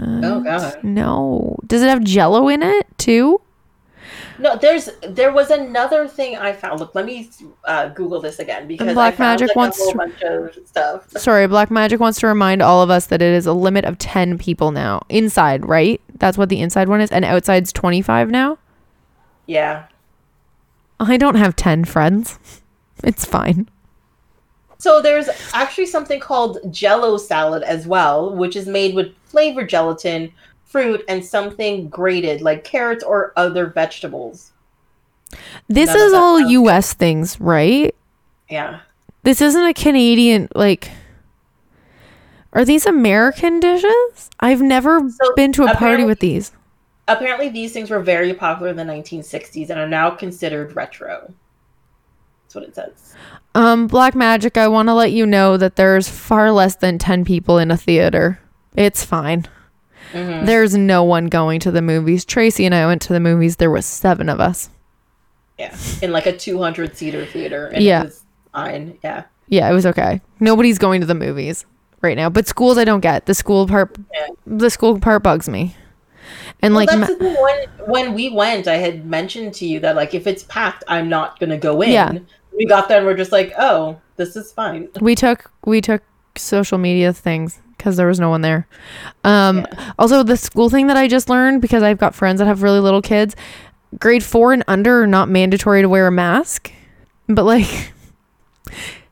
[SPEAKER 1] Oh God.
[SPEAKER 2] No. Does it have jello in it too?
[SPEAKER 1] No, there's there was another thing I found. Look, let me uh, Google this again because
[SPEAKER 2] Black
[SPEAKER 1] I found
[SPEAKER 2] Magic
[SPEAKER 1] like,
[SPEAKER 2] wants
[SPEAKER 1] a whole bunch of stuff.
[SPEAKER 2] Sorry, Black Magic wants to remind all of us that it is a limit of 10 people now. Inside, right? That's what the inside one is. And outside's 25 now?
[SPEAKER 1] Yeah.
[SPEAKER 2] I don't have 10 friends. It's fine.
[SPEAKER 1] So there's actually something called Jello salad as well, which is made with flavored gelatin, fruit, and something grated like carrots or other vegetables.
[SPEAKER 2] This
[SPEAKER 1] None
[SPEAKER 2] is all
[SPEAKER 1] sounds
[SPEAKER 2] US things, right?
[SPEAKER 1] Yeah.
[SPEAKER 2] This isn't a Canadian, like. Are these American dishes? I've never
[SPEAKER 1] So,
[SPEAKER 2] been to a party with these.
[SPEAKER 1] Apparently, these things were very popular in the 1960s and are now considered retro. That's what it says.
[SPEAKER 2] Um, Black Magic, I want to let you know that there's far less than 10 people in a theater. It's fine.
[SPEAKER 1] Mhm.
[SPEAKER 2] There's no one going to the movies. Tracy and I went to the movies. There was seven of us.
[SPEAKER 1] Yeah, in like a 200 seater theater. And
[SPEAKER 2] Yeah.
[SPEAKER 1] it was fine. Yeah.
[SPEAKER 2] Yeah, it was okay. Nobody's going to the movies right now. But schools I don't get. The school part
[SPEAKER 1] Yeah.
[SPEAKER 2] the school part bugs me. And
[SPEAKER 1] Well,
[SPEAKER 2] like
[SPEAKER 1] that's
[SPEAKER 2] ma-.
[SPEAKER 1] When when we went, I had mentioned to you that like if it's packed, I'm not gonna go in.
[SPEAKER 2] Yeah.
[SPEAKER 1] We got there and we're just like, oh, this is fine.
[SPEAKER 2] we took we took social media things because there was no one there. Um also the school thing that I just learned because I've got friends that have really little kids, grade 4 and under are not mandatory to wear a mask. But like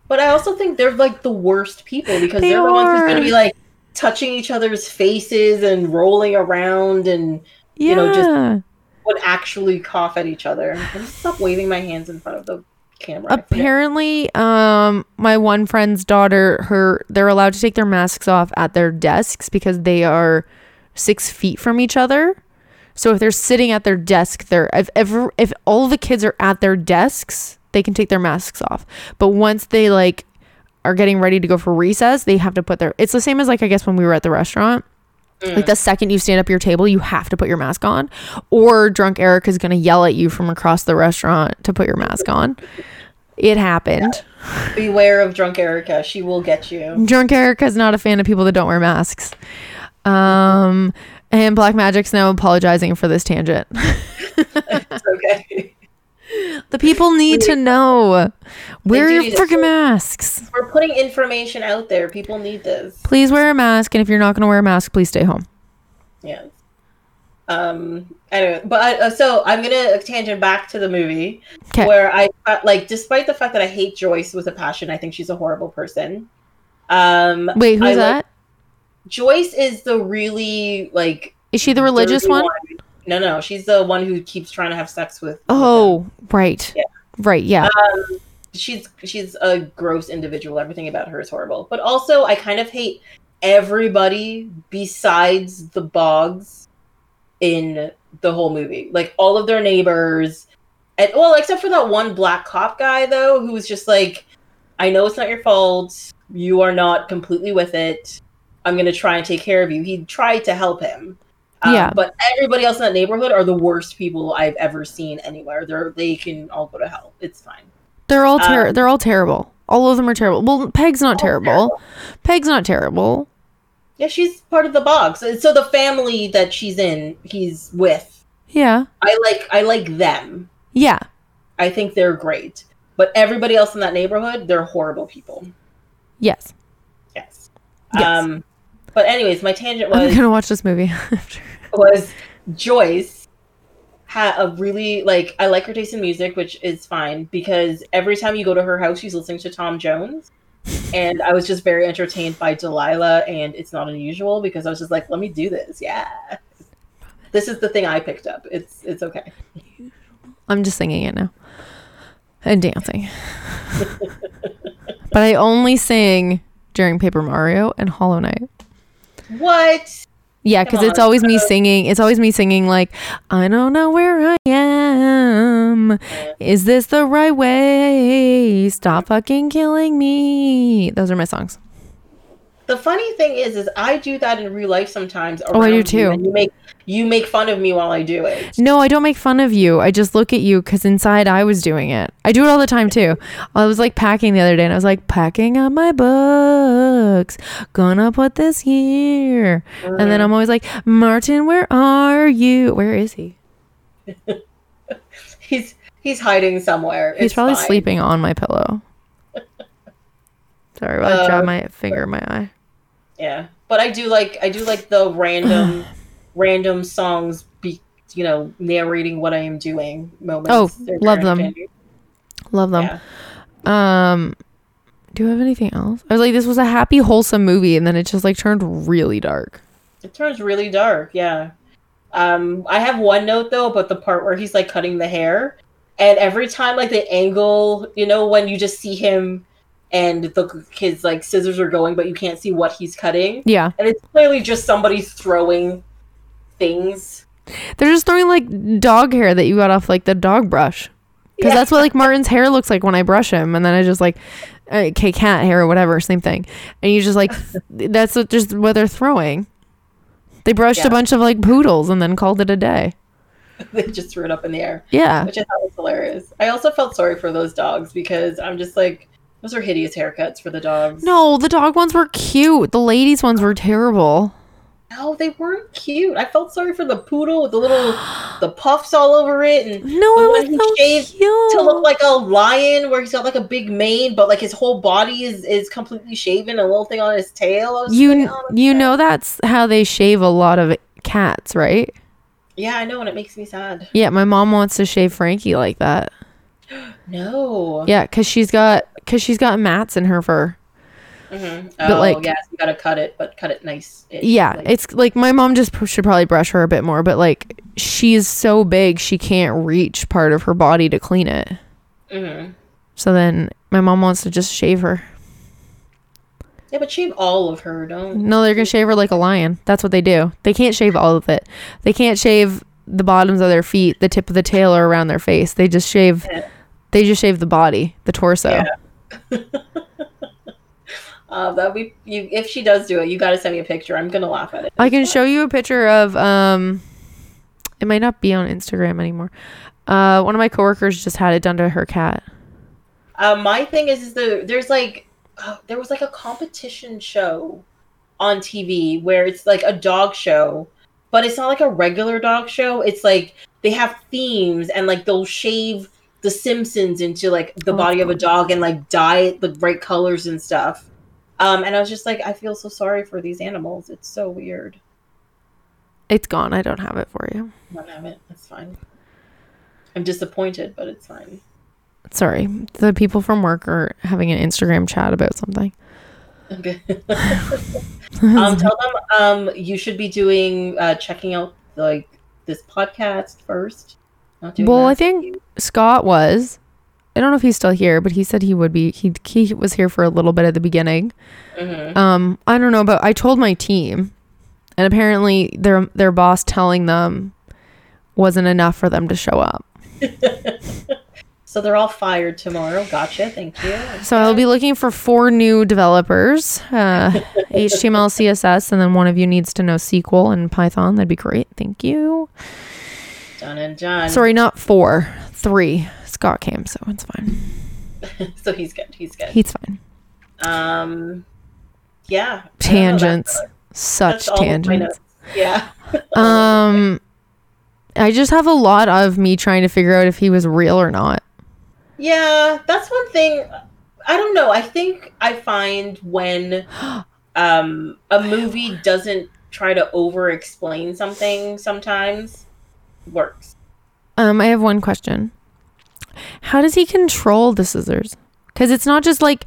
[SPEAKER 1] But I also think they're like the worst people because
[SPEAKER 2] They
[SPEAKER 1] are the ones who's gonna be like touching each other's faces and rolling around and
[SPEAKER 2] yeah.
[SPEAKER 1] You know, just- would actually cough at each other. And stop waving my hands in front of the camera.
[SPEAKER 2] Apparently, um, my one friend's daughter, her, they're allowed to take their masks off at their desks because they are six feet from each other. So if they're sitting at their desk, they're if ever if all the kids are at their desks, they can take their masks off. But once they like are getting ready to go for recess, they have to put their. It's the same as like I guess when we were at the restaurant. Like the second you stand up your table, you have to put your mask on, or drunk Erica is gonna yell at you from across the restaurant to put your mask on. It happened.
[SPEAKER 1] Beware of drunk Erica. She will get you.
[SPEAKER 2] Drunk Erica's not a fan of people that don't wear masks. Um, and Black Magic's now apologizing for this tangent.
[SPEAKER 1] It's okay.
[SPEAKER 2] The people need to know. Wear your freaking masks.
[SPEAKER 1] We're putting information out there. People need this.
[SPEAKER 2] Please wear a mask, and if you're not going to wear a mask, please stay home.
[SPEAKER 1] Yeah. Um. Anyway, but uh, so I'm gonna tangent back to the movie
[SPEAKER 2] 'Kay.
[SPEAKER 1] where I uh, like, despite the fact that I hate Joyce with a passion, I think she's a horrible person. Um.
[SPEAKER 2] Wait, who's
[SPEAKER 1] I like-
[SPEAKER 2] that?
[SPEAKER 1] Joyce is the really like
[SPEAKER 2] Is she the religious
[SPEAKER 1] dirty
[SPEAKER 2] one?
[SPEAKER 1] No, no, she's the one who keeps trying to have sex with. with
[SPEAKER 2] Oh, right.
[SPEAKER 1] Yeah.
[SPEAKER 2] Right, yeah.
[SPEAKER 1] um, she's she's a gross individual. Everything about her is horrible. But also, I kind of hate everybody besides the Boggs in the whole movie. Like all of their neighbors, and well, except for that one black cop guy though, who was just like, "I know it's not your fault. You are not completely with it. I'm gonna try and take care of you." He tried to help him. Um,
[SPEAKER 2] Yeah.
[SPEAKER 1] but everybody else in that neighborhood are the worst people I've ever seen anywhere. They're they can all go to hell. It's fine.
[SPEAKER 2] they're all ter-
[SPEAKER 1] um,
[SPEAKER 2] they're all terrible. All of them are terrible. Well, Peg's not
[SPEAKER 1] All
[SPEAKER 2] terrible. Peg's not terrible.
[SPEAKER 1] Yeah, she's part of the Boggs. So so the family that she's in, he's with.
[SPEAKER 2] Yeah.
[SPEAKER 1] I like I like them.
[SPEAKER 2] Yeah.
[SPEAKER 1] I think they're great. But everybody else in that neighborhood, they're horrible people.
[SPEAKER 2] Yes.
[SPEAKER 1] Yes.
[SPEAKER 2] Yes.
[SPEAKER 1] Um but anyways, my tangent was
[SPEAKER 2] I'm to watch this movie.
[SPEAKER 1] was Joyce had a really like I like her taste in music, which is fine because every time you go to her house, she's listening to Tom Jones. And I was just very entertained by Delilah, and it's not unusual because I was just like, let me do this. Yeah. This is the thing I picked up. It's it's okay.
[SPEAKER 2] I'm just singing it now and dancing. but I only sing during Paper Mario and Hollow Knight.
[SPEAKER 1] What?
[SPEAKER 2] Yeah, because it's always me singing. It's always me singing like, I don't know where I am. Is this the right way? Stop fucking killing me. Those are my songs.
[SPEAKER 1] The funny thing is, is I do that in real life sometimes.
[SPEAKER 2] Oh, I do
[SPEAKER 1] around you,
[SPEAKER 2] too.
[SPEAKER 1] you make you make fun of me while I do it.
[SPEAKER 2] No, I don't make fun of you. I just look at you because inside I was doing it. I do it all the time too. I was like packing the other day and I was like, packing up my books. Gonna put this here. And then I'm always like, Martin, where are you? Where is he?
[SPEAKER 1] He's he's hiding somewhere.
[SPEAKER 2] He's
[SPEAKER 1] It's
[SPEAKER 2] probably
[SPEAKER 1] fine.
[SPEAKER 2] sleeping on my pillow. Sorry, I
[SPEAKER 1] Uh,
[SPEAKER 2] dropped my finger in my eye.
[SPEAKER 1] Yeah, but I do like I do like the random random songs. Be you know narrating what I am doing moments.
[SPEAKER 2] Oh, love them. Love them.
[SPEAKER 1] Yeah.
[SPEAKER 2] Um, do you have anything else? I was like, this was a happy, wholesome movie, and then it just like turned really dark.
[SPEAKER 1] It turns really dark. Yeah. Um, I have one note though about the part where he's like cutting the hair, and every time like the angle, you know, when you just see him and the his like scissors are going, but you can't see what he's cutting,
[SPEAKER 2] Yeah,
[SPEAKER 1] and it's clearly just somebody throwing things.
[SPEAKER 2] they're just throwing like dog hair that you got off like the dog brush. because
[SPEAKER 1] Yeah.
[SPEAKER 2] that's what like Martin's hair looks like when I brush him, and then I just like, uh, okay, cat hair or whatever, same thing. And you just like, that's what, just what they're throwing. They brushed
[SPEAKER 1] Yeah.
[SPEAKER 2] a bunch of like poodles and then called it a day.
[SPEAKER 1] they just threw it up in the air,
[SPEAKER 2] Yeah,
[SPEAKER 1] which I thought was hilarious. I also felt sorry for those dogs because I'm just like, those are hideous haircuts for the dogs.
[SPEAKER 2] no, the dog ones were cute. The ladies ones were terrible.
[SPEAKER 1] No, they weren't cute. I felt sorry for the poodle with the little the puffs all over it and
[SPEAKER 2] No,
[SPEAKER 1] The
[SPEAKER 2] it
[SPEAKER 1] one
[SPEAKER 2] was so
[SPEAKER 1] shaved
[SPEAKER 2] cute.
[SPEAKER 1] to look like a lion where he's got like a big mane, but like his whole body is is completely shaven, a little thing on his tail. I was just
[SPEAKER 2] you
[SPEAKER 1] oh,
[SPEAKER 2] you know that's how they shave a lot of cats, right?
[SPEAKER 1] Yeah, I know, and it makes me sad.
[SPEAKER 2] Yeah, my mom wants to shave Frankie like that.
[SPEAKER 1] No.
[SPEAKER 2] Yeah, cuz she's got cuz she's got mats in her fur.
[SPEAKER 1] Mhm.
[SPEAKER 2] But,
[SPEAKER 1] oh,
[SPEAKER 2] like-
[SPEAKER 1] yes, you gotta cut it, but cut it nice.
[SPEAKER 2] Yeah, it's like my mom just pr- should probably brush her a bit more, but like she's so big she can't reach part of her body to clean it.
[SPEAKER 1] hmm
[SPEAKER 2] So then my mom wants to just shave her.
[SPEAKER 1] Yeah, but shave all of her, don't.
[SPEAKER 2] No, they're gonna shave her like a lion. That's what they do. They can't shave all of it. They can't shave the bottoms of their feet, the tip of the tail, or around their face. They just shave.
[SPEAKER 1] Yeah.
[SPEAKER 2] They just shave the body, the torso.
[SPEAKER 1] Yeah. Uh, that we you if she does do it, you gotta send me a picture. I'm gonna laugh at it.
[SPEAKER 2] I can show you a picture of. Um, it might not be on Instagram anymore. Uh, one of my coworkers just had it done to her cat.
[SPEAKER 1] Uh, my thing is, is the there's like uh, there was like a competition show on TV where it's like a dog show, but it's not like a regular dog show. It's like they have themes and like they'll shave the Simpsons into like the
[SPEAKER 2] Oh,
[SPEAKER 1] body of a dog and like dye it the bright colors and stuff. Um, and I was just like, I feel so sorry for these animals. It's so weird.
[SPEAKER 2] It's gone. I don't have it for you.
[SPEAKER 1] I don't have it. It's fine. I'm disappointed, but it's fine.
[SPEAKER 2] Sorry. The people from work are having an Instagram chat about something.
[SPEAKER 1] Okay. um, tell them um, you should be doing uh, checking out like this podcast first.
[SPEAKER 2] Well,
[SPEAKER 1] that.
[SPEAKER 2] I think Scott was. I don't know if he's still here, but he said he would be. He he was here for a little bit at the beginning.
[SPEAKER 1] Mhm.
[SPEAKER 2] Um, I don't know, but I told my team, and apparently their their boss telling them wasn't enough for them to show up.
[SPEAKER 1] So they're all fired tomorrow. Gotcha. Thank you.
[SPEAKER 2] So I'll be looking for four new developers, uh, HTML, CSS, and then one of you needs to know SQL and Python. That'd be great. Thank you.
[SPEAKER 1] Done and done.
[SPEAKER 2] Sorry, not four, three. Scott came, so it's fine.
[SPEAKER 1] so he's good. He's good.
[SPEAKER 2] He's fine.
[SPEAKER 1] Um, yeah. I don't know,
[SPEAKER 2] Tangents, such
[SPEAKER 1] that's all of my
[SPEAKER 2] tangents.
[SPEAKER 1] Yeah.
[SPEAKER 2] Um, I just have a lot of me trying to figure out if he was real or not.
[SPEAKER 1] Yeah, that's one thing. I don't know. I think I find when um, a movie doesn't try to over explain something sometimes works.
[SPEAKER 2] Um, I have one question. How does he control the scissors? Because it's not just like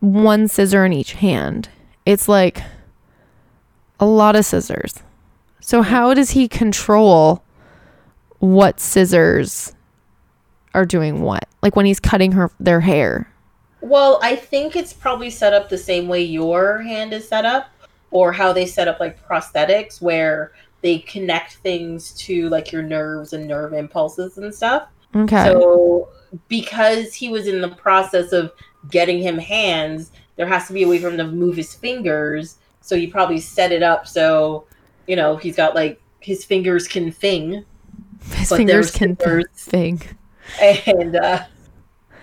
[SPEAKER 2] one scissor in each hand. It's like a lot of scissors. So how does he control what scissors are doing what? Like when he's cutting her their hair.
[SPEAKER 1] Well, I think it's probably set up the same way your hand is set up, or how they set up like prosthetics, where they connect things to like your nerves and nerve impulses and stuff.
[SPEAKER 2] Okay.
[SPEAKER 1] So, because he was in the process of getting him hands, there has to be a way for him to move his fingers. So, he probably set it up so, you know, he's got like his fingers can thing,
[SPEAKER 2] His fingers can thing.
[SPEAKER 1] and, uh,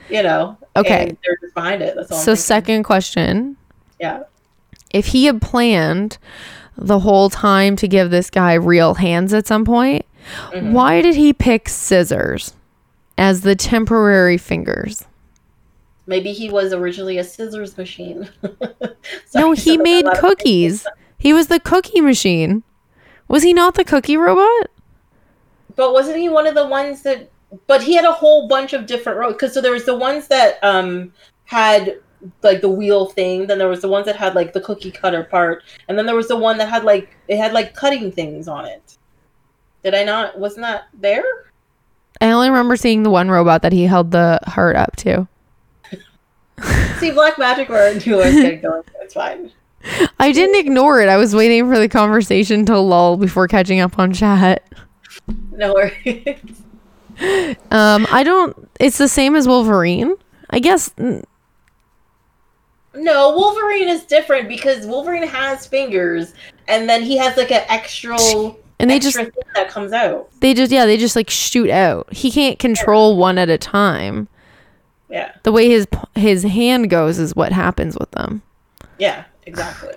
[SPEAKER 1] you know,
[SPEAKER 2] Okay.
[SPEAKER 1] and they're just behind it. That's all.
[SPEAKER 2] So second question.
[SPEAKER 1] yeah.
[SPEAKER 2] if he had planned the whole time to give this guy real hands at some point,
[SPEAKER 1] Mhm.
[SPEAKER 2] why did he pick scissors as the temporary fingers?
[SPEAKER 1] Maybe he was originally a scissors machine.
[SPEAKER 2] no, he made
[SPEAKER 1] a lot of-
[SPEAKER 2] cookies. He was the cookie machine. Was he not the cookie robot?
[SPEAKER 1] But wasn't he one of the ones that? But he had a whole bunch of different roads. Because so there was the ones that um had like the wheel thing. Then there was the ones that had like the cookie cutter part, and then there was the one that had like it had like cutting things on it. Did I not? Wasn't that there?
[SPEAKER 2] I only remember seeing the one robot that he held the heart up to.
[SPEAKER 1] See, Black Magic were knew I was going. It's fine.
[SPEAKER 2] I didn't ignore it. I was waiting for the conversation to lull before catching up on chat.
[SPEAKER 1] No worries.
[SPEAKER 2] Um, I don't. It's the same as Wolverine. I guess.
[SPEAKER 1] No, Wolverine is different because Wolverine has fingers, and then he has like an extra
[SPEAKER 2] And they
[SPEAKER 1] extra
[SPEAKER 2] just
[SPEAKER 1] thing that comes out.
[SPEAKER 2] they just yeah they just like shoot out. He can't control one at a time.
[SPEAKER 1] Yeah,
[SPEAKER 2] The way his his hand goes is what happens with them.
[SPEAKER 1] yeah, exactly.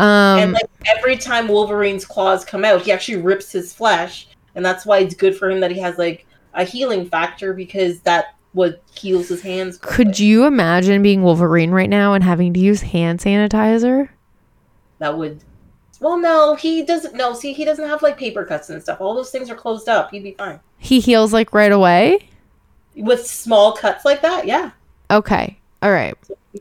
[SPEAKER 2] Um,
[SPEAKER 1] and like every time Wolverine's claws come out, he actually rips his flesh, and that's why it's good for him that he has like a healing factor because that what heals his hands.
[SPEAKER 2] could you imagine being Wolverine right now and having to use hand sanitizer?
[SPEAKER 1] That would. Well, no, he doesn't. No, see, he doesn't have like paper cuts and stuff. All those things are closed up. He'd be fine
[SPEAKER 2] He heals like right away.
[SPEAKER 1] with small cuts like that. Yeah,
[SPEAKER 2] Okay, all right.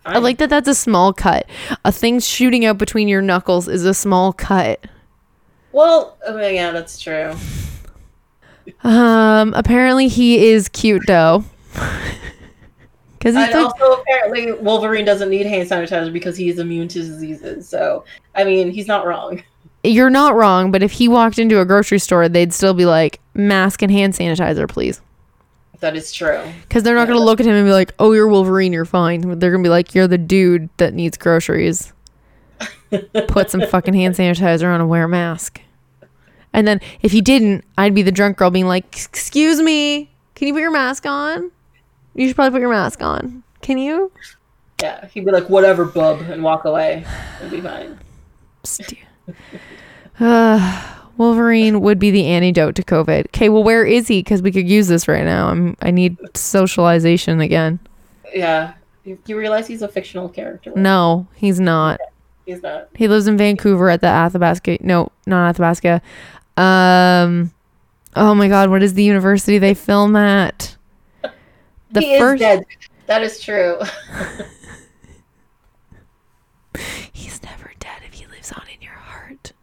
[SPEAKER 2] I like that. That's a small cut. A thing shooting out between your knuckles is a small cut.
[SPEAKER 1] Well, oh, yeah, that's true.
[SPEAKER 2] Um, apparently he is cute though. Because
[SPEAKER 1] And also, apparently, Wolverine doesn't need hand sanitizer because he is immune to diseases. So, I mean, he's not wrong.
[SPEAKER 2] you're not wrong, but if he walked into a grocery store, they'd still be like, mask and hand sanitizer, please.
[SPEAKER 1] That is true.
[SPEAKER 2] Because they're not
[SPEAKER 1] Yeah.
[SPEAKER 2] gonna look at him and be like, "Oh, you're Wolverine, you're fine." They're gonna be like, "You're the dude that needs groceries. Put some fucking hand sanitizer on and wear a mask." And then if he didn't, I'd be the drunk girl being like, "Excuse me, can you put your mask on? You should probably put your mask on. Can you?"
[SPEAKER 1] Yeah, he'd be like, "Whatever, bub," and walk away. It'd be fine.
[SPEAKER 2] Uh, Wolverine would be the antidote to COVID. Okay, well, where is he? Because we could use this right now. I'm. I need socialization again.
[SPEAKER 1] Yeah, you, you realize he's a fictional character. right?
[SPEAKER 2] No, he's not.
[SPEAKER 1] he's not.
[SPEAKER 2] He lives in Vancouver at the Athabasca. No, not Athabasca. Um, oh my God, what is the university they film at? The
[SPEAKER 1] he
[SPEAKER 2] first.
[SPEAKER 1] is dead. That is true.
[SPEAKER 2] He's never dead if he lives on in your heart.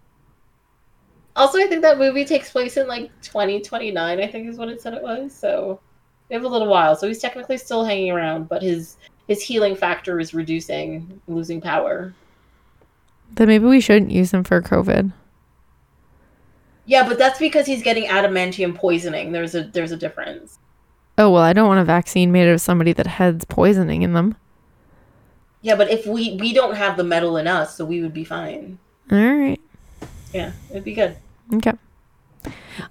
[SPEAKER 1] Also, I think that movie takes place in like 2029. I think is what it said it was. So we have a little while. So he's technically still hanging around, but his his healing factor is reducing, losing power.
[SPEAKER 2] Then maybe we shouldn't use him for COVID.
[SPEAKER 1] Yeah, but that's because he's getting adamantium poisoning. There's a there's a difference.
[SPEAKER 2] Oh well, I don't want a vaccine made of somebody that has poisoning in them.
[SPEAKER 1] Yeah, but if we we don't have the metal in us, so we would be fine.
[SPEAKER 2] All right.
[SPEAKER 1] Yeah, it'd be good.
[SPEAKER 2] Okay.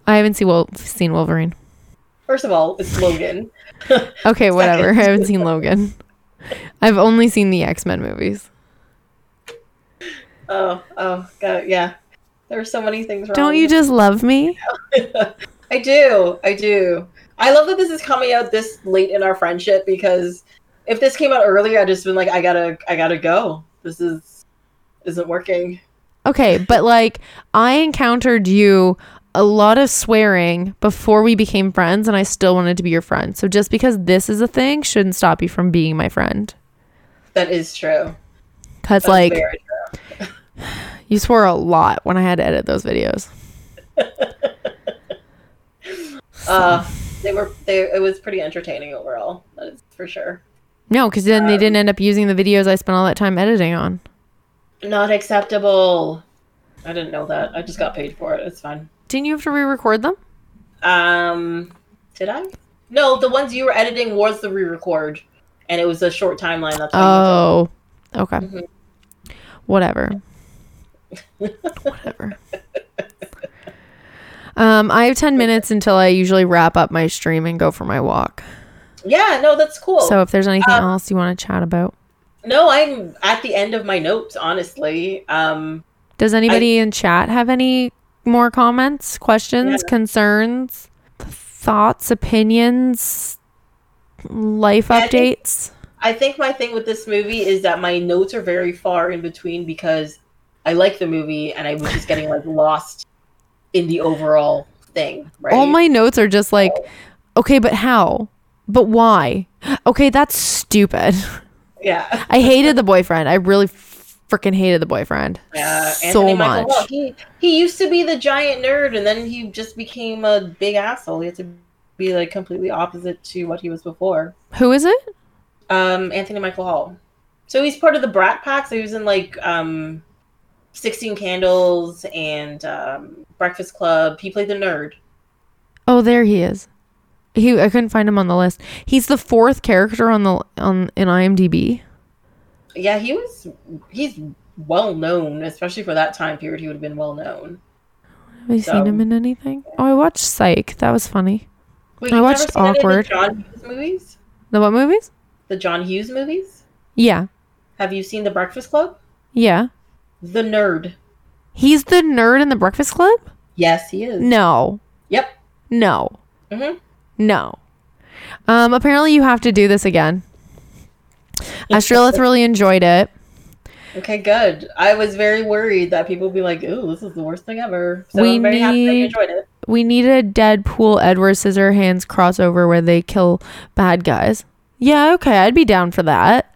[SPEAKER 2] I haven't seen Wol- seen Wolverine.
[SPEAKER 1] First of all, it's Logan.
[SPEAKER 2] Okay, whatever. I haven't seen Logan. I've only seen the X Men movies.
[SPEAKER 1] Oh, oh, God, yeah. There are so many things wrong.
[SPEAKER 2] Don't you just love me?
[SPEAKER 1] I do. I do. I love that this is coming out this late in our friendship because if this came out earlier, I'd just been like, I gotta, I gotta go. This is isn't working.
[SPEAKER 2] Okay, but like I encountered you a lot of swearing before we became friends and I still wanted to be your friend. So just because this is a thing shouldn't stop you from being my friend.
[SPEAKER 1] That is true.
[SPEAKER 2] Cuz
[SPEAKER 1] That's
[SPEAKER 2] like
[SPEAKER 1] true.
[SPEAKER 2] you swore a lot when I had to edit those videos.
[SPEAKER 1] Uh, they were. They. It was pretty entertaining overall. That is for sure.
[SPEAKER 2] No, cuz then they
[SPEAKER 1] Um,
[SPEAKER 2] didn't end up using the videos I spent all that time editing on.
[SPEAKER 1] Not acceptable. I didn't know that. I just got paid for it. It's fine.
[SPEAKER 2] Didn't you have to re-record them?
[SPEAKER 1] Um, did I? No, the ones you were editing was the re-record, and it was a short timeline. That's.
[SPEAKER 2] Oh. Okay.
[SPEAKER 1] Mhm.
[SPEAKER 2] Whatever. Whatever. Um, I have 10 minutes until I usually wrap up my stream and go for my walk.
[SPEAKER 1] Yeah, no, that's cool.
[SPEAKER 2] So if there's anything
[SPEAKER 1] Um,
[SPEAKER 2] else you want to chat about,
[SPEAKER 1] no, I'm at the end of my notes. Honestly, um,
[SPEAKER 2] does anybody in chat have any more comments, questions,
[SPEAKER 1] Yeah.
[SPEAKER 2] concerns, thoughts, opinions, life
[SPEAKER 1] I think-
[SPEAKER 2] updates?
[SPEAKER 1] I think my thing with this movie is that my notes are very far in between because I like the movie and I was just getting like lost in the overall thing. Right?
[SPEAKER 2] All my notes are just like, okay, but how? But why? Okay, that's stupid.
[SPEAKER 1] yeah.
[SPEAKER 2] I hated the boyfriend. I really freaking hated the boyfriend
[SPEAKER 1] Yeah,
[SPEAKER 2] so
[SPEAKER 1] Anthony
[SPEAKER 2] much.
[SPEAKER 1] Michael Hall. He he used to be the giant nerd, and then he just became a big asshole. He had to be like completely opposite to what he was before.
[SPEAKER 2] Who is it?
[SPEAKER 1] Um, Anthony Michael Hall. So he's part of the Brat Pack. So he was in like um, Sixteen Candles and um, Breakfast Club. He played the nerd.
[SPEAKER 2] Oh, there he is. He I couldn't find him on the list. He's the fourth character on the on in IMDb.
[SPEAKER 1] Yeah, he was. He's well known, especially for that time period. He would have been well known.
[SPEAKER 2] Have you
[SPEAKER 1] So-
[SPEAKER 2] seen him in anything? Oh, I watched Psych. That was funny.
[SPEAKER 1] Wait,
[SPEAKER 2] I watched
[SPEAKER 1] never seen any of
[SPEAKER 2] Awkward.
[SPEAKER 1] The John Hughes movies.
[SPEAKER 2] The what movies?
[SPEAKER 1] The John Hughes movies.
[SPEAKER 2] Yeah.
[SPEAKER 1] Have you seen The Breakfast Club?
[SPEAKER 2] Yeah.
[SPEAKER 1] The Nerd.
[SPEAKER 2] He's the nerd in the Breakfast Club?
[SPEAKER 1] Yes, he is.
[SPEAKER 2] No.
[SPEAKER 1] Yep.
[SPEAKER 2] No.
[SPEAKER 1] hmm
[SPEAKER 2] No. Um, apparently you have to do this again. Astrolith really enjoyed it.
[SPEAKER 1] Okay, good. I was very worried that people would be like, "Ooh, this is the worst thing ever." So
[SPEAKER 2] We
[SPEAKER 1] I'm very happy that you
[SPEAKER 2] need-
[SPEAKER 1] enjoyed it.
[SPEAKER 2] We need a Deadpool Edward Scissorhands crossover where they kill bad guys. Yeah, okay, I'd be down for that.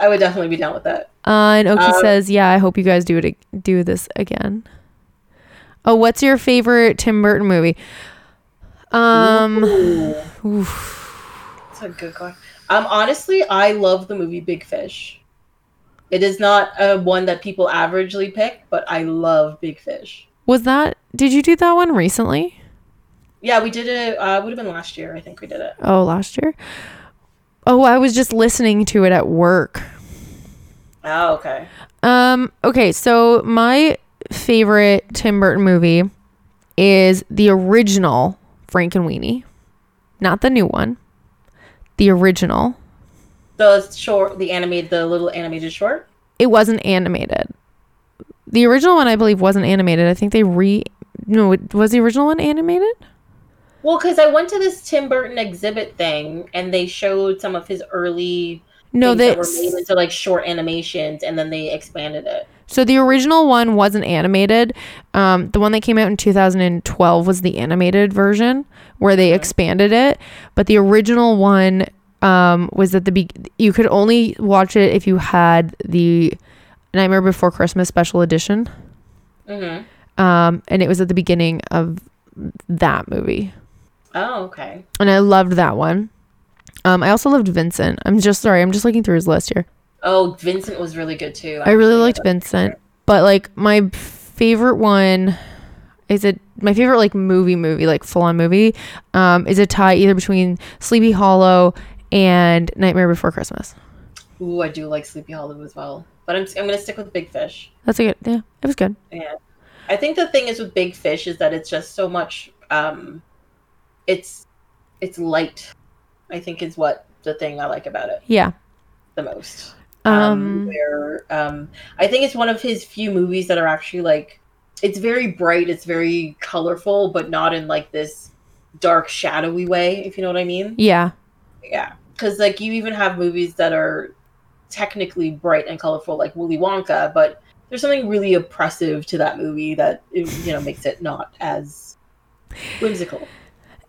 [SPEAKER 1] I would definitely be down with that.
[SPEAKER 2] Uh, and Oki
[SPEAKER 1] Um,
[SPEAKER 2] says, "Yeah, I hope you guys do it do this again." Oh, what's your favorite Tim Burton movie? Um,
[SPEAKER 1] that's a good question. Um, honestly, I love the movie Big Fish. It is not a one that people averagely pick, but I love Big Fish.
[SPEAKER 2] was that? Did you do that one recently?
[SPEAKER 1] Yeah, we did it. Uh, would have been last year. I think we did it.
[SPEAKER 2] Oh, last year. Oh, I was just listening to it at work.
[SPEAKER 1] Oh, okay.
[SPEAKER 2] Um, okay, so my favorite Tim Burton movie is the original Frankenweenie. Not the new one. The original.
[SPEAKER 1] The short, the animated, the little animated short.
[SPEAKER 2] It wasn't animated. The original one I believe wasn't animated. I think they re No, was the original one animated?
[SPEAKER 1] Well, because I went to this Tim Burton exhibit thing, and they showed some of his early
[SPEAKER 2] No,
[SPEAKER 1] that were made into like short animations, and then they expanded it.
[SPEAKER 2] So the original one wasn't animated. Um, the one that came out in 2012 was the animated version where they expanded it. But the original one um, was at the be- you could only watch it if you had the Nightmare Before Christmas special edition,
[SPEAKER 1] Mm-hmm.
[SPEAKER 2] um, and it was at the beginning of that movie.
[SPEAKER 1] Oh, okay.
[SPEAKER 2] And I loved that one. Um, I also loved Vincent. I'm just sorry. I'm just looking through his list here.
[SPEAKER 1] Oh, Vincent was really good too.
[SPEAKER 2] I really liked Vincent, but like my favorite one is it my favorite like movie movie like full on movie um is a tie either between Sleepy Hollow and Nightmare Before Christmas.
[SPEAKER 1] Ooh, I do like Sleepy Hollow as well, but I'm I'm gonna stick with Big Fish.
[SPEAKER 2] That's a good yeah, it was good.
[SPEAKER 1] Yeah, I think the thing is with Big Fish is that it's just so much. Um, it's it's light. I think is what the thing I like about it
[SPEAKER 2] Yeah.
[SPEAKER 1] the most.
[SPEAKER 2] Um,
[SPEAKER 1] where um, I think it's one of his few movies that are actually like it's very bright, it's very colorful, but not in like this dark, shadowy way. If you know what I mean?
[SPEAKER 2] yeah.
[SPEAKER 1] Yeah, because like you even have movies that are technically bright and colorful, like Willy Wonka, but there's something really oppressive to that movie that you know makes it not as whimsical.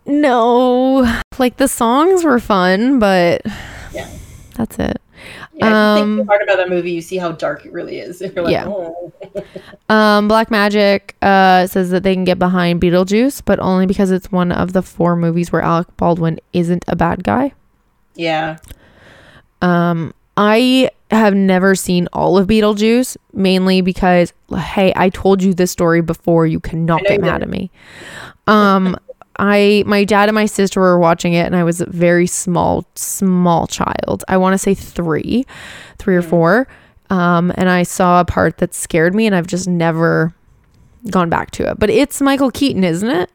[SPEAKER 2] No. Like the songs were fun, but
[SPEAKER 1] Yeah.
[SPEAKER 2] that's it.
[SPEAKER 1] Yeah, think
[SPEAKER 2] Um,
[SPEAKER 1] too hard about that movie, you see how dark it really is. You're like,
[SPEAKER 2] Yeah.
[SPEAKER 1] oh.
[SPEAKER 2] Um, Black Magic uh, says that they can get behind Beetlejuice, but only because it's one of the four movies where Alec Baldwin isn't a bad guy.
[SPEAKER 1] yeah.
[SPEAKER 2] Um, I have never seen all of Beetlejuice, mainly because, hey, I told you this story before. You cannot get mad at me. Um, I, my dad and my sister were watching it, and I was a very small, small child. I want to say three, three or
[SPEAKER 1] Mm.
[SPEAKER 2] four. Um, and I saw a part that scared me, and I've just never gone back to it. But it's Michael Keaton, isn't it?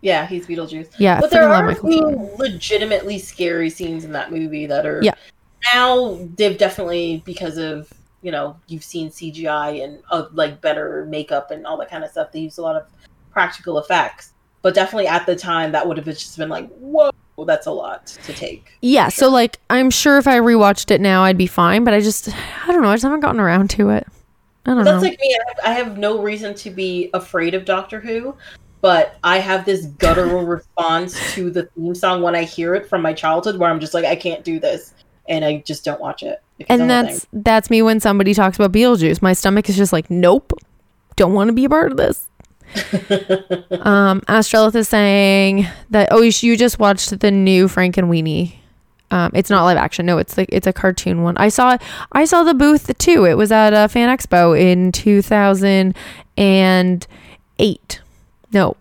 [SPEAKER 1] Yeah, he's Beetlejuice.
[SPEAKER 2] Yeah,
[SPEAKER 1] but there are legitimately scary scenes in that movie that are
[SPEAKER 2] Yeah.
[SPEAKER 1] now they've definitely because of you know you've seen CGI and uh, like better makeup and all that kind of stuff. They use a lot of practical effects, but definitely at the time that would have just been like whoa, that's a lot to take.
[SPEAKER 2] Yeah, so like I'm sure if I rewatched it now, I'd be fine. But I just, I don't know. I just haven't gotten around to it. I don't
[SPEAKER 1] That's
[SPEAKER 2] know.
[SPEAKER 1] like me. I have, I have no reason to be afraid of Doctor Who, but I have this guttural response to the theme song when I hear it from my childhood, where I'm just like, I can't do this, and I just don't watch it.
[SPEAKER 2] And that's that's me when somebody talks about Beetlejuice. My stomach is just like, nope, don't want to be a part of this. Um, Astrelith is saying that oh, you, just watched the new Frankenweenie. Um, it's not live action. No, it's like it's a cartoon one. I saw I saw the booth too. It was at a fan expo in two thousand and eight. No,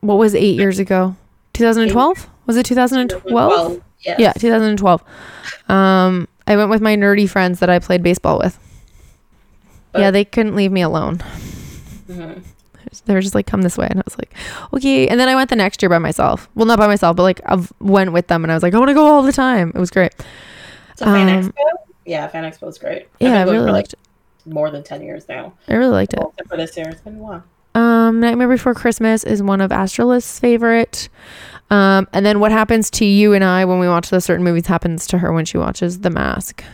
[SPEAKER 2] what was eight years ago? Two thousand and twelve. Was it 2012?
[SPEAKER 1] Yes.
[SPEAKER 2] Yeah, 2012. Um, I went with my nerdy friends that I played baseball with.
[SPEAKER 1] But-
[SPEAKER 2] yeah, they couldn't leave me alone.
[SPEAKER 1] Mhm.
[SPEAKER 2] They were just like, "Come this way," and I was like, "Okay." And then I went the next year by myself. Well, not by myself, but like I went with them, and I was like, "I want to go all the time." It was great.
[SPEAKER 1] So Fan
[SPEAKER 2] Um,
[SPEAKER 1] Expo? Yeah, Fan Expo was great.
[SPEAKER 2] Yeah, I really
[SPEAKER 1] for, like,
[SPEAKER 2] liked.
[SPEAKER 1] more than 10 years now.
[SPEAKER 2] I really liked it.
[SPEAKER 1] Well, except for this year. It's been a while.
[SPEAKER 2] Um, Nightmare Before Christmas is one of Astralist's favorite. Um, and then what happens to you and I when we watch those certain movies happens to her when she watches The Mask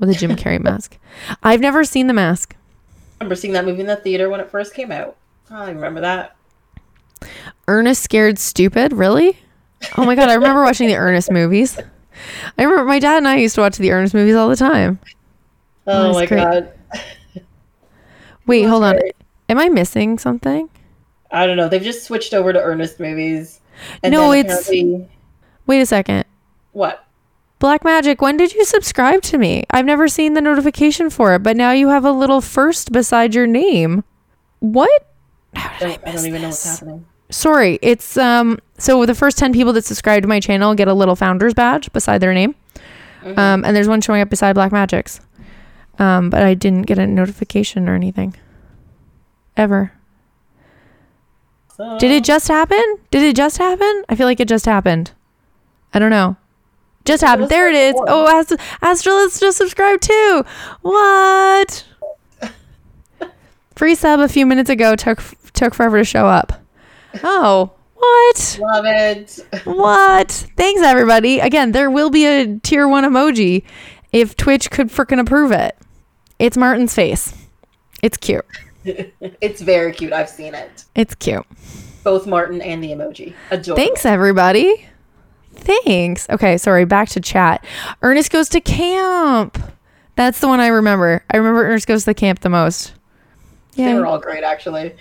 [SPEAKER 2] with a Jim Carrey mask. I've never seen The Mask.
[SPEAKER 1] I remember seeing that movie in the theater when it first came out. Oh, I remember that.
[SPEAKER 2] Ernest Scared Stupid, really? Oh my god, I remember watching the Ernest movies. I remember my dad and I used to watch the Ernest movies all the time.
[SPEAKER 1] Oh my
[SPEAKER 2] great.
[SPEAKER 1] god.
[SPEAKER 2] Wait, hold on. Am I missing something?
[SPEAKER 1] I don't know. They've just switched over to Ernest movies.
[SPEAKER 2] No, it's-
[SPEAKER 1] apparently-
[SPEAKER 2] Wait a second.
[SPEAKER 1] what?
[SPEAKER 2] Black Magic, when did you subscribe to me? I've never seen the notification for it, but now you have a little first beside your name. What? How
[SPEAKER 1] I
[SPEAKER 2] did I,
[SPEAKER 1] don't, I
[SPEAKER 2] miss
[SPEAKER 1] don't even know what's happening.
[SPEAKER 2] Sorry, it's um so the first 10 people that subscribe to my channel get a little founders badge beside their name.
[SPEAKER 1] Mhm.
[SPEAKER 2] Um and there's one showing up beside Black Magic's. Um but I didn't get a notification or anything. Ever.
[SPEAKER 1] So-
[SPEAKER 2] Did it just happen? Did it just happen? I feel like it just happened. I don't know. Just happened. There it is. Oh, Ast- Astralist just subscribed too. What? Free sub a few minutes ago took took forever to show up. Oh, what?
[SPEAKER 1] Love it.
[SPEAKER 2] What? Thanks everybody. Again, there will be a tier 1 emoji if Twitch could frickin' approve it. It's Martin's face. It's cute.
[SPEAKER 1] it's very cute. I've seen it.
[SPEAKER 2] It's cute.
[SPEAKER 1] Both Martin and the emoji. Adorable.
[SPEAKER 2] Thanks, everybody. Thanks. Okay, sorry, back to chat. Ernest goes to camp. That's the one I remember. I remember Ernest goes to the camp the most.
[SPEAKER 1] They were all great, actually.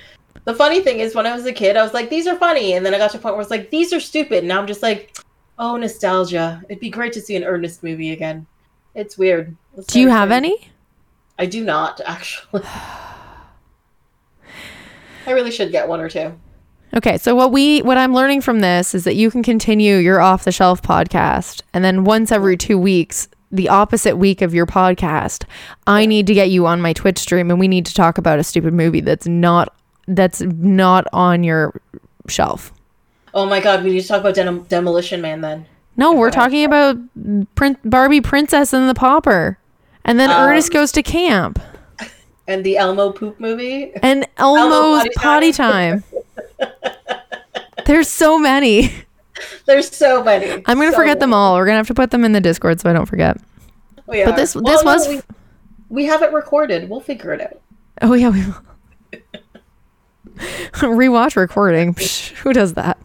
[SPEAKER 1] The funny thing is, when I was a kid, I was like, these are funny. And then I got to a point where I was like, these are stupid. And now I'm just like, oh, nostalgia. It'd be great to see an Ernest movie again. It's weird. It's
[SPEAKER 2] Do you have any?
[SPEAKER 1] I do not, actually. I really should get one or two.
[SPEAKER 2] Okay, so what we what I'm learning from this is that you can continue your off the shelf podcast and then once every 2 weeks, the opposite week of your podcast, I need to get you on my Twitch stream and we need to talk about a stupid movie that's not that's not on your shelf.
[SPEAKER 1] Oh my god, we need to talk about Dem- Demolition Man then.
[SPEAKER 2] No, we're talking about Prin- Barbie Princess and the Pauper. And then
[SPEAKER 1] Um,
[SPEAKER 2] Ernest goes to camp.
[SPEAKER 1] And the Elmo poop movie.
[SPEAKER 2] And Elmo's
[SPEAKER 1] potty
[SPEAKER 2] potty time. There's so many.
[SPEAKER 1] There's so many.
[SPEAKER 2] I'm going to
[SPEAKER 1] So
[SPEAKER 2] forget them all. We're going to have to put them in the Discord so I don't forget.
[SPEAKER 1] We
[SPEAKER 2] But
[SPEAKER 1] are.
[SPEAKER 2] this-
[SPEAKER 1] Well,
[SPEAKER 2] this
[SPEAKER 1] no,
[SPEAKER 2] was-
[SPEAKER 1] We, we have it recorded. We'll figure it out.
[SPEAKER 2] Oh, yeah, we will. Rewatch recording. Psh, who does that?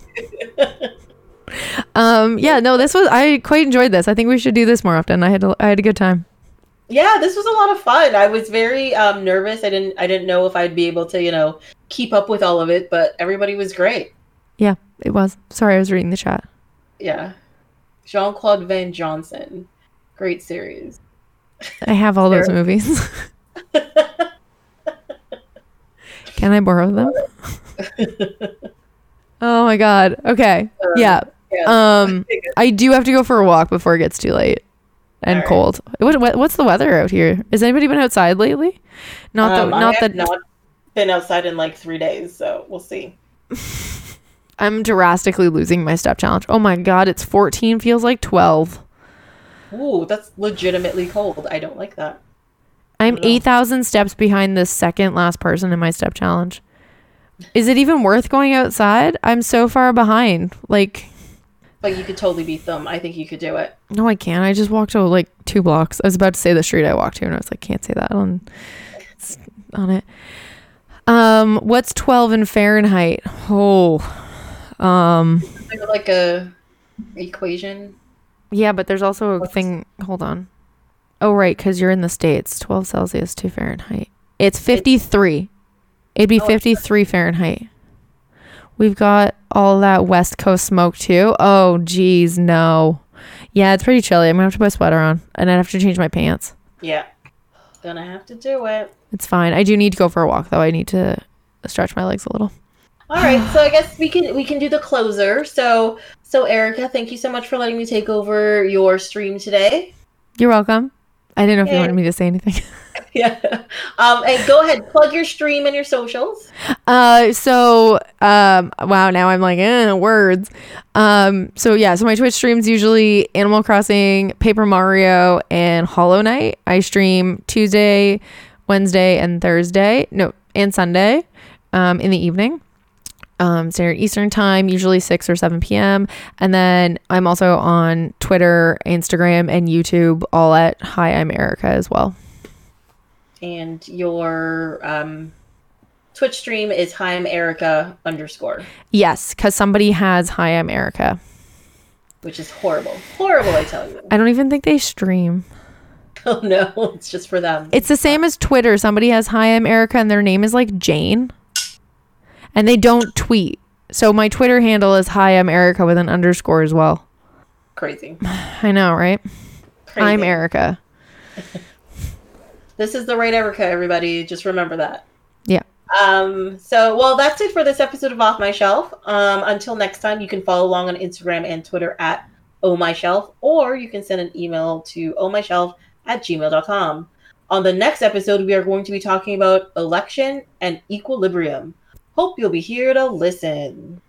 [SPEAKER 2] um, yeah, no, this was I quite enjoyed this. I think we should do this more often. I had a, I had a good time.
[SPEAKER 1] Yeah, this was a lot of fun. I was very um, nervous. I didn't I didn't know if I'd be able to, you know, keep up with all of it, but everybody was great.
[SPEAKER 2] Yeah, it was. Sorry, I was reading the chat.
[SPEAKER 1] Yeah. Jean Claude Van Johnson. Great series.
[SPEAKER 2] I have all those movies. Can I borrow them? oh my god. Okay. Yeah.
[SPEAKER 1] Yeah.
[SPEAKER 2] Um I do have to go for a walk before it gets too late and
[SPEAKER 1] Alright.
[SPEAKER 2] cold. What, what what's the weather out here? Has anybody been outside lately? Not
[SPEAKER 1] Um,
[SPEAKER 2] that not that
[SPEAKER 1] not been outside in like three days, so we'll see.
[SPEAKER 2] I'm drastically losing my step challenge. Oh my god, it's 14 feels like 12.
[SPEAKER 1] Ooh, that's legitimately cold. I don't like that.
[SPEAKER 2] I'm 8,000 steps behind the second last person in my step challenge. Is it even worth going outside? I'm so far behind. Like
[SPEAKER 1] But you could totally beat them. I think you could do it.
[SPEAKER 2] No, I can't. I just walked to like two blocks. I was about to say the street I walked to, and I was like, can't say that on on it. Um, what's twelve in Fahrenheit? Oh, um,
[SPEAKER 1] like a equation.
[SPEAKER 2] yeah, but there's also a thing. Hold on. Oh, right, because you're in the states. Twelve Celsius to Fahrenheit. It's fifty-three. It'd be
[SPEAKER 1] Oh,
[SPEAKER 2] fifty-three Fahrenheit. We've got all that West Coast smoke too. Oh, geez, no. Yeah, it's pretty chilly. I'm gonna have to put a sweater on, and I'd have to change my pants.
[SPEAKER 1] Yeah. Gonna have to do it.
[SPEAKER 2] It's fine. I do need to go for a walk though. I need to stretch my legs a little.
[SPEAKER 1] All right, so I guess we can we can do the closer. So So, Erica, thank you so much for letting me take over your stream today.
[SPEAKER 2] You're welcome. I didn't know if you wanted me to say anything.
[SPEAKER 1] Yeah. Um, and go ahead, plug your stream and your socials.
[SPEAKER 2] Uh, so um, wow, now I'm like, eh, words. Um, so yeah, so my Twitch streams usually Animal Crossing, Paper Mario, and Hollow Knight. I stream Tuesday, Wednesday, and Thursday. No, and Sunday, um, in the evening. Um, Standard Eastern Time, usually 6 or 7 p.m. And then I'm also on Twitter, Instagram, and YouTube, all at Hi, I'm Erica as well.
[SPEAKER 1] And your um, Twitch stream is Hi, I'm Erica underscore,
[SPEAKER 2] Yes, because somebody has Hi, I'm Erica.
[SPEAKER 1] which is horrible. Horrible, I tell you.
[SPEAKER 2] I don't even think they stream.
[SPEAKER 1] Oh no, it's just for them.
[SPEAKER 2] It's the same as Twitter. Somebody has Hi, I'm Erica, and their name is like Jane. And they don't tweet. So my Twitter handle is Hi, I'm Erica with an underscore as well.
[SPEAKER 1] Crazy.
[SPEAKER 2] I know, right?
[SPEAKER 1] Crazy.
[SPEAKER 2] I'm Erica.
[SPEAKER 1] This is the right Erica, everybody. Just remember that.
[SPEAKER 2] Yeah.
[SPEAKER 1] Um, so, well, that's it for this episode of Off My Shelf. Um, until next time, you can follow along on Instagram and Twitter at Oh My Shelf, or you can send an email to ohmyshelf at gmail.com. On the next episode, we are going to be talking about election and equilibrium. Hope you'll be here to listen.